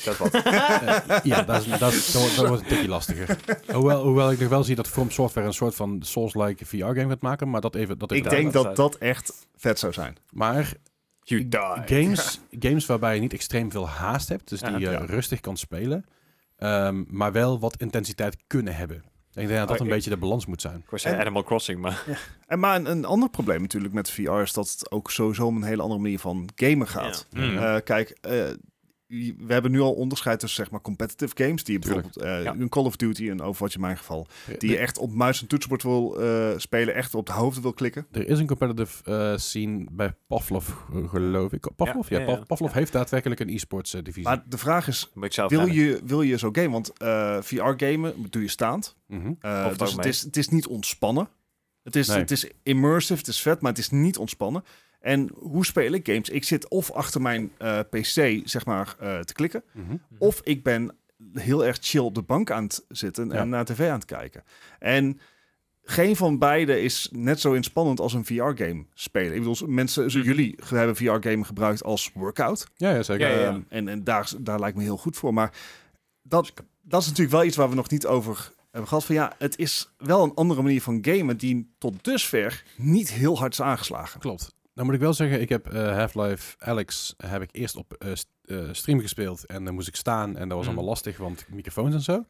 Dat wat. Eh, ja, dat, is, dat, is- dat, wordt- dat wordt een tikje lastiger. Hoewel, hoewel ik nog wel zie dat From Software een soort van Souls-like VR-game gaat maken, maar dat even... Dat even Ik daar. denk dat dat echt vet zou zijn. Maar You die. games, games waarbij je niet extreem veel haast hebt, dus die Ja. je Ja. rustig kan spelen, ehm, maar wel wat intensiteit kunnen hebben. Ik denk dat dat een ik- beetje de balans moet zijn. Ik En- Animal Crossing, maar... En maar een, een ander probleem natuurlijk met VR is dat het ook sowieso om een hele andere manier van gamen gaat. Ja. Mm. Eh, kijk, eh, we hebben nu al onderscheid tussen zeg maar competitive games, die je bijvoorbeeld eh, Ja. een Call of Duty, een Overwatch in mijn geval, die je echt op muis en toetsenbord wil eh, spelen, echt op de hoofd wil klikken. Er is een competitive eh, scene bij Pavlov, geloof ik. Pavlov? Ja, Ja, ja, ja. Pav- Pavlov heeft daadwerkelijk een e-sports divisie. Maar de vraag is, wil je, wil je zo gamen? Want eh, VR gamen doe je staand. Mhm. Dus het is, het is niet ontspannen. Het is, Nee. het is immersive, het is vet, maar het is niet ontspannen. En hoe speel ik games? Ik zit of achter mijn eh, PC, zeg maar, eh, te klikken. Mhm. Of ik ben heel erg chill op de bank aan het zitten Ja. en naar tv aan het kijken. En geen van beide is net zo inspannend als een VR-game spelen. Ik bedoel, mensen, zo, Mhm. jullie hebben VR-game gebruikt als workout. Ja, ja, zeker. Ja, ja, ja. Ehm, en en daar, daar lijkt me heel goed voor. Maar dat, dat is natuurlijk wel iets waar we nog niet over hebben gehad. Van ja, het is wel een andere manier van gamen die tot dusver niet heel hard is aangeslagen. Klopt. Nou moet ik wel zeggen, ik heb eh, Half-Life Alex heb ik eerst op eh, st- eh, stream gespeeld en dan moest ik staan en dat was Mm. allemaal lastig, want microfoons en zo.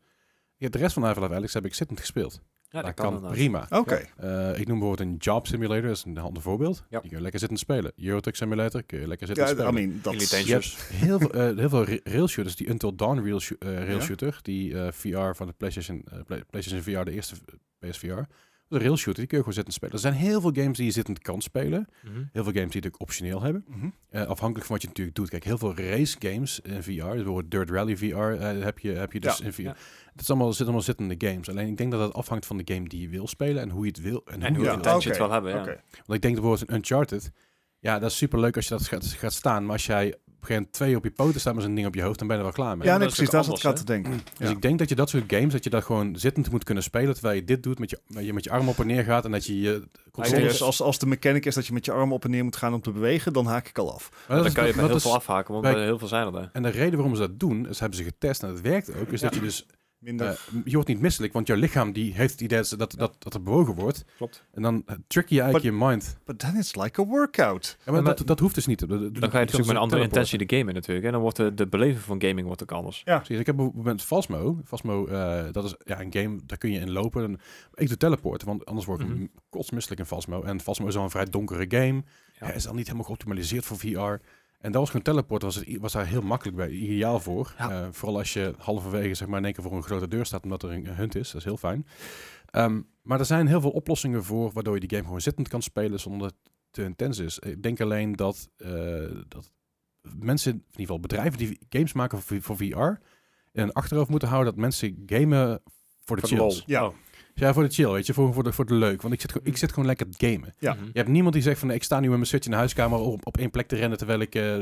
Ja, de rest van Half-Life Alex heb ik zittend gespeeld. Ja, dat, dat kan, prima. Oké. Eh, ik noem bijvoorbeeld een Job Simulator, dat is een ander voorbeeld. Ja. Die kun je lekker zitten spelen. Eurotruck Simulator kun je lekker zitten Ja, I spelen. mean, dat je hebt heel veel, eh, heel veel ra- railshooters, die Until Dawn rail, eh, rail shooter, die eh, VR van de PlayStation, eh, Play- PlayStation VR, de eerste eh, PSVR. De rail shooter, die kun je gewoon zitten spelen. Er zijn heel veel games die je zittend kan spelen. Mhm. Heel veel games die het ook optioneel hebben. Mhm. Eh, afhankelijk van wat je natuurlijk doet. Kijk, heel veel race games in VR, dus bijvoorbeeld Dirt Rally VR, eh, heb, je, heb je dus Ja, in VR. ja. Het is allemaal, zit allemaal zittende games. Alleen ik denk dat het afhangt van de game die je wil spelen en hoe je het wil. En, En hoe je Ja, het wil. intentie je het oké, wil hebben. Want ik denk bijvoorbeeld een Uncharted. Ja, dat is super leuk als je dat gaat, gaat staan. Maar als jij gegeven moment twee op je poten staat met zo'n ding op je hoofd, dan ben je er wel klaar mee. Ja, nee, dat is precies. Daar zat ik aan te denken. Dus Ja. ik denk dat je dat soort games, dat je dat gewoon zittend moet kunnen spelen, terwijl je dit doet, met je, met je, met je arm op en neer gaat en dat je je controles... Als, als de mechanic is dat je met je arm op en neer moet gaan om te bewegen, dan haak ik al af. Maar Dan kan je dat heel is- veel afhaken, want bij heel veel zijn er. daar. En de reden waarom ze dat doen, is hebben ze getest en het werkt ook, is dat je dus Minder. Eh, je wordt niet misselijk, want jouw lichaam die heeft het idee dat, dat, dat er bewogen wordt. Klopt. En dan eh, trick je eigenlijk je mind. But then it's like a workout. Ja, maar maar- dat, dat hoeft dus niet. Dan ga je natuurlijk met een andere intentie de game in natuurlijk. En dan wordt de, de beleving van gaming wordt ook anders. Precies. Ik heb bijvoorbeeld Fasmo. Fasmo, eh, dat is ja, een game, daar kun je in lopen. En ik doe teleporten, want anders word ik Mhm. kotsmisselijk in Fasmo. En Fasmo is al een vrij donkere game. Ja. Ja. is al niet helemaal geoptimaliseerd voor VR. En dat was gewoon teleporten, was, het, was daar heel makkelijk bij, ideaal voor. Ja. Eh, vooral als je halverwege zeg maar, in één keer voor een grote deur staat, omdat er een hunt is. Dat is heel fijn. Ehm, maar er zijn heel veel oplossingen voor, waardoor je die game gewoon zittend kan spelen zonder dat het te intens is. Ik denk alleen dat, eh, dat mensen, in ieder geval bedrijven die games maken voor, voor VR, in een achterhoofd moeten houden dat mensen gamen voor de chills. Ja. Oh. Ja, voor de chill, weet je, voor, voor, de, voor de leuk. Want ik zit, gewoon- ik zit gewoon lekker te gamen. Ja. Mhm. Je hebt niemand die zegt van, ik sta nu met mijn Switch in de huiskamer op, op één plek te rennen terwijl ik eh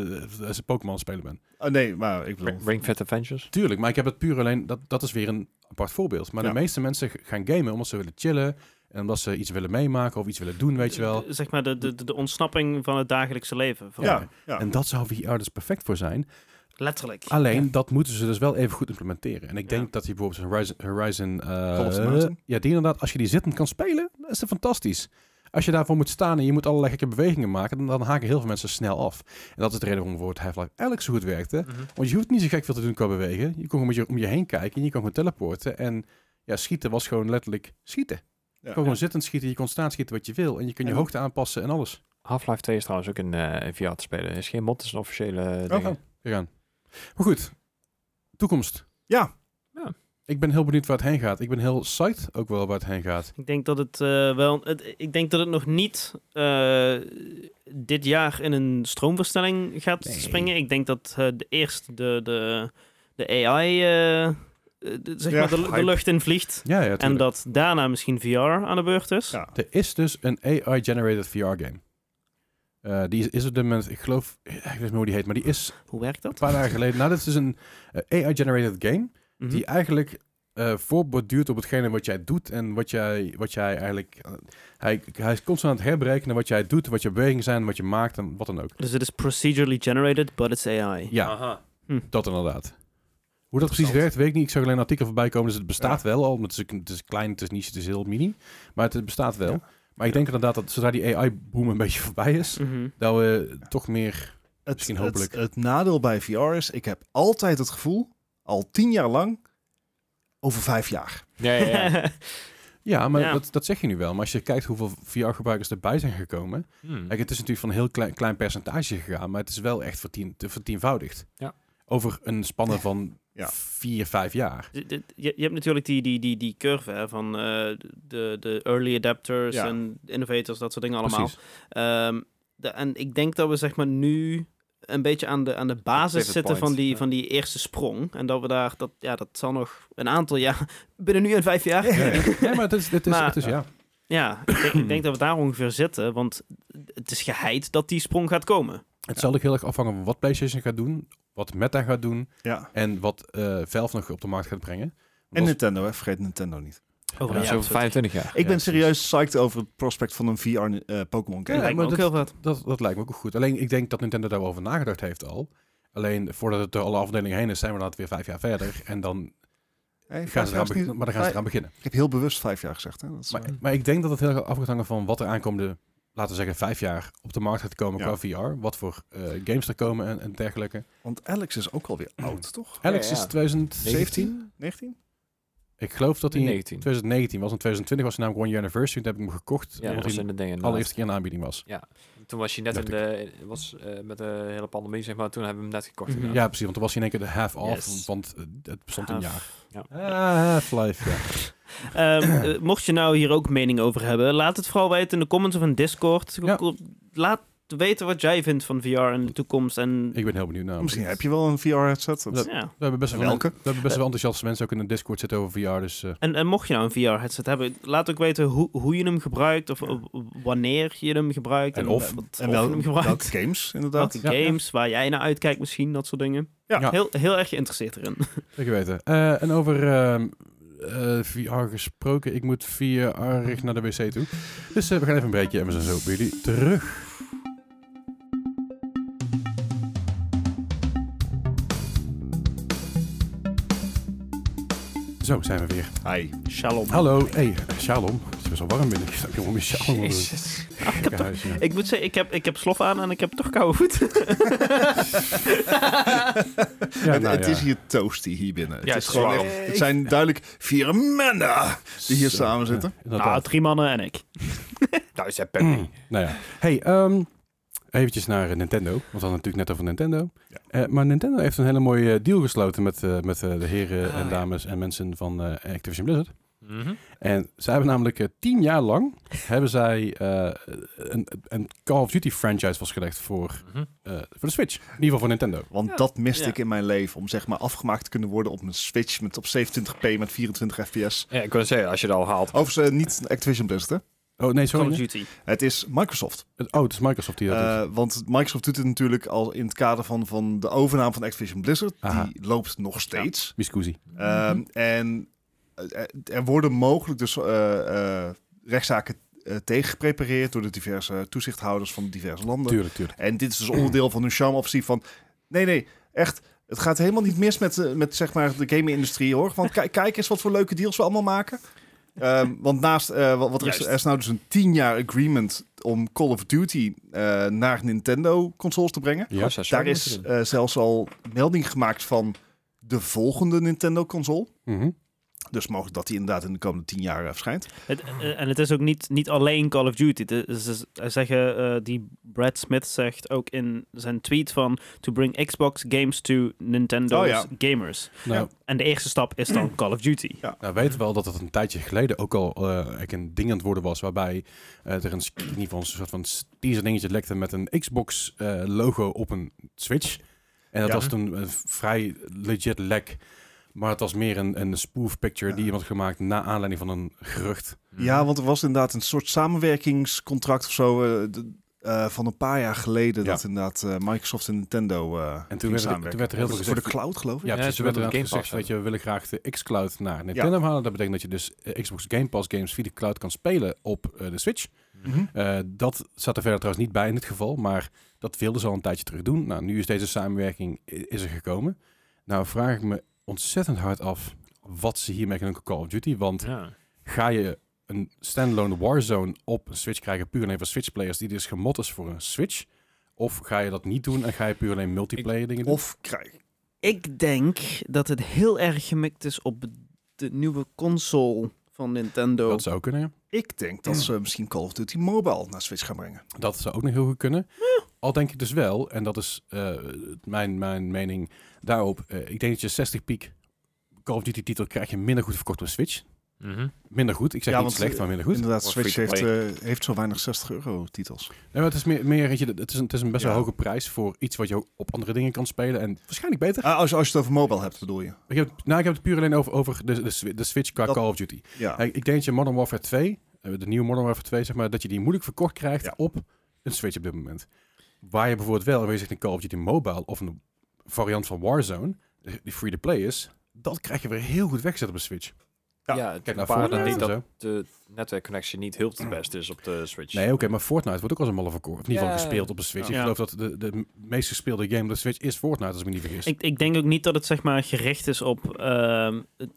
als een Pokémon spelen ben. Oh, nee, maar ik bedoel... Ring- Fit Adventures. Tuurlijk, maar ik heb het puur alleen, dat, dat is weer een apart voorbeeld. Maar Ja. de meeste mensen gaan gamen omdat ze willen chillen en omdat ze iets willen meemaken of iets willen doen, weet je wel. Zeg maar de, de, de, ontsnapping van het dagelijkse leven. Ja. En dat zou VR dus perfect voor zijn. Letterlijk. Alleen, dat moeten ze dus wel even goed implementeren. En ik denk Ja. dat je bijvoorbeeld Horizon... Horizon eh, ja, die inderdaad, als je die zittend kan spelen, is dat fantastisch. Als je daarvoor moet staan en je moet allerlei gekke bewegingen maken, dan, dan haken heel veel mensen snel af. En dat is de reden waarom bijvoorbeeld Half-Life eigenlijk zo goed werkte. Mhm. Want je hoeft niet zo gek veel te doen qua bewegen. Je kon gewoon met je, om je heen kijken en je kon gewoon teleporten. En ja, schieten was gewoon letterlijk schieten. Je Ja. kon gewoon zittend schieten, je kon staan schieten wat je wil. En je kon je hoogte aanpassen en alles. Half-Life 2 is trouwens ook in, eh, in VR te spelen. is geen mod, het is een officiële Oh, ding. oh, gegaan. Maar goed, toekomst. Ja. Ja. Ik ben heel benieuwd waar het heen gaat. Ik ben heel psyched ook wel waar het heen gaat. Ik denk dat het eh, wel. Het, ik denk dat het nog niet eh, dit jaar in een stroomversnelling gaat Nee. springen. Ik denk dat eh, de eerst de, de, de AI de- zeg Ja, maar de, lucht in vliegt. Ja, ja, En dat daarna misschien VR aan de beurt is. Ja. Er is dus een AI-generated VR-game. Eh, die is, is op dit moment, ik geloof, ik weet niet meer hoe die heet, maar die is Hoe werkt een dat? paar dagen geleden. Nou, dit is dus een eh, AI-generated game. Mhm. die eigenlijk eh voorborduurt op hetgene wat jij doet en wat jij, wat jij eigenlijk... hij, hij is constant aan het herberekenen wat jij doet, wat je bewegingen zijn, wat je maakt en wat dan ook. Dus het is procedurally generated, but it's AI. Ja, Aha. dat inderdaad. Hoe dat precies werkt, weet ik niet. Ik zag alleen een artikel voorbij komen, dus het bestaat wel al. Het is, het is klein, het is niche, het is heel mini. Maar het bestaat wel. Ja. Maar ik denk inderdaad dat zodra die AI-boom een beetje voorbij is, Mhm. dat we toch meer... Het, Misschien hopelijk. Het, het nadeel bij VR is, ik heb altijd het gevoel, al tien jaar lang, over vijf jaar. Ja, ja, ja. Ja, maar Ja. Dat, dat zeg je nu wel. Maar als je kijkt hoeveel VR-gebruikers erbij zijn gekomen... Hmm. Kijk, het is natuurlijk van een heel klein, klein percentage gegaan, maar het is wel echt vertien, te- vertienvoudigd. Ja. Over een spanne van Ja. vier, vijf jaar. D- d- Je, je hebt natuurlijk die, die, die, die curve hè, van eh, de, de early adapters Ja. en innovators, dat soort dingen allemaal. Ehm, de, en ik denk dat we zeg maar nu een beetje aan de, aan de basis zitten van die, ja. van die eerste sprong. En dat we daar, dat, ja, dat zal nog een aantal jaar, binnen nu en vijf jaar. Ja, maar het is, het is, Maar- het is ja. Ja, ik denk, ik denk dat we daar ongeveer zitten, want het is geheid dat die sprong gaat komen. Het zal ook heel erg afhangen van wat PlayStation gaat doen, wat Meta gaat doen Ja. en wat eh Valve nog op de markt gaat brengen. En Nintendo, hè? vergeet Nintendo niet. Over Ja, een zo jaar. 25 jaar. Ik ben precies. serieus psyched over het prospect van een VR eh, Pokémon Ja, game. lijkt me maar ook dat- heel vet. Dat, dat lijkt me ook goed. Alleen ik denk dat Nintendo daar wel over nagedacht heeft al. Alleen voordat het door alle afdelingen heen is, zijn we dan weer vijf jaar verder. En dan Hey, gaan ze eraan, niet- beginnen, maar dan gaan ze eraan beginnen. Ik heb heel bewust vijf jaar gezegd. Hè? Dat is, Maar, eh, maar ik denk dat het heel erg af gaat hangen van wat er aankomende, laten we zeggen, vijf jaar op de markt gaat komen Ja. qua VR. Wat voor eh, games er komen en, en dergelijke. want Alex is ook alweer oud, toch? Alex ja. is 2017. 17? 19? Ik geloof dat hij in 19. 2019 was. In 2020 was hij namelijk One Year Anniversary. Toen heb ik hem gekocht. Ja, dat omdat was hij in de allereerste keer in de aanbieding was. Toen was je net in de, was, eh, met de hele pandemie, zeg maar. Toen hebben we hem net gekocht. Mhm. Ja, precies. Want toen was hij in één keer de half off. Yes. Want eh, het bestond een jaar. Ja. Ah, Half-Life, ja. Ehm, eh, mocht je nou hier ook mening over hebben, laat het vooral weten in de comments of in Discord. Ja. Laat weten wat jij vindt van VR in de toekomst. En Ik ben heel benieuwd naar. Misschien heb je wel een VR-headset. Dat- ja. We hebben best wel, Welke? we hebben best wel enthousiaste mensen ook in de Discord zitten over VR. Dus eh, En, en mocht je nou een VR-headset hebben, laat ook weten hoe, hoe je hem gebruikt of wanneer je hem gebruikt. En of. wat- En of wel, je hem gebruikt. welke games, inderdaad. Welke Ja, games, waar jij naar uitkijkt misschien, dat soort dingen. Ja. Ja. Heel, heel erg geïnteresseerd erin. zeker weten. Eh, en over ehm, eh, VR gesproken. Ik moet VR naar de wc toe. Dus eh, we gaan even een breakje en we zijn zo bij jullie terug. Zo, zijn we weer. Hi. Shalom. Hallo. Hey, Shalom. Het is best wel warm binnen. Ik snap helemaal Shalom. het Jezus. gekke huis, ja. Ik moet zeggen, ik heb, ik heb slof aan en ik heb toch koude voet. Ja, het, nou het ja. is hier toasty hier binnen. Het, Ja, is het is gewoon echt- het zijn duidelijk vier mannen die hier Zo, samen zitten. nou, drie mannen en ik. Nou, is dat Peppy. Nou ja. Hey, ehm eventjes naar eh, Nintendo. Want we hadden natuurlijk net over Nintendo. Ja. Eh, maar Nintendo heeft een hele mooie deal gesloten met, eh, met eh, de heren Ah, en ja. dames en mensen van eh, Activision Blizzard. Mhm. En zij hebben namelijk eh, tien jaar lang hebben zij eh, een, een Call of Duty franchise vastgelegd voor, Mhm. eh, voor de Switch. In ieder geval voor Nintendo. Want Ja. dat miste Ja. ik in mijn leven. Om zeg maar afgemaakt te kunnen worden op mijn Switch met op 27p met 24 fps. Ja, ik wil zeggen, als je dat al haalt. Overigens eh, niet Activision Blizzard, hè? Oh nee, Call sorry. of Duty. Het is Microsoft. Oh, het is Microsoft die dat doet. Eh, want Microsoft doet het natuurlijk al in het kader van, van de overname van Activision Blizzard. Aha. Die loopt nog steeds. Viscusi. Ehm, en eh, er worden mogelijk dus eh, eh, rechtszaken tegengeprepareerd door de diverse toezichthouders van diverse landen. Tuurlijk, tuurlijk. En dit is dus onderdeel van hun charme-offensief van... Nee, nee, echt... Het gaat helemaal niet mis met, met zeg maar, de gaming-industrie, hoor. Want kijk, kijk eens wat voor leuke deals we allemaal maken. Ehm, want naast... eh, wat, wat er, is, er is nou dus een 10 jaar agreement om Call of Duty eh, naar Nintendo-consoles te brengen. Ja. zou Daar is eh, zelfs al melding gemaakt van de volgende Nintendo-console. Mhm. Dus mogelijk dat die inderdaad in de komende 10 jaar eh, verschijnt. Het, eh, en het is ook niet, niet alleen Call of Duty. Ze ze zeggen, eh, die Brad Smith zegt ook in zijn tweet van... To bring Xbox games to Nintendo's Oh ja. gamers. Nou, En de eerste stap is dan Call of Duty. Nou, we weten wel dat het een tijdje geleden ook al eh, eigenlijk een ding aan het worden was, waarbij eh, er een, in ieder geval een soort van teaser dingetje lekte met een Xbox eh, logo op een Switch. En dat Ja. was toen een vrij legit lek. Maar het was meer een, een spoof picture Ja. die iemand gemaakt na aanleiding van een gerucht. Ja, want er was inderdaad een soort samenwerkingscontract of zo... eh, eh, van een paar jaar geleden Ja. dat inderdaad eh, Microsoft en Nintendo eh En toen werd, er, toen werd er heel veel voor, gezegd... voor de cloud, geloof ik. Ja, Ja, precies. ze Toen werd er gezegd, Pass weet je, we willen graag de xCloud naar Nintendo halen. Dat betekent dat je dus Xbox Game Pass games via de cloud kan spelen op eh, de Switch. Mhm. Eh, dat zat er verder trouwens niet bij in dit geval, maar dat wilden ze al een tijdje terug doen. Nou, nu is deze samenwerking is er gekomen. Nou vraag ik me ontzettend hard af wat ze hiermee gaan doen Call of Duty. Want Ja. ga je een standalone Warzone op een Switch krijgen, puur alleen voor Switch-players, die dus gemod is voor een Switch? Of ga je dat niet doen en ga je puur alleen multiplayer dingen doen? Of krijg Ik denk dat het heel erg gemikt is op de nieuwe console van Nintendo. Dat zou kunnen, ja. Ik denk dat ze misschien Call of Duty Mobile naar Switch gaan brengen. Dat zou ook nog heel goed kunnen. Al denk ik dus wel, en dat is eh, mijn, mijn mening daarop. eh, ik denk dat je 60 piek Call of Duty titel krijg je minder goed verkocht op Switch. Mhm. Minder goed. Ik zeg Ja, niet want, slecht, maar minder goed. Inderdaad, Switch heeft, eh, heeft zo weinig 60 euro titels. Nee, maar het is meer, meer weet je, het is een, het is een best wel Ja. hoge prijs voor iets wat je ook op andere dingen kan spelen. En waarschijnlijk beter. Ah, als, je- als je het over mobile hebt, bedoel je? Ik heb, nou, ik heb het puur alleen over, over de, de, Swi- de Switch qua Dat- Call of Duty. Ja. Ik denk dat je Modern Warfare 2, eh, de nieuwe Modern Warfare 2, zeg maar, dat je die moeilijk verkocht krijgt Ja. op een Switch op dit moment. Waar je bijvoorbeeld wel, zegt een Call of Duty Mobile of een variant van Warzone, die free-to-play is, dat krijg je weer heel goed weggezet op een Switch. Ja, Ja, Kijk naar naar Fortnite niet dat zo. de netwerkconnectie niet heel het best is op de Switch. Nee, oké, maar Fortnite wordt ook als een malle verkocht. In ieder geval Ja. gespeeld op een Switch. Ja. Ik geloof dat de, de meest gespeelde game op de Switch is Fortnite, als ik me niet vergis. Ik, ik denk ook niet dat het zeg maar gericht is op. ehm, eh,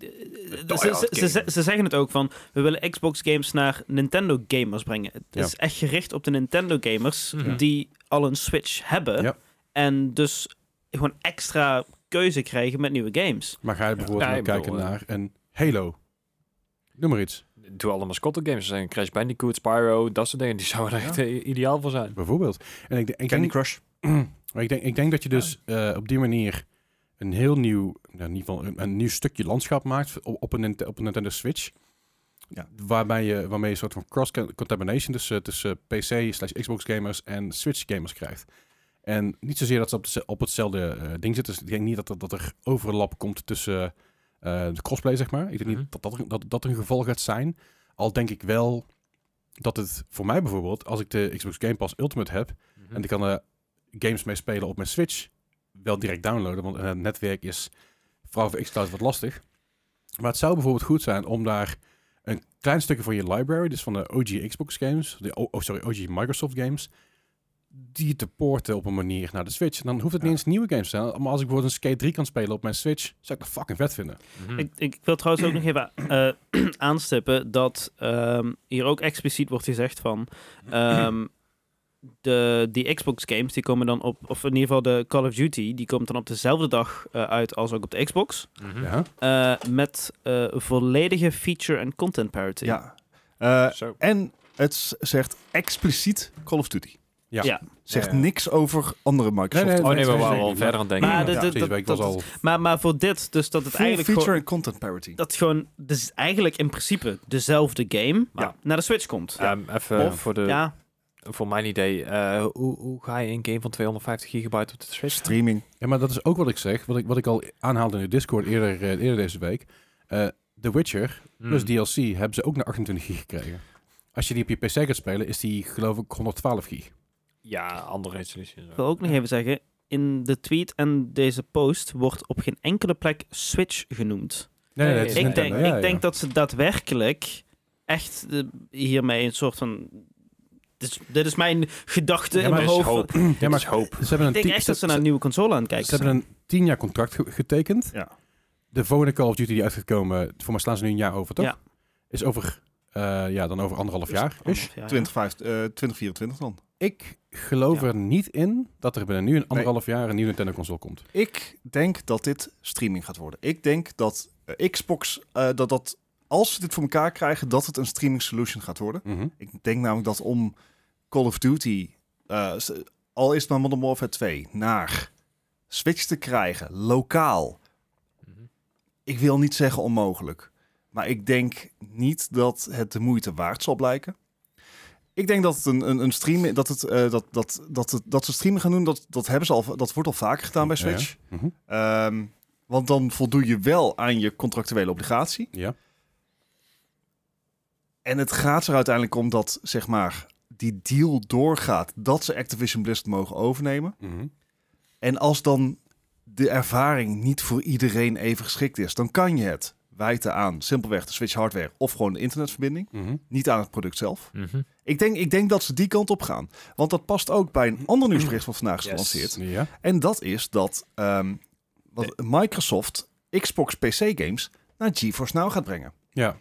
ze, ze, ze, zeggen het ook van. We willen Xbox games naar Nintendo gamers brengen. Het Ja. is echt gericht op de Nintendo gamers Mhm. die al een Switch hebben. Ja. En dus gewoon extra keuze krijgen met nieuwe games. Maar ga je bijvoorbeeld Ja, nou ik bedoel, kijken naar een Halo. Noem maar iets. Doe alle mascotte games. Er zijn Crash Bandicoot, Spyro, dat soort dingen. Die zouden er echt eh, ideaal voor zijn. Bijvoorbeeld. En ik, Candy denk, Crush. maar ik, denk, ik denk dat je dus eh, op die manier een heel nieuw, nou, in ieder geval een, een nieuw stukje landschap maakt op, op, een, op een Nintendo Switch. Ja. Waarbij je, waarmee je een soort van cross-contamination tussen, tussen PC slash Xbox gamers en Switch gamers krijgt. En niet zozeer dat ze op, de, op hetzelfde eh, ding zitten. Dus ik denk niet dat, er- dat er overlap komt tussen de crossplay, zeg maar. Ik denk Mhm. niet dat dat, er- dat dat een geval gaat zijn. Al denk ik wel dat het voor mij bijvoorbeeld, als ik de Xbox Game Pass Ultimate heb, Mhm. en ik kan er games mee spelen op mijn Switch, wel direct downloaden, want het netwerk is vooral voor xCloud wat lastig. Maar het zou bijvoorbeeld goed zijn om daar een klein stukje van je library, dus van de OG Xbox games, de, oh, sorry, OG Microsoft games, die te porten op een manier naar de Switch. En dan hoeft het niet eens nieuwe games te zijn. Maar als ik bijvoorbeeld een Skate 3 kan spelen op mijn Switch, zou ik dat fucking vet vinden. Mhm. Ik, ik wil trouwens ook nog even eh, aanstippen dat ehm, hier ook expliciet wordt gezegd van ehm, de, die Xbox games die komen dan op, of in ieder geval de Call of Duty, die komt dan op dezelfde dag eh, uit als ook op de Xbox. Mhm. Ja. eh, met eh, volledige feature en content parity. Ja. Eh, Zo. en het zegt expliciet Call of Duty. Ja. Ja. Zegt Ja, ja. niks over andere Microsoft. Nee, nee, Oh nee, we waren al verder aan het denken. Maar ja. precies, dat- al... Maar, maar voor dit, dus dat het Full eigenlijk feature gewoon, en content parity. dat gewoon dus eigenlijk in principe dezelfde game Ja. naar de Switch komt. Ja, even Of- voor, de, Ja, voor mijn idee. eh, hoe, hoe ga je een game van 250 gigabyte op de Switch? Streaming. Ja, maar dat is ook wat ik zeg. Wat ik, wat ik al aanhaalde in de Discord eerder, eh, eerder deze week. Eh The Witcher plus Hmm. DLC hebben ze ook naar 28 gig gekregen. Als je die op je PC gaat spelen, is die geloof ik 112 gig. Ja, andere resolutie. en zo. ik wil ook nog even zeggen, in de tweet en deze post wordt op geen enkele plek Switch genoemd. Nee, Nee, het is ik denk, ja, ik ja. denk dat ze daadwerkelijk echt eh, hiermee een soort van... Dit is, dit is mijn gedachte Ja, in mijn hoofd. hoop. Ja, maar hoop. Ze hebben een Ik denk tien- echt dat ze naar een nieuwe console aan het kijken Ze hebben een 10 jaar contract ge- getekend. Ja. De volgende Call of Duty die uit gaat komen, voor mij slaan ze nu een jaar over, toch? Ja. Is over, eh, ja, dan over anderhalf jaar. Is. Anderhalf jaar, ja. 20, eh, 2024 dan. Ik geloof Ja. er niet in dat er binnen nu een anderhalf jaar een nieuwe Nintendo console komt. Ik denk dat dit streaming gaat worden. Ik denk dat eh, Xbox, eh, dat dat als ze dit voor elkaar krijgen, dat het een streaming solution gaat worden. Mhm. Ik denk namelijk dat om Call of Duty, eh, al is het maar Modern Warfare 2, naar Switch te krijgen, lokaal. Mhm. Ik wil niet zeggen onmogelijk. Maar ik denk niet dat het de moeite waard zal blijken. Ik denk dat het een, een, een stream, dat, het, eh, dat, dat, dat, dat ze streaming gaan doen, dat, dat, hebben ze al, dat wordt al vaker gedaan bij ja. Switch. Mhm. Ehm, want dan voldoe je wel aan je contractuele obligatie. Ja. En het gaat er uiteindelijk om dat, zeg maar, die deal doorgaat. Dat ze Activision Blizzard mogen overnemen. Mhm. En als dan de ervaring niet voor iedereen even geschikt is, dan kan je het wijten aan simpelweg de Switch hardware of gewoon de internetverbinding. Mhm. Niet aan het product zelf. Mhm. Ik denk, ik denk dat ze die kant op gaan. Want dat past ook bij een ander nieuwsbericht wat vandaag is Yes. gelanceerd. Ja. En dat is dat ehm, wat Microsoft Xbox PC games naar GeForce Now gaat brengen. Ja.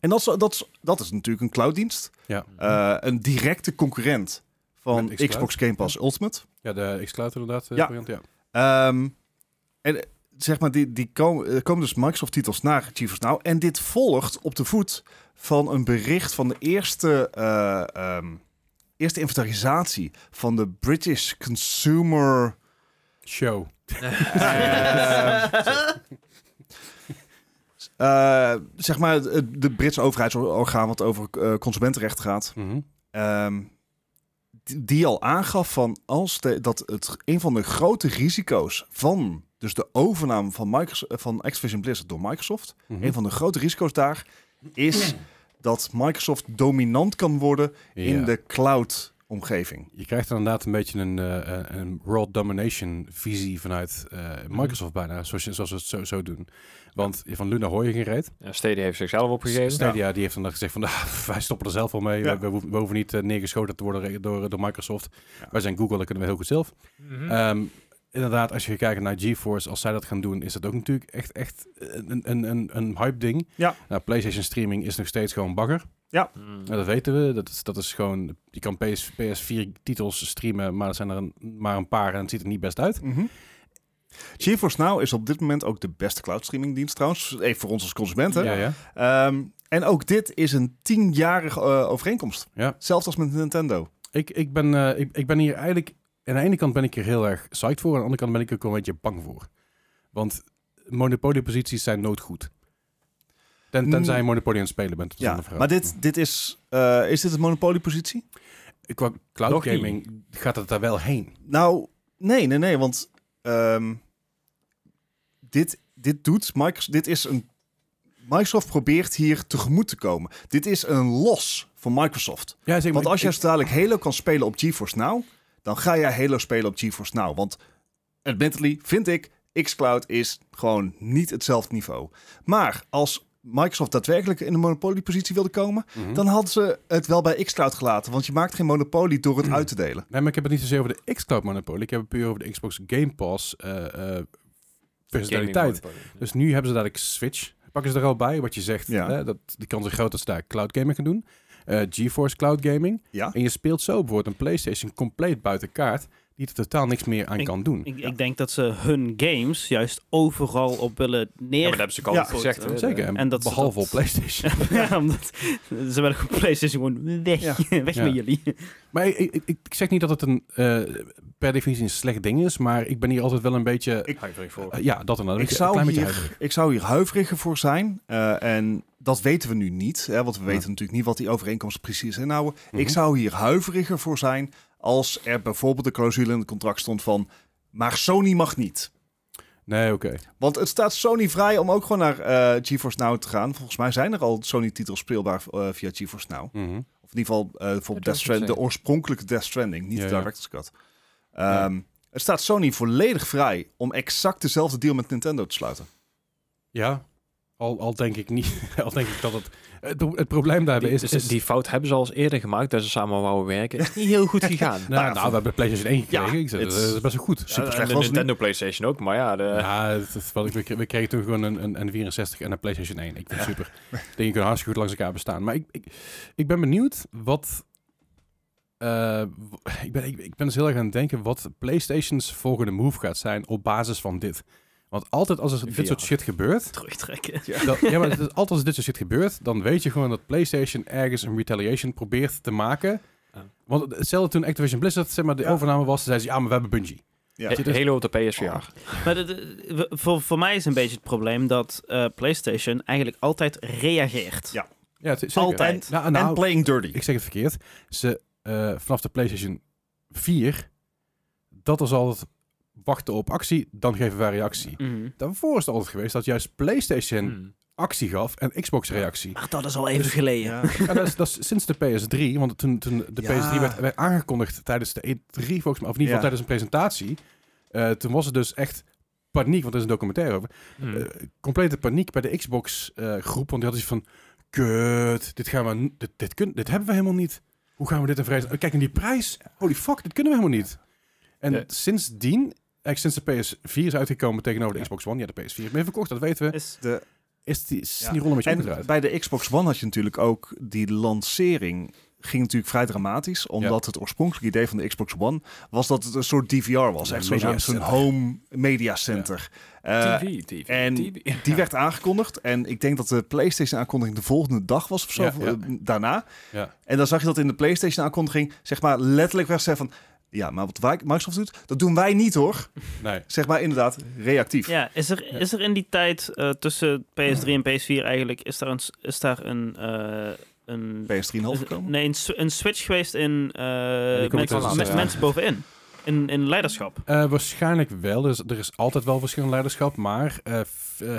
En dat is, dat is, dat is natuurlijk een clouddienst. Ja. Eh, een directe concurrent van. Xbox Game Pass Ultimate. ja, de xCloud inderdaad. eh, Ja. variant, ja. Ehm, en eh, zeg maar, die, die komen, er komen dus Microsoft-titels naar GeForce Now. En dit volgt op de voet van een bericht van de eerste, eh, ehm, eerste inventarisatie van de British Consumer... Show. Eh, zeg maar, de Britse overheidsorgaan wat over eh, consumentenrecht gaat. Mhm. Ehm, die, die al aangaf van als de, dat het een van de grote risico's van dus de overname van, Microsoft, van Activision Blizzard door Microsoft, Mhm. een van de grote risico's daar is dat Microsoft dominant kan worden in Ja. de cloud omgeving. Je krijgt dan inderdaad een beetje een, eh, een world domination visie vanuit eh, Microsoft bijna, zoals, je, zoals we het zo, zo doen. Want van Luna hoor je geen reet. Ja, Stadia heeft zichzelf opgegeven. Stadia die heeft dan gezegd van, ah, wij stoppen er zelf wel mee. Ja. We, we, hoeven- we hoeven niet eh, neergeschoten te worden door, door Microsoft. Ja. Wij zijn Google, dat kunnen we heel goed zelf. Mhm. Ehm, inderdaad, als je kijkt naar GeForce, als zij dat gaan doen, is dat ook natuurlijk echt, echt een, een, een, een hype ding. Ja. Nou, PlayStation streaming is nog steeds gewoon bagger. Mhm. Nou, dat weten we. Dat is, dat is gewoon, je kan PS, PS4 titels streamen, maar er zijn er een, maar een paar en het ziet er niet best uit. Mhm. GeForce Now is op dit moment ook de beste cloud streaming dienst trouwens. Even voor ons als consumenten. Ja, ja. Ehm, en ook dit is een tienjarige eh, overeenkomst. Ja. Zelfs als met Nintendo. Ik, ik, ben, eh, ik, ik ben hier eigenlijk... Aan de ene kant ben ik er heel erg psyched voor. Aan de andere kant ben ik er ook een beetje bang voor. Want monopolieposities zijn nooit goed. Ten, tenzij je monopolie aan het spelen bent. Ja, maar dit, dit is... eh, is dit een monopoliepositie? Qua cloud Nog niet. gaming gaat het daar wel heen. Nou, nee, nee, nee, want ehm, dit, dit doet Microsoft. Dit is een. Microsoft probeert hier tegemoet te komen. Dit is een los voor Microsoft. Ja, zeg Want als je zo dadelijk Halo kan spelen op GeForce Now, dan ga jij Halo spelen op GeForce Now. Want admittedly vind ik, xCloud is gewoon niet hetzelfde niveau. Maar als Microsoft daadwerkelijk in een monopoliepositie wilde komen, Mhm. dan hadden ze het wel bij xCloud gelaten. Want je maakt geen monopolie door het uit te delen. Nee, maar ik heb het niet zozeer over de xCloud monopolie. Ik heb het puur over de Xbox Game Pass eh eh versatiliteit. Dus nu hebben ze dadelijk Switch. Pakken ze er al bij, wat je zegt. Ja. Hè, dat, die kans is groot dat ze daar cloud gaming gaan doen. Eh, GeForce Cloud Gaming. Ja. En je speelt zo bijvoorbeeld een PlayStation compleet buiten kaart, die er totaal niks meer aan Ik- kan doen. Ik, ik denk dat ze hun games juist overal op willen neer... Ja, maar dat hebben ze ook Ja, altijd gezegd. hè. Zeker, en, en dat ze behalve dat- op PlayStation. ja, omdat ze willen gewoon PlayStation gewoon weg. Ja. weg Ja. met jullie. maar ik, ik, ik zeg niet dat het een eh, per definitie een slecht ding is, maar ik ben hier altijd wel een beetje... Ik- Huiverig voor. eh, ja, dat en dat. Ik Een zou, klein beetje hier, huiverig. ik zou hier huiveriger voor zijn. eh, en dat weten we nu niet. Hè, want we Ja. weten natuurlijk niet wat die overeenkomsten precies inhouden. Mhm. Ik zou hier huiveriger voor zijn als er bijvoorbeeld een clausule in het contract stond van... Maar Sony mag niet. Nee, oké. Want het staat Sony vrij om ook gewoon naar eh, GeForce Now te gaan. Volgens mij zijn er al Sony-titels speelbaar eh, via GeForce Now. Mhm. Of in ieder geval eh bijvoorbeeld Dat Death Strand, de oorspronkelijke Death Stranding, niet Ja, de ja. Director's Cut. Ehm, Het staat Sony volledig vrij om exact dezelfde deal met Nintendo te sluiten. Ja, al, al denk ik niet. al denk ik dat het. Het, het probleem daarbij Die, is. dus is die fout hebben ze al eens eerder gemaakt, dat ze samen wouden werken. Is niet heel goed gegaan. nou, Nou, nou, we hebben PlayStation 1 gekregen. Ja, ik dat is best wel goed. Super en slecht de was het Nintendo PlayStation ook, maar ja, de, Ja, het, is wel- we, we kregen toen gewoon een, een, een 64 en een PlayStation 1. Ik vind het super. Ik kunnen hartstikke goed langs elkaar bestaan. Maar ik, ik, ik ben benieuwd wat... eh, ik, ben, ik, ik ben dus heel erg aan het denken wat PlayStation's volgende move gaat zijn op basis van dit. Want altijd als er dit soort shit gebeurt... Terugtrekken. dan- ja, maar het is- altijd als dit soort shit gebeurt, dan weet je gewoon dat PlayStation ergens een retaliation probeert te maken. Ja. Want hetzelfde toen Activision Blizzard zeg maar, de Ja. overname was, zeiden ze, ja, maar we hebben Bungie. Ja. He- Halo op de PSVR. Oh. Maar de- de- we- voor, voor mij is een beetje het probleem dat eh, PlayStation eigenlijk altijd reageert. Ja. Ja, het zeker. Altijd. Nou, En nou, playing dirty. ik zeg het verkeerd. Ze, eh, vanaf de PlayStation 4, dat is altijd wachten op actie, dan geven wij reactie. Mhm. Daarvoor is het altijd geweest dat juist PlayStation Hmm. actie gaf en Xbox reactie. Maar dat is al even geleden. Ja. Ja, dat, is, dat is sinds de PS3, want toen, toen de Ja. PS3 werd, werd aangekondigd tijdens de E3 volgens mij, of in ieder geval Ja. tijdens een presentatie, eh, toen was het dus echt paniek, want er is een documentaire over. Eh, complete paniek bij de Xbox eh, groep, want die hadden zoiets van, kut, dit, gaan we, dit, dit, kun, dit hebben we helemaal niet. Hoe gaan we dit in vrezen? Kijk, en die prijs, holy fuck, dit kunnen we helemaal niet. En Ja. sindsdien, eigenlijk sinds de PS4 is uitgekomen tegenover de Xbox One, ja, de PS4 is meer verkocht, dat weten we, Is, De, is die, is Ja. die een beetje en bij de Xbox One had je natuurlijk ook die lancering ging natuurlijk vrij dramatisch, omdat het oorspronkelijke idee van de Xbox One was dat het een soort DVR was, Ja, echt zo'n home media center. Eh, TV, TV, en TV. Die werd aangekondigd en ik denk dat de PlayStation aankondiging de volgende dag was of zo, Ja, ja. eh, daarna. Ja. En dan zag je dat in de PlayStation aankondiging, zeg maar letterlijk werd gezegd van, ja, maar wat wij- Microsoft doet, dat doen wij niet hoor. Nee. Zeg maar inderdaad, reactief. ja, is, er, is er in die tijd eh, tussen PS3 en PS4 eigenlijk, is daar een, is daar een, eh een, PS3 half gekomen. nee, een, switch geweest in eh, komt mensen, ja. mensen bovenin? In, in leiderschap. Eh, waarschijnlijk wel. Dus er is altijd wel verschillend leiderschap. Maar eh, eh,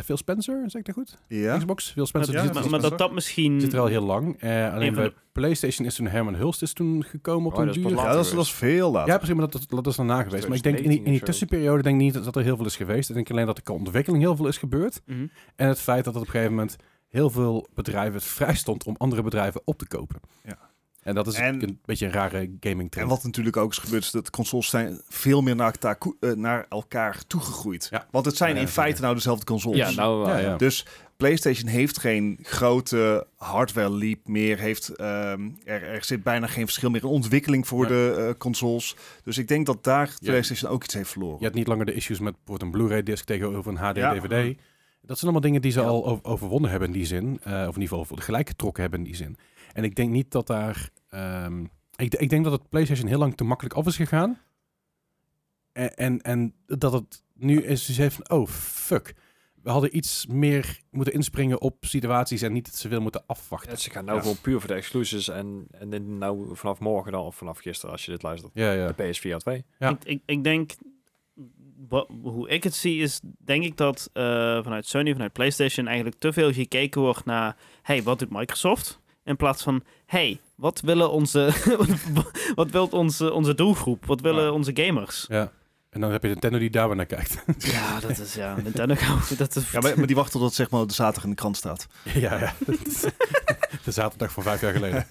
Phil Spencer, zeg ik dat goed? Ja. Xbox? Phil Spencer Ja, die zit, maar dat dat misschien... zit er al heel lang. Eh, alleen bij PlayStation is toen Herman Hulst is toen gekomen op Oh, een dat duur. Ja, dat is, dat is veel later. Ja, precies, maar dat, dat is daarna geweest. Maar ik denk in die, in die 2019 of zo. tussenperiode denk ik niet dat er heel veel is geweest. Ik denk alleen dat er qua ontwikkeling heel veel is gebeurd. Mhm. En het feit dat het op een gegeven moment heel veel bedrijven het vrij stond om andere bedrijven op te kopen. Ja. En dat is En- een beetje een rare gaming En trend. wat natuurlijk ook is gebeurd, is dat consoles zijn veel meer naar eh, naar elkaar toegegroeid. Ja. Want het zijn Ja, in feite nou dezelfde consoles. Ja, nou, ja. Dus PlayStation heeft geen grote hardware leap meer. Heeft, ehm, er, er zit bijna geen verschil meer in ontwikkeling voor Ja. de eh, consoles. Dus ik denk dat daar Ja. PlayStation ook iets heeft verloren. Je hebt niet langer de issues met bijvoorbeeld een Blu-ray disc tegenover een Ja. HD-DVD. Dat zijn allemaal dingen die ze Ja. al overwonnen hebben in die zin. eh, of in ieder geval gelijk getrokken hebben in die zin. En ik denk niet dat daar... ehm, ik, ik denk dat het PlayStation heel lang te makkelijk af is gegaan. En, en, en dat het nu is dus heeft van... Oh, fuck. We hadden iets meer moeten inspringen op situaties en niet dat ze veel moeten afwachten. Ja, ze gaan nou Ja. gewoon puur voor de exclusives en, en dan nou vanaf morgen dan, of vanaf gisteren als je dit luistert, Ja, ja. de PSVR 2. Ja. Ik, ik, ik denk, wa- hoe ik het zie, is denk ik dat eh, vanuit Sony, vanuit PlayStation eigenlijk te veel gekeken wordt naar, hey, wat doet Microsoft? In plaats van, hey, wat willen onze, wat wil onze, onze doelgroep? Wat willen Ja. onze gamers? ja. En dan heb je Nintendo die daar weer naar kijkt. Ja, dat is ja. Nintendo dat is. Ja, maar, maar die wachten tot het zeg maar de zaterdag in de krant staat. ja, ja. de zaterdag van vijf jaar geleden.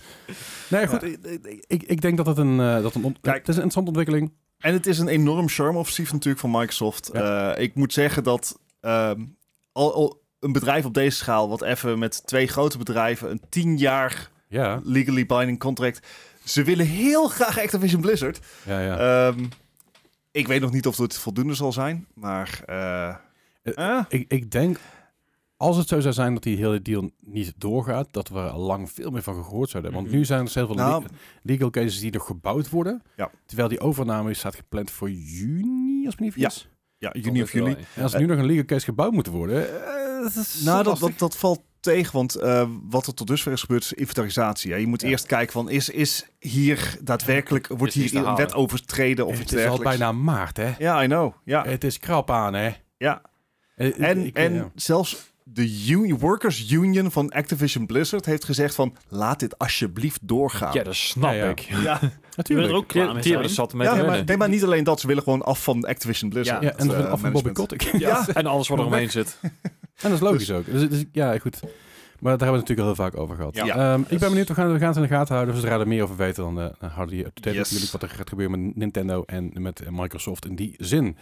Nee, goed. Ik, ik, ik- ik denk dat het een, eh, dat een ont- Kijk. het is een interessante ontwikkeling. En het is een enorm charme-offensief natuurlijk van Microsoft. Ja. Eh, ik moet zeggen dat ehm, al, al een bedrijf op deze schaal, wat even met twee grote bedrijven een tien jaar Ja, legally binding contract, ze willen heel graag Activision Blizzard. ja, ja. Ehm, ik weet nog niet of het voldoende zal zijn, maar eh, Eh, eh, ik, ik denk, als het zo zou zijn dat die hele deal niet doorgaat, dat we al lang veel meer van gehoord zouden hebben. Want Mhm. nu zijn er heel veel Nou. le- legal cases die nog gebouwd worden. Ja. Terwijl die overname staat gepland voor juni, als ik me niet vergis. ja, juni of juli. En als er nu nog een legal case gebouwd moet worden, eh, dat is Nou, dat, dat, dat valt tegen, want eh, wat er tot dusver is gebeurd is inventarisatie. hè. Je moet Ja. eerst kijken van, is, is hier daadwerkelijk, wordt hier een wet overtreden of het iets is al bijna maart, hè? Ja, I know. Ja, Het is krap aan, hè? ja. Eh, En, ik- en ja. zelfs de uni- Workers Union van Activision Blizzard heeft gezegd van, laat dit alsjeblieft doorgaan. Ja, dat snap Ja, ja. ik. ja. Natuurlijk. er ook klaar mee Die zat met Ja, maar, nee, maar niet alleen dat, ze willen gewoon af van Activision Blizzard. Ja, en eh, af van Bobby. Kotick. Ja. En alles wat er omheen zit. En dat is logisch ook. Dus, dus ja, goed. Maar daar hebben we het natuurlijk al heel vaak over gehad. Ja. Ehm, ik ben benieuwd, we gaan, we gaan het in de gaten houden. Dus zodra er meer over weten, dan, dan houden je natuurlijk wat er gaat gebeuren met Nintendo en met eh, Microsoft in die zin.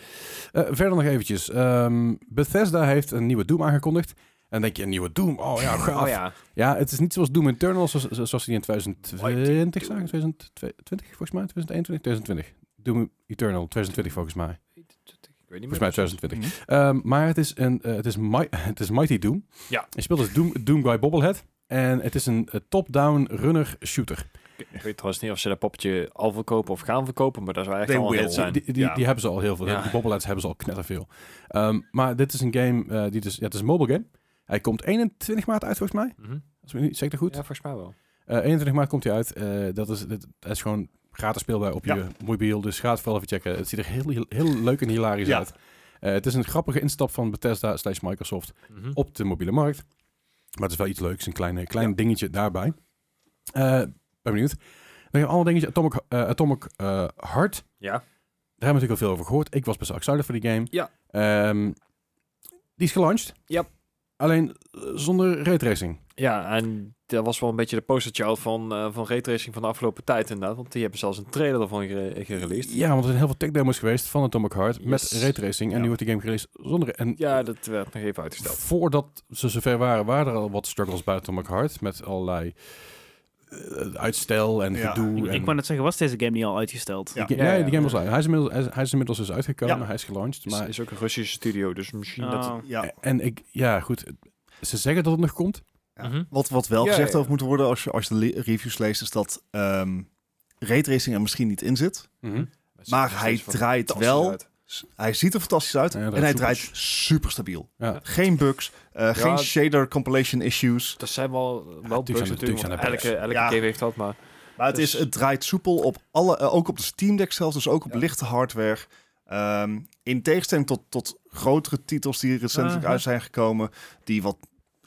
Eh, verder nog eventjes. Ehm, Bethesda heeft een nieuwe Doom aangekondigd. En denk je, een nieuwe Doom? Oh ja, gaaf. Oh ja. Ja, het is niet zoals Doom Eternal, zoals, zoals die in 2020 zagen. 2020 volgens mij, 2021, 2020. Doom Eternal 2020 volgens mij. Weet niet Volgens mij meer. 2020. Mhm. Ehm, maar het is, een, eh, het, is Mi- het is Mighty Doom. Ja. Je speelt als Doom, Doom Guy Bobblehead. En het is een eh, top-down runner shooter. Ik weet trouwens niet of ze dat poppetje al verkopen of gaan verkopen, maar dat zou echt They al hit zijn. Die, die, Ja. die hebben ze al heel veel. Ja. Die Bobbleheads hebben ze al knetterveel. Ehm maar dit is een game eh, die dus... Ja, het is een mobile game. Hij komt 21 maart uit volgens mij. Mhm. Als ik me niet zeker goed. Ja, volgens mij wel. Eh, 21 maart komt hij uit. Eh, dat, is, dat is gewoon gratis speelbaar op Ja. je mobiel. Dus ga het vooral even checken. Het ziet er heel, heel, heel leuk en hilarisch Ja. uit. Eh, het is een grappige instap van Bethesda slash Microsoft Mhm. op de mobiele markt. Maar het is wel iets leuks. Een klein, klein Ja. dingetje daarbij. Eh ben benieuwd. Dan een ander dingetje. Atomic, eh, Atomic eh, Heart. Ja. Daar hebben we natuurlijk al veel over gehoord. Ik was best wel excited voor die game. Ja. Ehm, die is gelanceerd. Ja. Alleen eh, zonder raytracing. Ja, en dat was wel een beetje de posterchild van, eh van raytracing van de afgelopen tijd inderdaad. Want die hebben zelfs een trailer ervan gere- gereleased. Ja, want er zijn heel veel tech demos geweest van Atomic Heart met Yes. raytracing. En Ja. nu wordt de game gereleased zonder... En Ja, dat werd nog even uitgesteld. voordat ze zover waren, waren er al wat struggles bij Atomic Heart. Met allerlei eh, uitstel en Ja. gedoe. Ik, en, ik wou net zeggen, was deze game niet al uitgesteld? Ja. Die- Ja, nee, ja. die game was uit. Hij is inmiddels, hij is, hij is inmiddels dus uitgekomen. Ja. Hij is gelanceerd. Is, Maar, is ook een Russische studio, dus misschien dat... Oh. Ja. En ik, ja, goed. Ze zeggen dat het nog komt. Ja. Mhm. Wat, wat wel Ja, gezegd ja. over moet worden als je, als je de reviews leest, is dat ehm raytracing er misschien niet in zit. Mhm. Maar hij draait wel. uit. Hij ziet er fantastisch uit en hij draait draait super stabiel. Ja. Geen bugs, eh, geen shader compilation issues. Dat zijn wel, wel bugs zijn natuurlijk, tuurlijk zijn want bugs. elke, elke Ja. game heeft dat, maar... Maar het, Dus- is, het draait soepel op alle, eh, ook op de Steam Deck zelf, dus ook op Ja. lichte hardware. Ehm, in tegenstelling tot, tot grotere titels die recentelijk uit zijn gekomen, die wat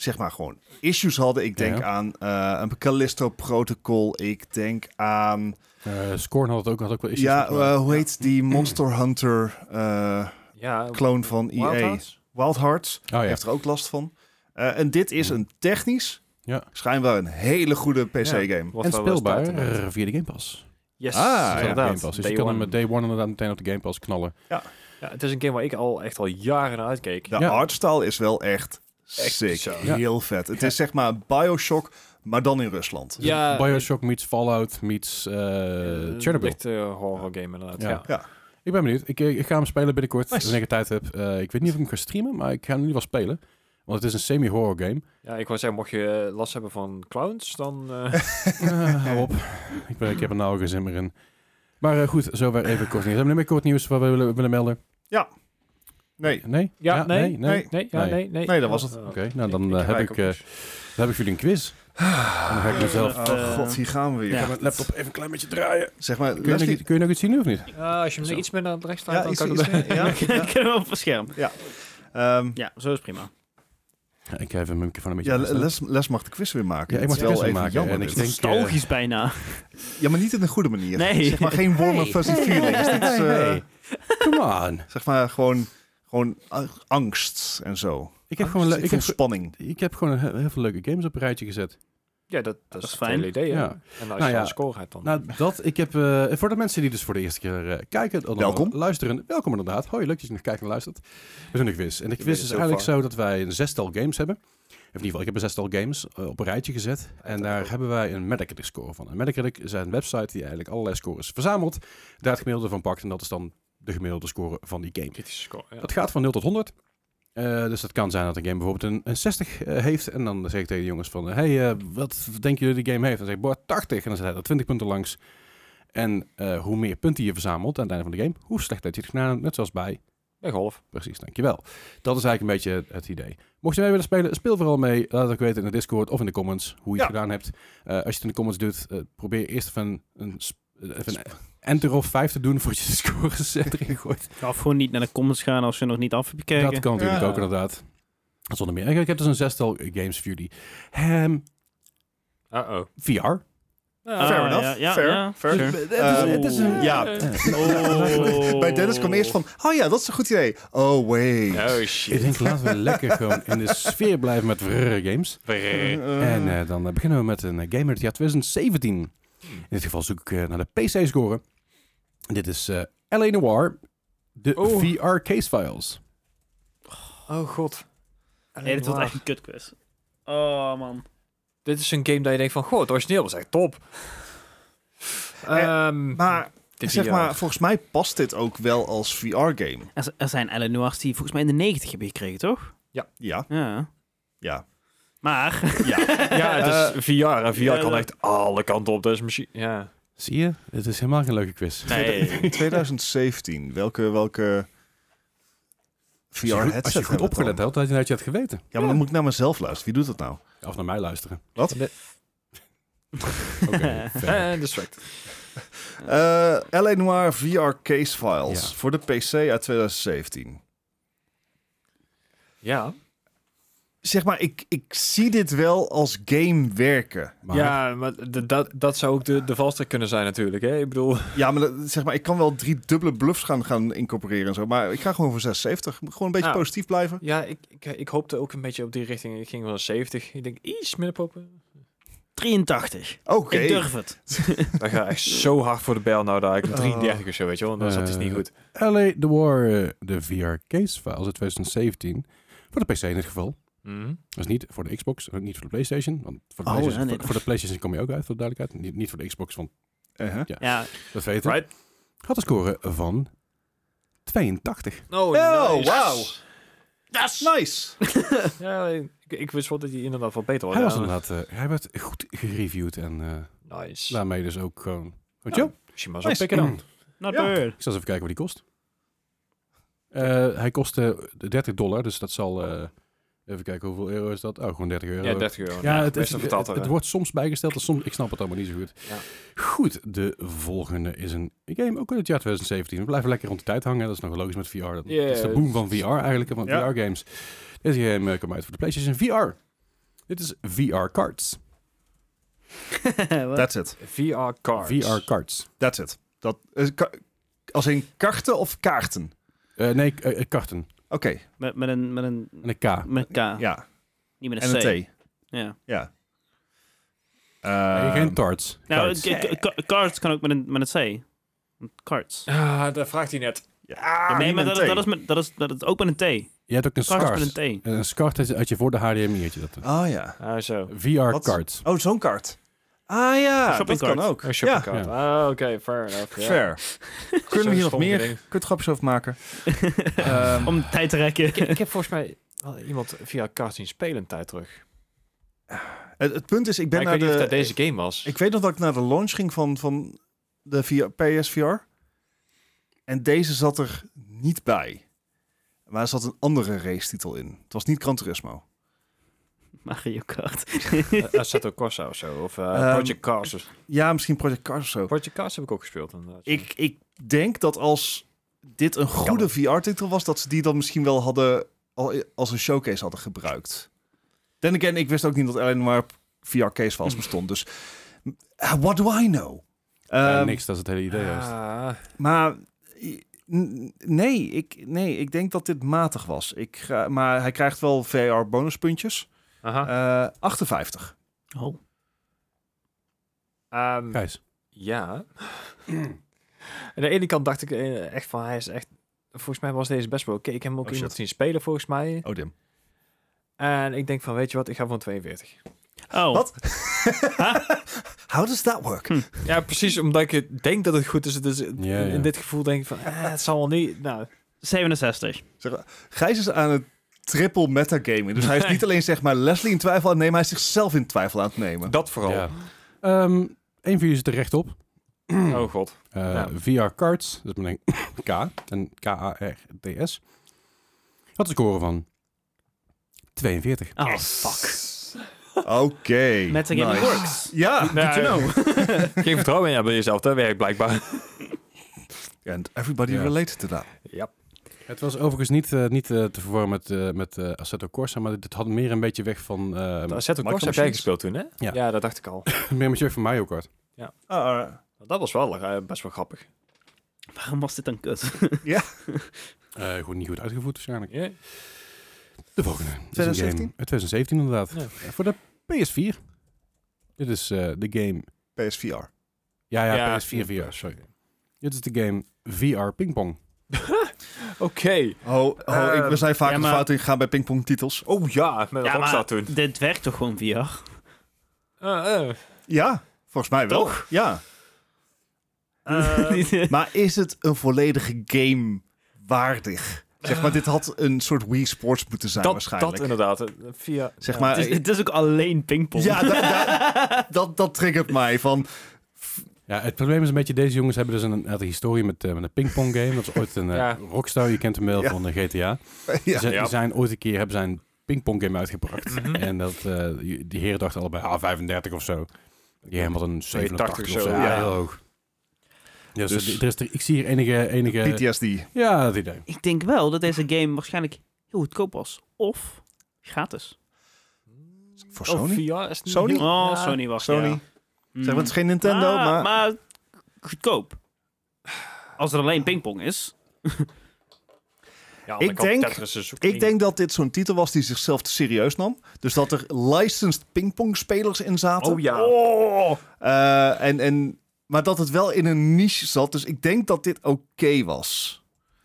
zeg maar gewoon issues hadden. Ik denk Ja. aan eh, een Callisto Protocol. Ik denk aan Eh, Scorn had het ook, had ook wel issues. ja, eh, hoe heet die Monster Hunter eh Ja, clone van EA? Wild Hearts? Wild Hearts oh ja. heeft er ook last van. Eh, en dit is een technisch, Ja. schijnbaar een hele goede PC-game. En speelbaar via de Game Pass. Yes, Ah, ja. Inderdaad. Game Pass. Dus Day je kan hem one. met Day One inderdaad meteen op de Game Pass knallen. Ja, het is een game waar ik al echt al jaren naar uitkeek. De Ja. artstyle is wel echt, Echt sick. Ja. Heel vet. Het is zeg maar Bioshock, maar dan in Rusland. Ja, Bioshock meets Fallout meets eh Chernobyl. Licht eh, horror game inderdaad, Ja. ja. Ja. Ik ben benieuwd. Ik, eh, ik ga hem spelen binnenkort, Nice. wanneer ik tijd heb. Eh, ik weet niet of ik hem ga streamen, maar ik ga hem in ieder geval spelen. Want het is een semi-horror game. Ja, ik wou zeggen, mocht je eh, last hebben van clowns, dan... eh, Eh, hou op. Ik, ben, ik heb er nou geen zin meer in. Maar eh, goed, zover even kort nieuws. Hebben we nog meer kort nieuws wat we willen, willen melden? Nee. Nee? Ja, nee, nee? nee. nee, ja, Nee. nee, nee. Nee, dat was het. Oh, Oké, nou dan eh, heb ik, eh, eens. dan heb ik jullie een quiz. En dan ga ik mezelf... Eh, Oh god, hier gaan we weer. ja. Ik ga mijn laptop even een klein beetje draaien. Zeg maar, Kun je, nog, kun je nog iets zien nu of niet? Ja, als je hem Zo. iets meer naar rechts staat, Ja, dan iets, kan iets het... ja, Ik ja. hem op het scherm. Ehm, Ja, zo is prima. Ja, ik ga even mijn microfoon een beetje ja. Les, Les mag de quiz weer maken. Ja, ik mag Het de quiz wel weer maken. jammer En ik dit. denk, Nostalgisch bijna. Ja, maar niet in een goede manier. Nee. Zeg maar geen warme Hey. fuzzy feelings. Eh, hey. Come on. Zeg maar gewoon, gewoon a- angst en zo. Ik heb gewoon, ik ik vond heb, spanning. ik heb gewoon heel, heel veel leuke games op een rijtje gezet. Ja, dat, dat, is is fijn. idee. Ja. En als Nou je ja. een score hebt dan. Nou, dat, ik heb, eh, voor de mensen die dus voor de eerste keer eh, kijken, of Welkom. luisteren, welkom inderdaad. Hoi, leuk dat je nog kijkt en luistert. We doen een quiz. En de quiz weet is eigenlijk far. zo dat wij een zestal games hebben. Of in ieder geval, ik heb een zestal games eh, op een rijtje gezet. En daar ook. hebben wij een Metacritic score van. Een Metacritic is een website die eigenlijk allerlei scores verzamelt, daar het gemiddelde van pakt en dat is dan de gemiddelde score van die game. Score. Ja. Dat gaat van 0 tot 100. Eh, dus dat kan zijn dat een game bijvoorbeeld een, een 60 eh, heeft. En dan zeg ik tegen de jongens van... Hey, eh, wat denken jullie die game heeft? Dan zeg ik, boah, 80. En dan zet hij er 20 punten langs. En hoe meer punten je verzamelt aan het einde van de game... hoe slechter je het gedaan hebt. Net zoals bij... Bij golf. Precies, dankjewel. Dat is eigenlijk een beetje het idee. Mocht je mee willen spelen, speel vooral mee. Laat het ook weten in de Discord of in de comments hoe je het gedaan hebt. Als je het in de comments doet, probeer eerst even een, even een enter of 5 te doen... voordat je de scores eh, erin gooit. Of gewoon niet naar de comments gaan als je nog niet af hebt gekeken. Dat kan natuurlijk Ja. ook inderdaad. Zonder meer. Ik heb dus een zestal games voor jullie. Ehm, Uh-oh. VR. Ah, Fair enough. ja, ja, Fair. ja. Fair. Sure. Het is- Eh, het is een- ja. Oh. Bij Dennis kwam eerst van, oh ja, dat is een goed idee. Oh, wait. Oh Ik shit. denk, laten we lekker gewoon in de sfeer blijven met VR games. Eh, En eh, dan eh, beginnen we met een eh, game uit het jaar 2017. In dit geval zoek ik eh, naar de PC-score. Dit is eh LA Noir, de Oh. VR Case Files. Oh god. Nee, dit wordt echt een kutquiz. Oh, man. Dit is een game dat je denkt van, goh, het origineel was echt top. Ehm, maar zeg VR. maar, volgens mij past dit ook wel als VR-game. Er, er zijn Ellen Noirs die volgens mij in de 90 hebben gekregen, toch? Ja, Ja. ja. Maar... ja. Ja, het is VR. En VR ja, kan echt alle kanten op. Dat is misschien... Ja. Zie je? Het is helemaal geen leuke quiz. Nee. 2017. Welke, welke VR-headset Als je goed opgelet had, had je, had je het geweten. Ja, maar dan moet ik naar mezelf luisteren. Wie doet dat nou? Of naar mij luisteren. Wat? Oké. En distract. Eh LA Noir VR Case Files Ja. voor de PC uit 2017. Ja. Zeg maar, ik, ik zie dit wel als game werken. Maar Ja, maar dat, dat zou ook de, de valstrik kunnen zijn natuurlijk. Hè? Ik bedoel... Ja, maar dat- zeg maar, ik kan wel drie dubbele bluffs gaan, gaan incorporeren en zo. Maar ik ga gewoon voor 76. Moet Gewoon een beetje positief blijven. Ja, ik, ik, ik hoopte ook een beetje op die richting. Ik ging wel 70. Ik denk, iets minder poppen. 83. Oké. Ik durf het. Dan ga ik echt zo hard voor de bel nou daar. Ik Oh. 33 of zo, weet je wel. Dat is niet Eh, goed. LA The War, eh, de VR Case Files uit 2017. Voor de PC in dit geval. Mhm. Dat is niet voor de Xbox, ook niet voor de PlayStation. Want voor de, Oh, PlayStation, ja, nee, voor, voor de PlayStation kom je ook uit, voor de duidelijkheid. Niet, niet voor de Xbox, want Uh-huh. Ja, dat weten. Right? Had een score van 82. Oh, Oh, nice. wauw. Nice. Ja, ik, ik wist wel dat hij inderdaad wel beter was. Hij, was inderdaad, eh, hij werd goed gereviewd en eh, Nice. daarmee dus ook gewoon... Weet je wel? Misschien maar zo Nice. pikken dan. not Ja. bad. Ik zal eens even kijken wat die kost. Eh, hij kostte 30 dollar, dus dat zal... even kijken, hoeveel euro is dat? Oh, gewoon 30 euro. Ja, 30 euro. Ja, het, is, het, het, wordt soms bijgesteld en soms... Ik snap het allemaal niet zo goed. Ja. Goed, de volgende is een game, ook uit het jaar 2017. We blijven lekker rond de tijd hangen. Dat is nog logisch met VR. Dat, is de boom van VR eigenlijk, van Ja. VR-games. Deze game eh, komt uit voor de PlayStation VR. Dit is VR Cards. That's it. VR cards. VR Cards. That's it. Dat, is als in karten of kaarten? Eh, nee, eh, eh, karten. Oké, met, met een... Met een... En een K. Met K. ja. Niet met En een C. een T. Ja. Ja. Nee, Ehm, geen tarts. Nou, Cards. k- k- k- cards kan ook met een, met een C. Cards. Ah, daar vraagt hij net. ja, nee, niet maar met dat, een dat, is met, dat, is, dat is ook met een T. Je hebt ook een Cards SCART. met een T. Een SCART had je- had je voor de HDMI. Had je dat. Oh ja. Ah, zo. VR Wat? Cards. Oh, zo'n kaart. Ah ja, dat kan ook. Een ja. Ah, oké, fair enough. Ja. fair. Kunnen we hier nog meer kutgrapjes over maken? Ehm, Om tijd te rekken. Ik, ik heb volgens mij iemand via cards zien spelen een tijd terug. het, het punt is, ik ben Maar naar weet niet de... of dat deze game was. Ik weet nog dat ik naar de launch ging van, van de VR, PSVR. En deze zat er niet bij. Maar er zat een andere racetitel in. Het was niet Gran Turismo. Mario Kart. Uh, Assetto Corsa of zo. Of eh, Ehm, Project Cars. Ja, misschien Project Cars of zo. Project Cars heb ik ook gespeeld. Inderdaad. Ik, ik denk dat als dit een goede VR-titel was, dat ze die dan misschien wel hadden al als een showcase hadden gebruikt. Then again, ik wist ook niet dat alleen maar VR-case files bestond. Dus uh, what do I know? Ja, Ehm, niks, dat is het hele idee. Ah, Maar Nee ik, nee, ik denk dat dit matig was. Ik ga, maar hij krijgt wel VR bonuspuntjes. Aha. Eh 58. Oh. Ehm, Gijs. ja. Aan de ene kant dacht ik eh, echt van, hij is echt... Volgens mij was deze best wel oké. Ik heb hem ook Oh, iemand shit. zien spelen, volgens mij. Oh, dim. En ik denk van, weet je wat, ik ga voor een 42. Oh. Wat? How does that work? Ja, precies, omdat ik denk dat het goed is. Dus in, dit gevoel denk ik van, eh, het zal wel niet... Nou, 67. Zeg, Gijs is aan het triple metagaming. Dus hij is niet alleen zeg maar Leslie in twijfel aan het nemen, hij is zichzelf in twijfel aan het nemen. dat vooral. Ja. Ehm een van jullie zit er rechtop. Oh god. Eh, Ja. VR Cards, dat is een K en K-A-R-D-S. Wat is de score van? 42. Oh, fuck. Oké. Metagaming nice. works. Ja, Good to know. Geen vertrouwen in hebben jezelf, dat werkt blijkbaar. and everybody related to that. ja. Het was overigens niet, eh, niet eh, te verwarren met, eh, met eh, Assetto Corsa, maar dit had meer een beetje weg van, De Assetto Corsa heb jij gespeeld toen, hè? Ja. dat dacht ik al. meer een beetje weg van Mario Kart. Ah, Dat was wel best wel grappig. Waarom was dit dan kut? Eh, goed, niet goed uitgevoerd waarschijnlijk. Ja. De volgende. Dit is een 2017? game uit 2017 inderdaad. Ja. Voor de PS4. Dit is eh, de game... PSVR. Ja, ja, Ja, PS4 VR, sorry. Dit is de game VR Pingpong. Oké. Oh, oh Eh, ik, we zijn vaak ja, de maar- fout ingegaan bij pingpong titels. Oh ja, met ja, Rockstar toen. dit werkt toch gewoon VR? Eh, eh. Ja, volgens mij wel. Toch? Ja. Maar is het een volledige game waardig? Zeg maar, dit had een soort Wii Sports moeten zijn dat, waarschijnlijk. dat inderdaad. eh, Via, Zeg ja. maar, het, is, het is ook alleen pingpong. Ja, da- da- dat, dat triggert mij. Van, Ja, het probleem is een beetje, deze jongens hebben dus een, een historie met, eh, met een pingpong game. Dat is ooit een eh, Ja. Rockstar, je kent hem wel Ja. van de GTA. ja. Ze Ja. die zijn ooit een keer, hebben zijn pingpong game uitgebracht. Mhm. En dat, eh, die heren dachten allebei, ah, 35 of zo. Die hebben wat een 87 of 82 zo. zo, Ja, ja. heel hoog. Dus, Dus- er is er, ik zie hier enige, enige PTSD. ja, dat idee. Ik denk wel dat deze game waarschijnlijk heel goedkoop was. Of gratis. Voor Sony? VR is niet Sony? Oh, ja. Sony was Sony. Zeg maar, het is geen Nintendo, maar... maar goedkoop. Als er alleen pingpong is. Ja, Ik denk- ook Ik denk dat dit zo'n titel was die zichzelf te serieus nam. Dus dat er licensed pingpongspelers in zaten. Oh ja. Oh! Eh, en, en, maar dat het wel in een niche zat. Dus ik denk dat dit oké was.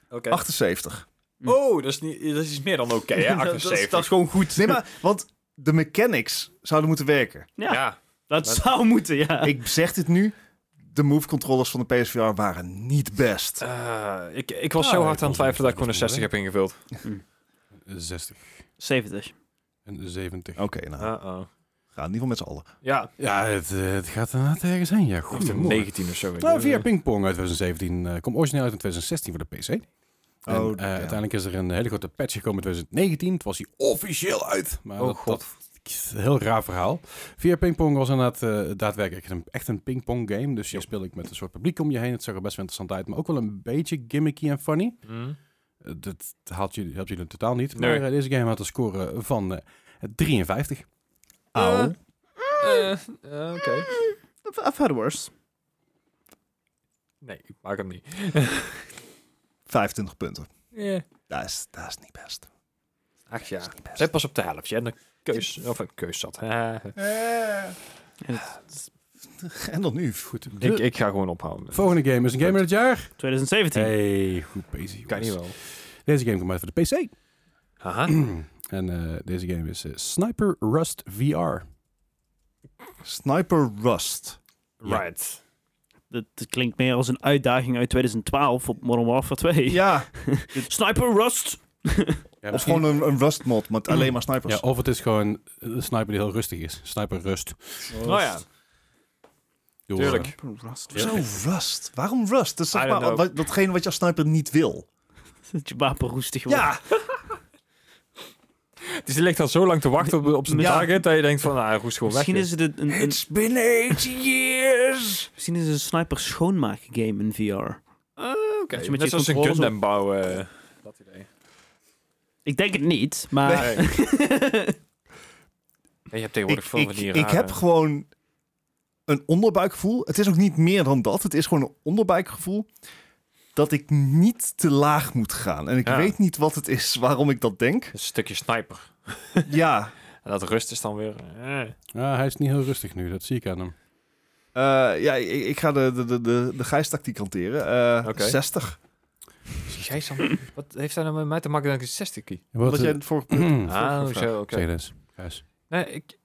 Oké. 78. Oh, dat is, niet, dat is iets meer dan oké, hè? dat, is, 78. dat is gewoon goed. Nee, maar, want de mechanics zouden moeten werken. Ja, ja. Dat Maar- zou moeten, ja. Ik zeg dit nu. De move controllers van de PSVR waren niet best. Eh, ik, ik was Ah, zo ik hard aan het twijfelen dat ik gewoon een wel 60 heb ingevuld. 60 70. en 70. Oké, nou. Uh-oh. Gaan in ieder geval met z'n allen. Ja, Ja, het, het gaat inderdaad ergens heen. Ja, goed. een 19 of zo. Nou. VR Pingpong uit 2017 eh komt origineel uit in 2016 voor de PC. En, Oh, eh, ja. Uiteindelijk is er een hele grote patch gekomen in 2019. Het was hij officieel uit. Maar Oh, dat, god. dat heel raar verhaal. VR Pingpong was inderdaad eh, daadwerkelijk een, echt een pingpong game. Dus je speelde ik met een soort publiek om je heen. Het zag er best wel interessant uit. Maar ook wel een beetje gimmicky en funny. Hm. Eh, dat haalt jullie, helpt jullie totaal niet. Nee. Maar eh, deze game had een score van eh, 53. Auw. Eh, eh, Oké. I've had worse. Nee, ik maak hem niet. 25 punten. Yeah. Dat is, dat is niet best. Ach ja. Zet pas op de helft. Je hebt een keus, of een keus zat. En dan nu. Goed. ik, ik ga gewoon ophouden. volgende game is een game uit het jaar. 2017. Hey, goed bezig. Kan niet wel. Deze game komt uit voor de PC. Haha. en eh, deze game is eh, Sniper Rust VR. Sniper Rust. Right. Dat, dat klinkt meer als een uitdaging uit 2012 op Modern Warfare 2. Ja, Sniper Rust! Ja, of misschien- gewoon een, een Rust mod met alleen maar snipers. ja, of het is gewoon een sniper die heel rustig is. Sniper Rust. Oh ja. Doe, Tuurlijk. Rust. Zo, Rust. Waarom Rust? Dat is zeg maar wat, datgene wat je als sniper niet wil. Dat je wapen roestig wordt. Ja, Dus die ligt al zo lang te wachten op, op zijn Ja. target dat je denkt van, nou, roest gewoon weg. Misschien is het een, een, een- been eight years. misschien is het een sniper schoonmaken game in VR. Ah, Oké, Dat je met net je zoals een Gundam bouwen. Eh. Ik denk het niet, maar... Nee. Je hebt tegenwoordig veel van die ik rare- heb gewoon een onderbuikgevoel. Het is ook niet meer dan dat. Het is gewoon een onderbuikgevoel. dat ik niet te laag moet gaan. En ik Ja. weet niet wat het is waarom ik dat denk. Een stukje sniper. ja, En dat rust is dan weer... eh. Ja, hij is niet heel rustig nu, dat zie ik aan hem. eh, ja ik, ik ga de, de, de, de, de Gijs-tactiek hanteren. Eh, Oké. 60. Dan- wat heeft hij nou met mij te maken dat ik een 60 kie? En wat, Omdat jij eh, het voor... Ah, vraag. zo, oké. Nee, ik,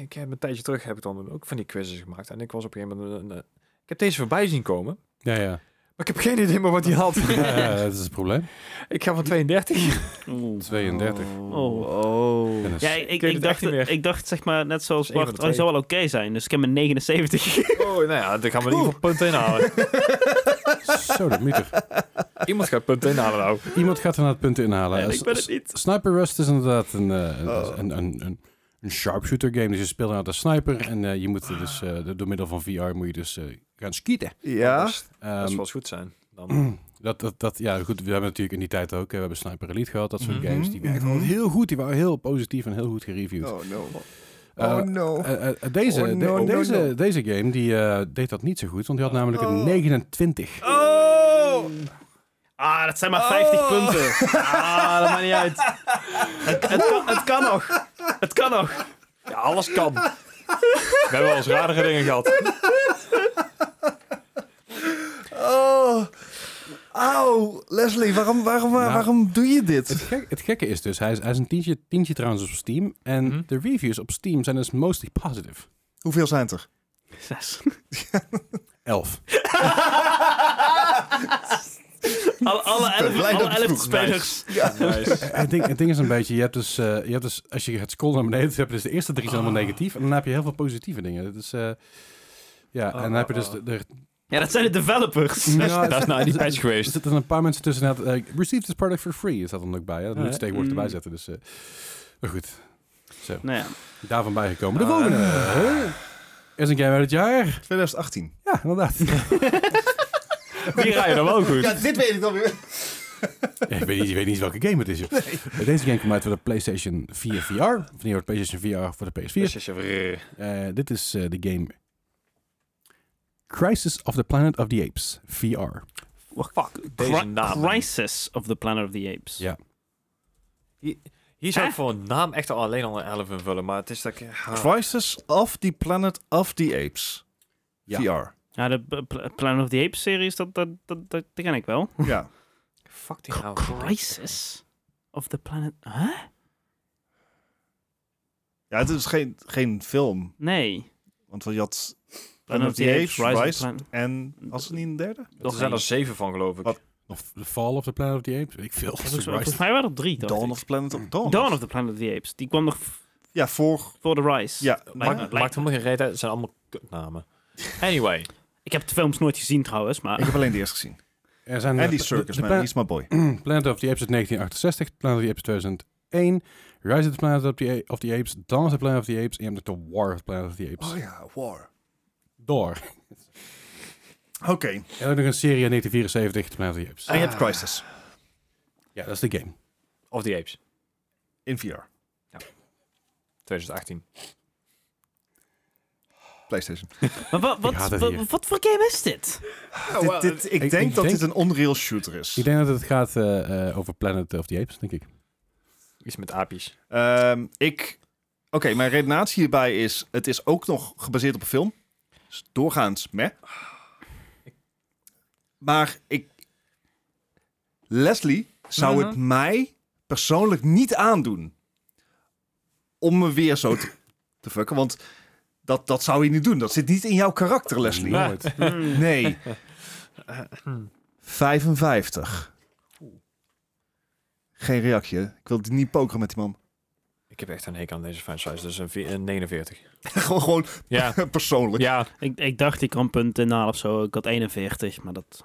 ik heb een tijdje terug heb ik dan ook van die quizzes gemaakt. En ik was op een gegeven moment... een- een- ik heb deze voorbij zien komen. Ja, ja. Maar ik heb geen idee meer wat hij had. ja, ja, dat is het probleem. ik ga van 32. Oeh. 32. Oh. Oh. Ja, ik, ik, dacht, meer. ik dacht zeg maar net zoals Bart, oh, zou wel oké zijn. Dus ik heb een 79. Oh, nou ja, dan gaan we in ieder geval punten inhalen. Zo, dat meter. Iemand gaat punten inhalen nou. Iemand gaat er naar het punten inhalen. En ik ben het niet. Sniper Rust is inderdaad een, eh, een, Oh. een, een, een, een sharpshooter game. Dus je speelt nou de sniper en eh, je moet dus eh, door middel van VR moet je dus eh, gaan schieten. Ja. Dat Ehm, zou wel eens goed zijn. Dan. dat, dat, dat, ja, goed. We hebben natuurlijk in die tijd ook. we hebben Sniper Elite gehad, dat soort Mhm. games. Die werkten gewoon heel goed. Die waren heel positief en heel goed gereviewd. Oh no. Eh, Oh no. eh, eh, deze, Oh, no, de- no, deze, no. deze game die, eh, deed dat niet zo goed, want die had namelijk een Oh. 29. Oh! Ah, dat zijn maar 50 Oh. punten. Ah, dat maakt niet uit. Het, het, kan, het kan nog. Het kan nog. Ja, alles kan. We hebben wel eens radere dingen gehad. Oh. Auw. Leslie, waarom, waarom, Nou, waarom doe je Het, dit? gek- het gekke is dus, hij is, hij is een tientje, tientje trouwens op Steam. En Mhm. de reviews op Steam zijn dus mostly positive. Hoeveel zijn het er? Zes. 11. Alle, alle elf, dat alle elf spelers. Nice. het, ding, het ding is een beetje, je hebt dus, eh, je hebt dus als je gaat scrollen naar beneden, heb je dus de eerste drie zijn allemaal negatief. En dan heb je heel veel positieve dingen. Het is, eh, ja, en dan heb je dus de, de, Ja, dat zijn de developers. Ja, dat is nou die er- patch Er geweest. zitten een paar mensen tussen. Uh, Received this product for free. Is dat dan ook bij. Hè? Dat moet je tegenwoordig mm. erbij zetten. Dus, eh, maar goed. Zo, Nou ja. daarvan bijgekomen. De volgende. hè, Is een game uit het jaar. 2018. Ja, inderdaad. Die rijden dan wel goed. Ja, dit weet ik dan weer. Ja, ik, weet niet, ik weet niet welke game het is. Joh. Deze game komt uit voor de PlayStation 4 VR. Of niet, voor de PlayStation VR voor de PS4. Eh, dit is eh, de game Crisis of the Planet of the Apes VR. Fuck, deze Cri- naam. Crisis of the Planet of the Apes. Ja. Hier zou ik voor een naam echt al alleen al een 11 invullen, maar het is dat ik... ah. Crisis of the Planet of the Apes. Ja. VR. Ja, de P- P- Planet of the Apes series, dat, dat, dat, dat, dat ken ik wel. Ja. Fuck die naam. Crisis of the Planet... Huh? Ja, het is geen, geen film. Nee. Want je had Planet of the Apes, Rise, of the Planet... en was er niet een derde? Er zijn er zeven van, geloof ik. Wat? Of The Fall of the Planet of the Apes. Ik veel. Volgens, volgens mij waren er drie, Dawn ik. of the Planet of Dawn. Dawn of the Planet of the Apes. Die kwam nog Ja, voor... voor de Rise. Ja, Maakt, helemaal geen reet uit. Het zijn allemaal kutnamen. Anyway. Ik heb de films nooit gezien trouwens, maar... Ik heb alleen de eerste gezien. Er zijn, En eh, die de- Circus de Man, is my boy. Planet of the Apes uit 1968, Planet of the Apes 2001, Rise of the Planet of the, A- of the Apes, Dawn of the Planet of the Apes en je hebt The War of the Planet of the Apes. Oh ja, War. Door. Oké. En ook nog een serie in 1974, The Planet of the Apes. En je hebt Crisis. Ja, dat is de game. Of the Apes. In VR. 2018. PlayStation. Maar wat, wat, voor game is dit? dit, dit, ik, ik- denk ik dat denk- dit een Unreal shooter is. Ik denk dat het gaat eh, eh, over Planet of the Apes, denk ik. Iets met apies. Ehm, ik... Oké, mijn redenatie hierbij is... Het is ook nog gebaseerd op een film. Doorgaans meh. Maar ik... Leslie zou Mhm. het mij persoonlijk niet aandoen... om me weer zo te, te fucken. Want dat, dat zou je niet doen. Dat zit niet in jouw karakter, Leslie. Nee. Nooit. Hmm. Nee. 55. Geen reactie. hè? Ik wil niet pokeren met die man. Ik heb echt een hekel aan deze franchise, dus een, een 49. gewoon, gewoon Ja. persoonlijk. ja, Ik, ik dacht, ik kan punten inhalen of zo. Ik had 41, maar dat...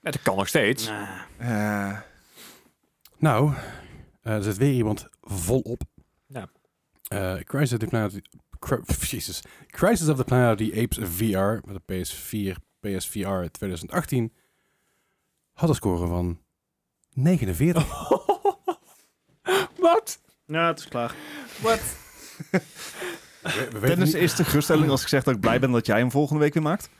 dat kan nog steeds. Nah. Eh, Nou, eh, er zit weer iemand volop. Ja. Eh, Crisis of the Planet Jesus. Crisis of the Planet of the Apes VR met de PS4, PSVR 2018 had een score van 49. Wat? Ja, het is klaar. Wat? We, we weten Dennis, is de geruststelling als ik zeg dat ik blij ben dat jij hem volgende week weer maakt?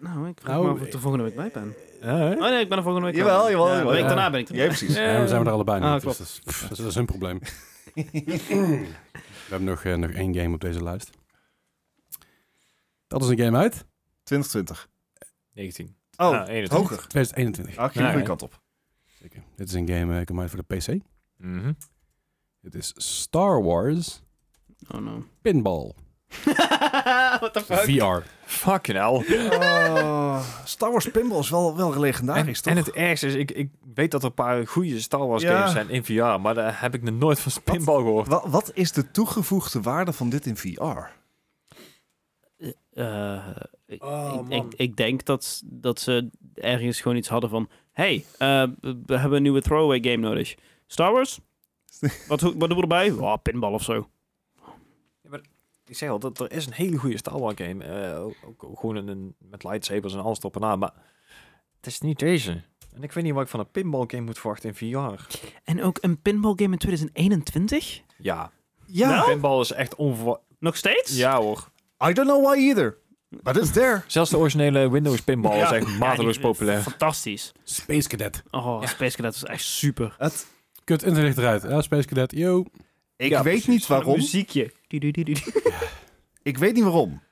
Nou, ik vraag Nou, me af of ik er volgende week bij ben. Ja? Oh nee, ik ben er volgende week Jawel, wel. jawel, Ja, jawel. de week daarna ben ik er. Ja, precies. Ja, we zijn er allebei Ah, niet. dus dat, is, dat is een probleem. we hebben nog, eh, nog één game op deze lijst. Dat is een game uit 2020. 19. Oh, Ah, 21. hoger. 2021. Ah, ik ging de Ja, goede kant op. Zeker. Dit is een game, uh, kom uit voor de PC. Mhm. Dit is Star Wars Oh no. Pinball What the fuck? VR. Fucking hell. Oh, Star Wars Pinball is wel, wel En, legendarisch, toch? en het ergste is, ik, ik weet dat er een paar goede Star Wars Ja. games zijn in VR, maar daar heb ik nog nooit van Pinball gehoord. Wa- wat is de toegevoegde waarde van dit in VR? Eh, ik, Oh, ik, man. ik, ik denk dat, dat ze ergens gewoon iets hadden van... Hey, eh, we we hebben een nieuwe throwaway game nodig. Star Wars? Wat, wat doen we erbij? Oh, pinball of zo. Ik zeg al, dat er is een hele goede Star Wars game. eh, ook, ook gewoon een, een- met lightsabers en alles erop en aan, maar het is niet deze. En ik weet niet wat ik van een pinball game moet verwachten in VR. En ook een pinball game in 2021? Ja, Ja, pinball is echt onverwacht. Nog steeds? Ja hoor. I don't know why either. But it's there. Zelfs de originele Windows pinball Ja. is echt mateloos Ja, populair. Fantastisch. Space Cadet. Oh, Space Cadet is echt super. Het, Kut, interlicht eruit. Ja, Space Cadet, yo. ik Ja, weet precies. niet waarom. muziekje. Du- du- du- du- du. Ik weet niet waarom.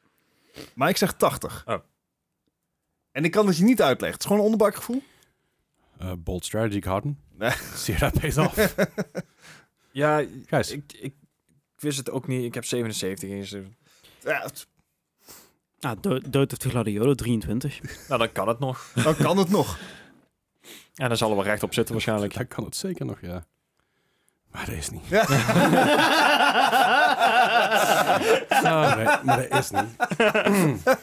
Maar ik zeg 80. Oh. En ik kan het je niet uitleggen. Het is gewoon een onderbuikgevoel. Uh, bold strategy, Harden. Nee. Zie je dat pays off? Ja, Gijs. ik, ik, ik wist het ook niet. Ik heb 77 ingegeven. Ja, het- Ah, Do- Dood of the Gladiator, 23. Nou, dan kan het nog. dan kan het nog. En daar zal er wel recht op zitten waarschijnlijk. Daar kan het zeker nog, ja. Maar dat is niet. Ja. Oh, nee, maar dat is niet.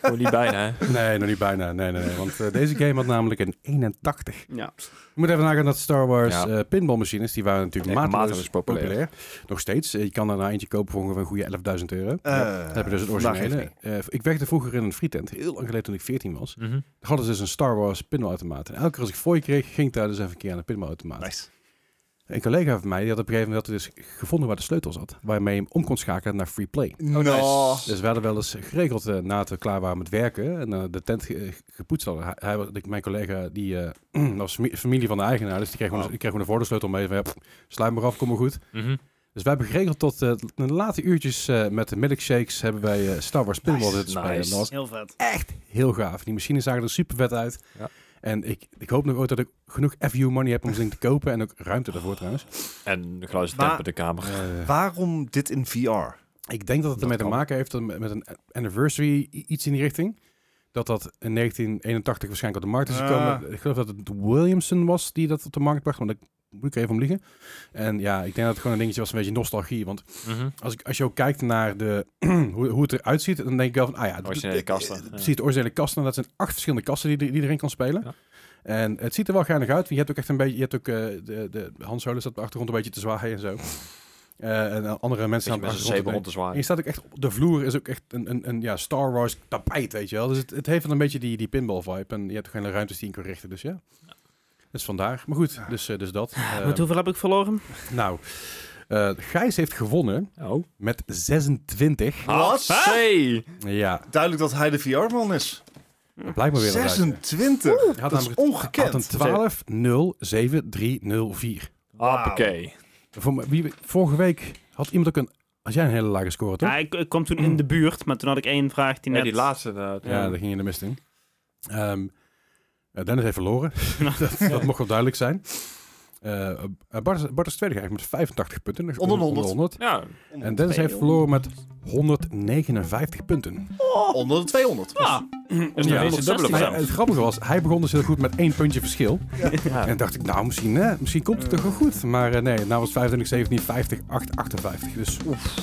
Gewoon niet bijna, hè? Nee, nog niet bijna. Nee, nee, nee. Want eh, deze game had namelijk een 81. Ja. Je moet even nagaan dat Star Wars Ja. eh, pinballmachines, die waren natuurlijk mateloos, mateloos populair. populair. Nog steeds. Eh, je kan er nou eentje kopen voor ongeveer een goede 11.000 euro. Dan heb je dus het originele. Eh, ik werkte vroeger in een frietent, heel lang geleden toen ik 14 was. Daar hadden ze dus een Star Wars pinballautomaat. En elke keer als ik fooi kreeg, ging ik daar dus even een keer aan de pinballautomaat. Nice. Een collega van mij, die had op een gegeven moment dus gevonden waar de sleutel zat. Waarmee je hem om kon schakelen naar free play. no. Dus we hadden wel eens geregeld eh, na we klaar waren met werken en eh, de tent ge- gepoetst hadden. Hij, hij, ik- mijn collega, die eh, was fami- familie van de eigenaar, dus die kreeg gewoon, Oh. die kreeg gewoon de mee. Van, ja, pff, sluit maar af, kom maar goed. Mhm. Dus wij hebben geregeld tot eh, de late uurtjes eh, met de milkshakes hebben wij eh, Star Wars pinball Nice, zitten spelen. nice. Dat was Heel vet. echt heel gaaf. Die machines zagen er super vet uit. Ja. En ik, ik hoop nog ooit dat ik genoeg FU money heb om zo'n ding te kopen. En ook ruimte daarvoor trouwens. En de geluid Maar- tempen de kamer. Eh, Waarom dit in VR? ik denk dat het ermee te maken heeft met met een anniversary, iets in die richting. Dat dat in 1981 waarschijnlijk op de markt is Ah. gekomen. Ik geloof dat het Williamson was die dat op de markt bracht. Want ik moet ik even om liegen. En ja, ik denk dat het gewoon een dingetje was, een beetje nostalgie. Want Mhm. als, ik, als je ook kijkt naar de, hoe, hoe het eruit ziet, dan denk ik wel van, ah ja, d- Originele kasten, ja. Precies, de originele kasten. Dat zijn acht verschillende kasten die, die erin kan spelen. Ja. En het ziet er wel geinig uit. Je hebt ook echt een beetje, je hebt ook eh, de, de Han Solo staat op de achtergrond een beetje te zwaaien en zo. Eh, en andere mensen aan de achtergrond. te En zwaaien. je staat ook echt, op de vloer is ook echt een, een, een ja, Star Wars tapijt, weet je wel. Dus het, het heeft wel een beetje die, die pinball vibe. En je hebt ook geen ruimtes die je kan richten, dus ja. Dus vandaar. Maar goed, dus, eh, dus dat. Eh, Met hoeveel heb ik verloren? nou, eh, Gijs heeft gewonnen Oh. met 26. Wat? Hey! Ja, Duidelijk dat hij de VR-man is. dat blijkt maar weer eruit. 26. Hij had dat is namelijk- Hij ongekend. had een 12 0 7 3 0 4. Hoppakee. Voor, me- wie, vorige week had iemand ook een... Had jij een hele lage score, toch? Ja, ik, ik kwam toen in de buurt, maar toen had ik één vraag die Ja, net... die laatste inderdaad. Ja, daar ging je de mist in. Ehm eh, Dennis heeft verloren. dat, dat mocht wel duidelijk zijn. Eh eh, Bart, is- Bart is tweede geëindigd met 85 punten. Onder de 100. Ja, En Dennis heeft verloren met 159 punten. Onder de 200. Ah, dus Ja. ja, het grappige was, hij begon dus heel goed met één puntje verschil. Ja. En dacht ik, nou, misschien, hè, misschien komt het toch wel goed. Maar eh, nee, nou was 25, 17, 50, 8, 58. Dus oef.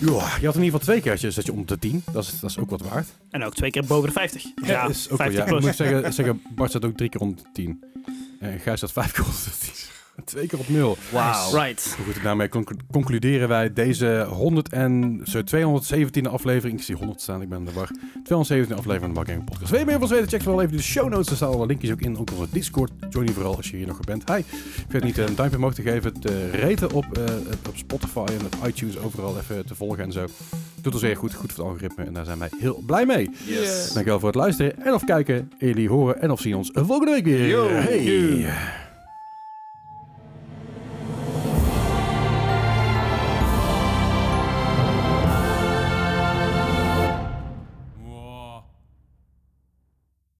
Ja, je had in ieder geval twee keertjes dat je om de 10. Dat is, dat is ook wat waard. en ook twee keer boven de 50. Ja, is ook wel, 50 ja. Ik moet zeggen, zeggen, Bart zat ook drie keer onder de 10. En Gijs zat vijf keer onder de 10. Twee keer op nul. Wauw. Right. Goed, daarmee conclu- concluderen wij deze 100 en, zo 217e aflevering. Ik zie 100 staan, ik ben in de war. 217e aflevering van de Wargaming Podcast. Wil je meer van ons weten? Check vooral even de show notes. Daar staan alle linkjes ook in. Ook onze Discord. Join die vooral als je hier nog bent. Hi. Vergeet niet een duimpje omhoog te geven. Te raten op, eh, op Spotify en op iTunes. Overal even te volgen en zo. Doet ons erg goed, goed voor het algoritme. En daar zijn wij heel blij mee. Yes. Dankjewel voor het luisteren en of kijken. En jullie horen en of zien ons volgende week weer. Yo. Hey.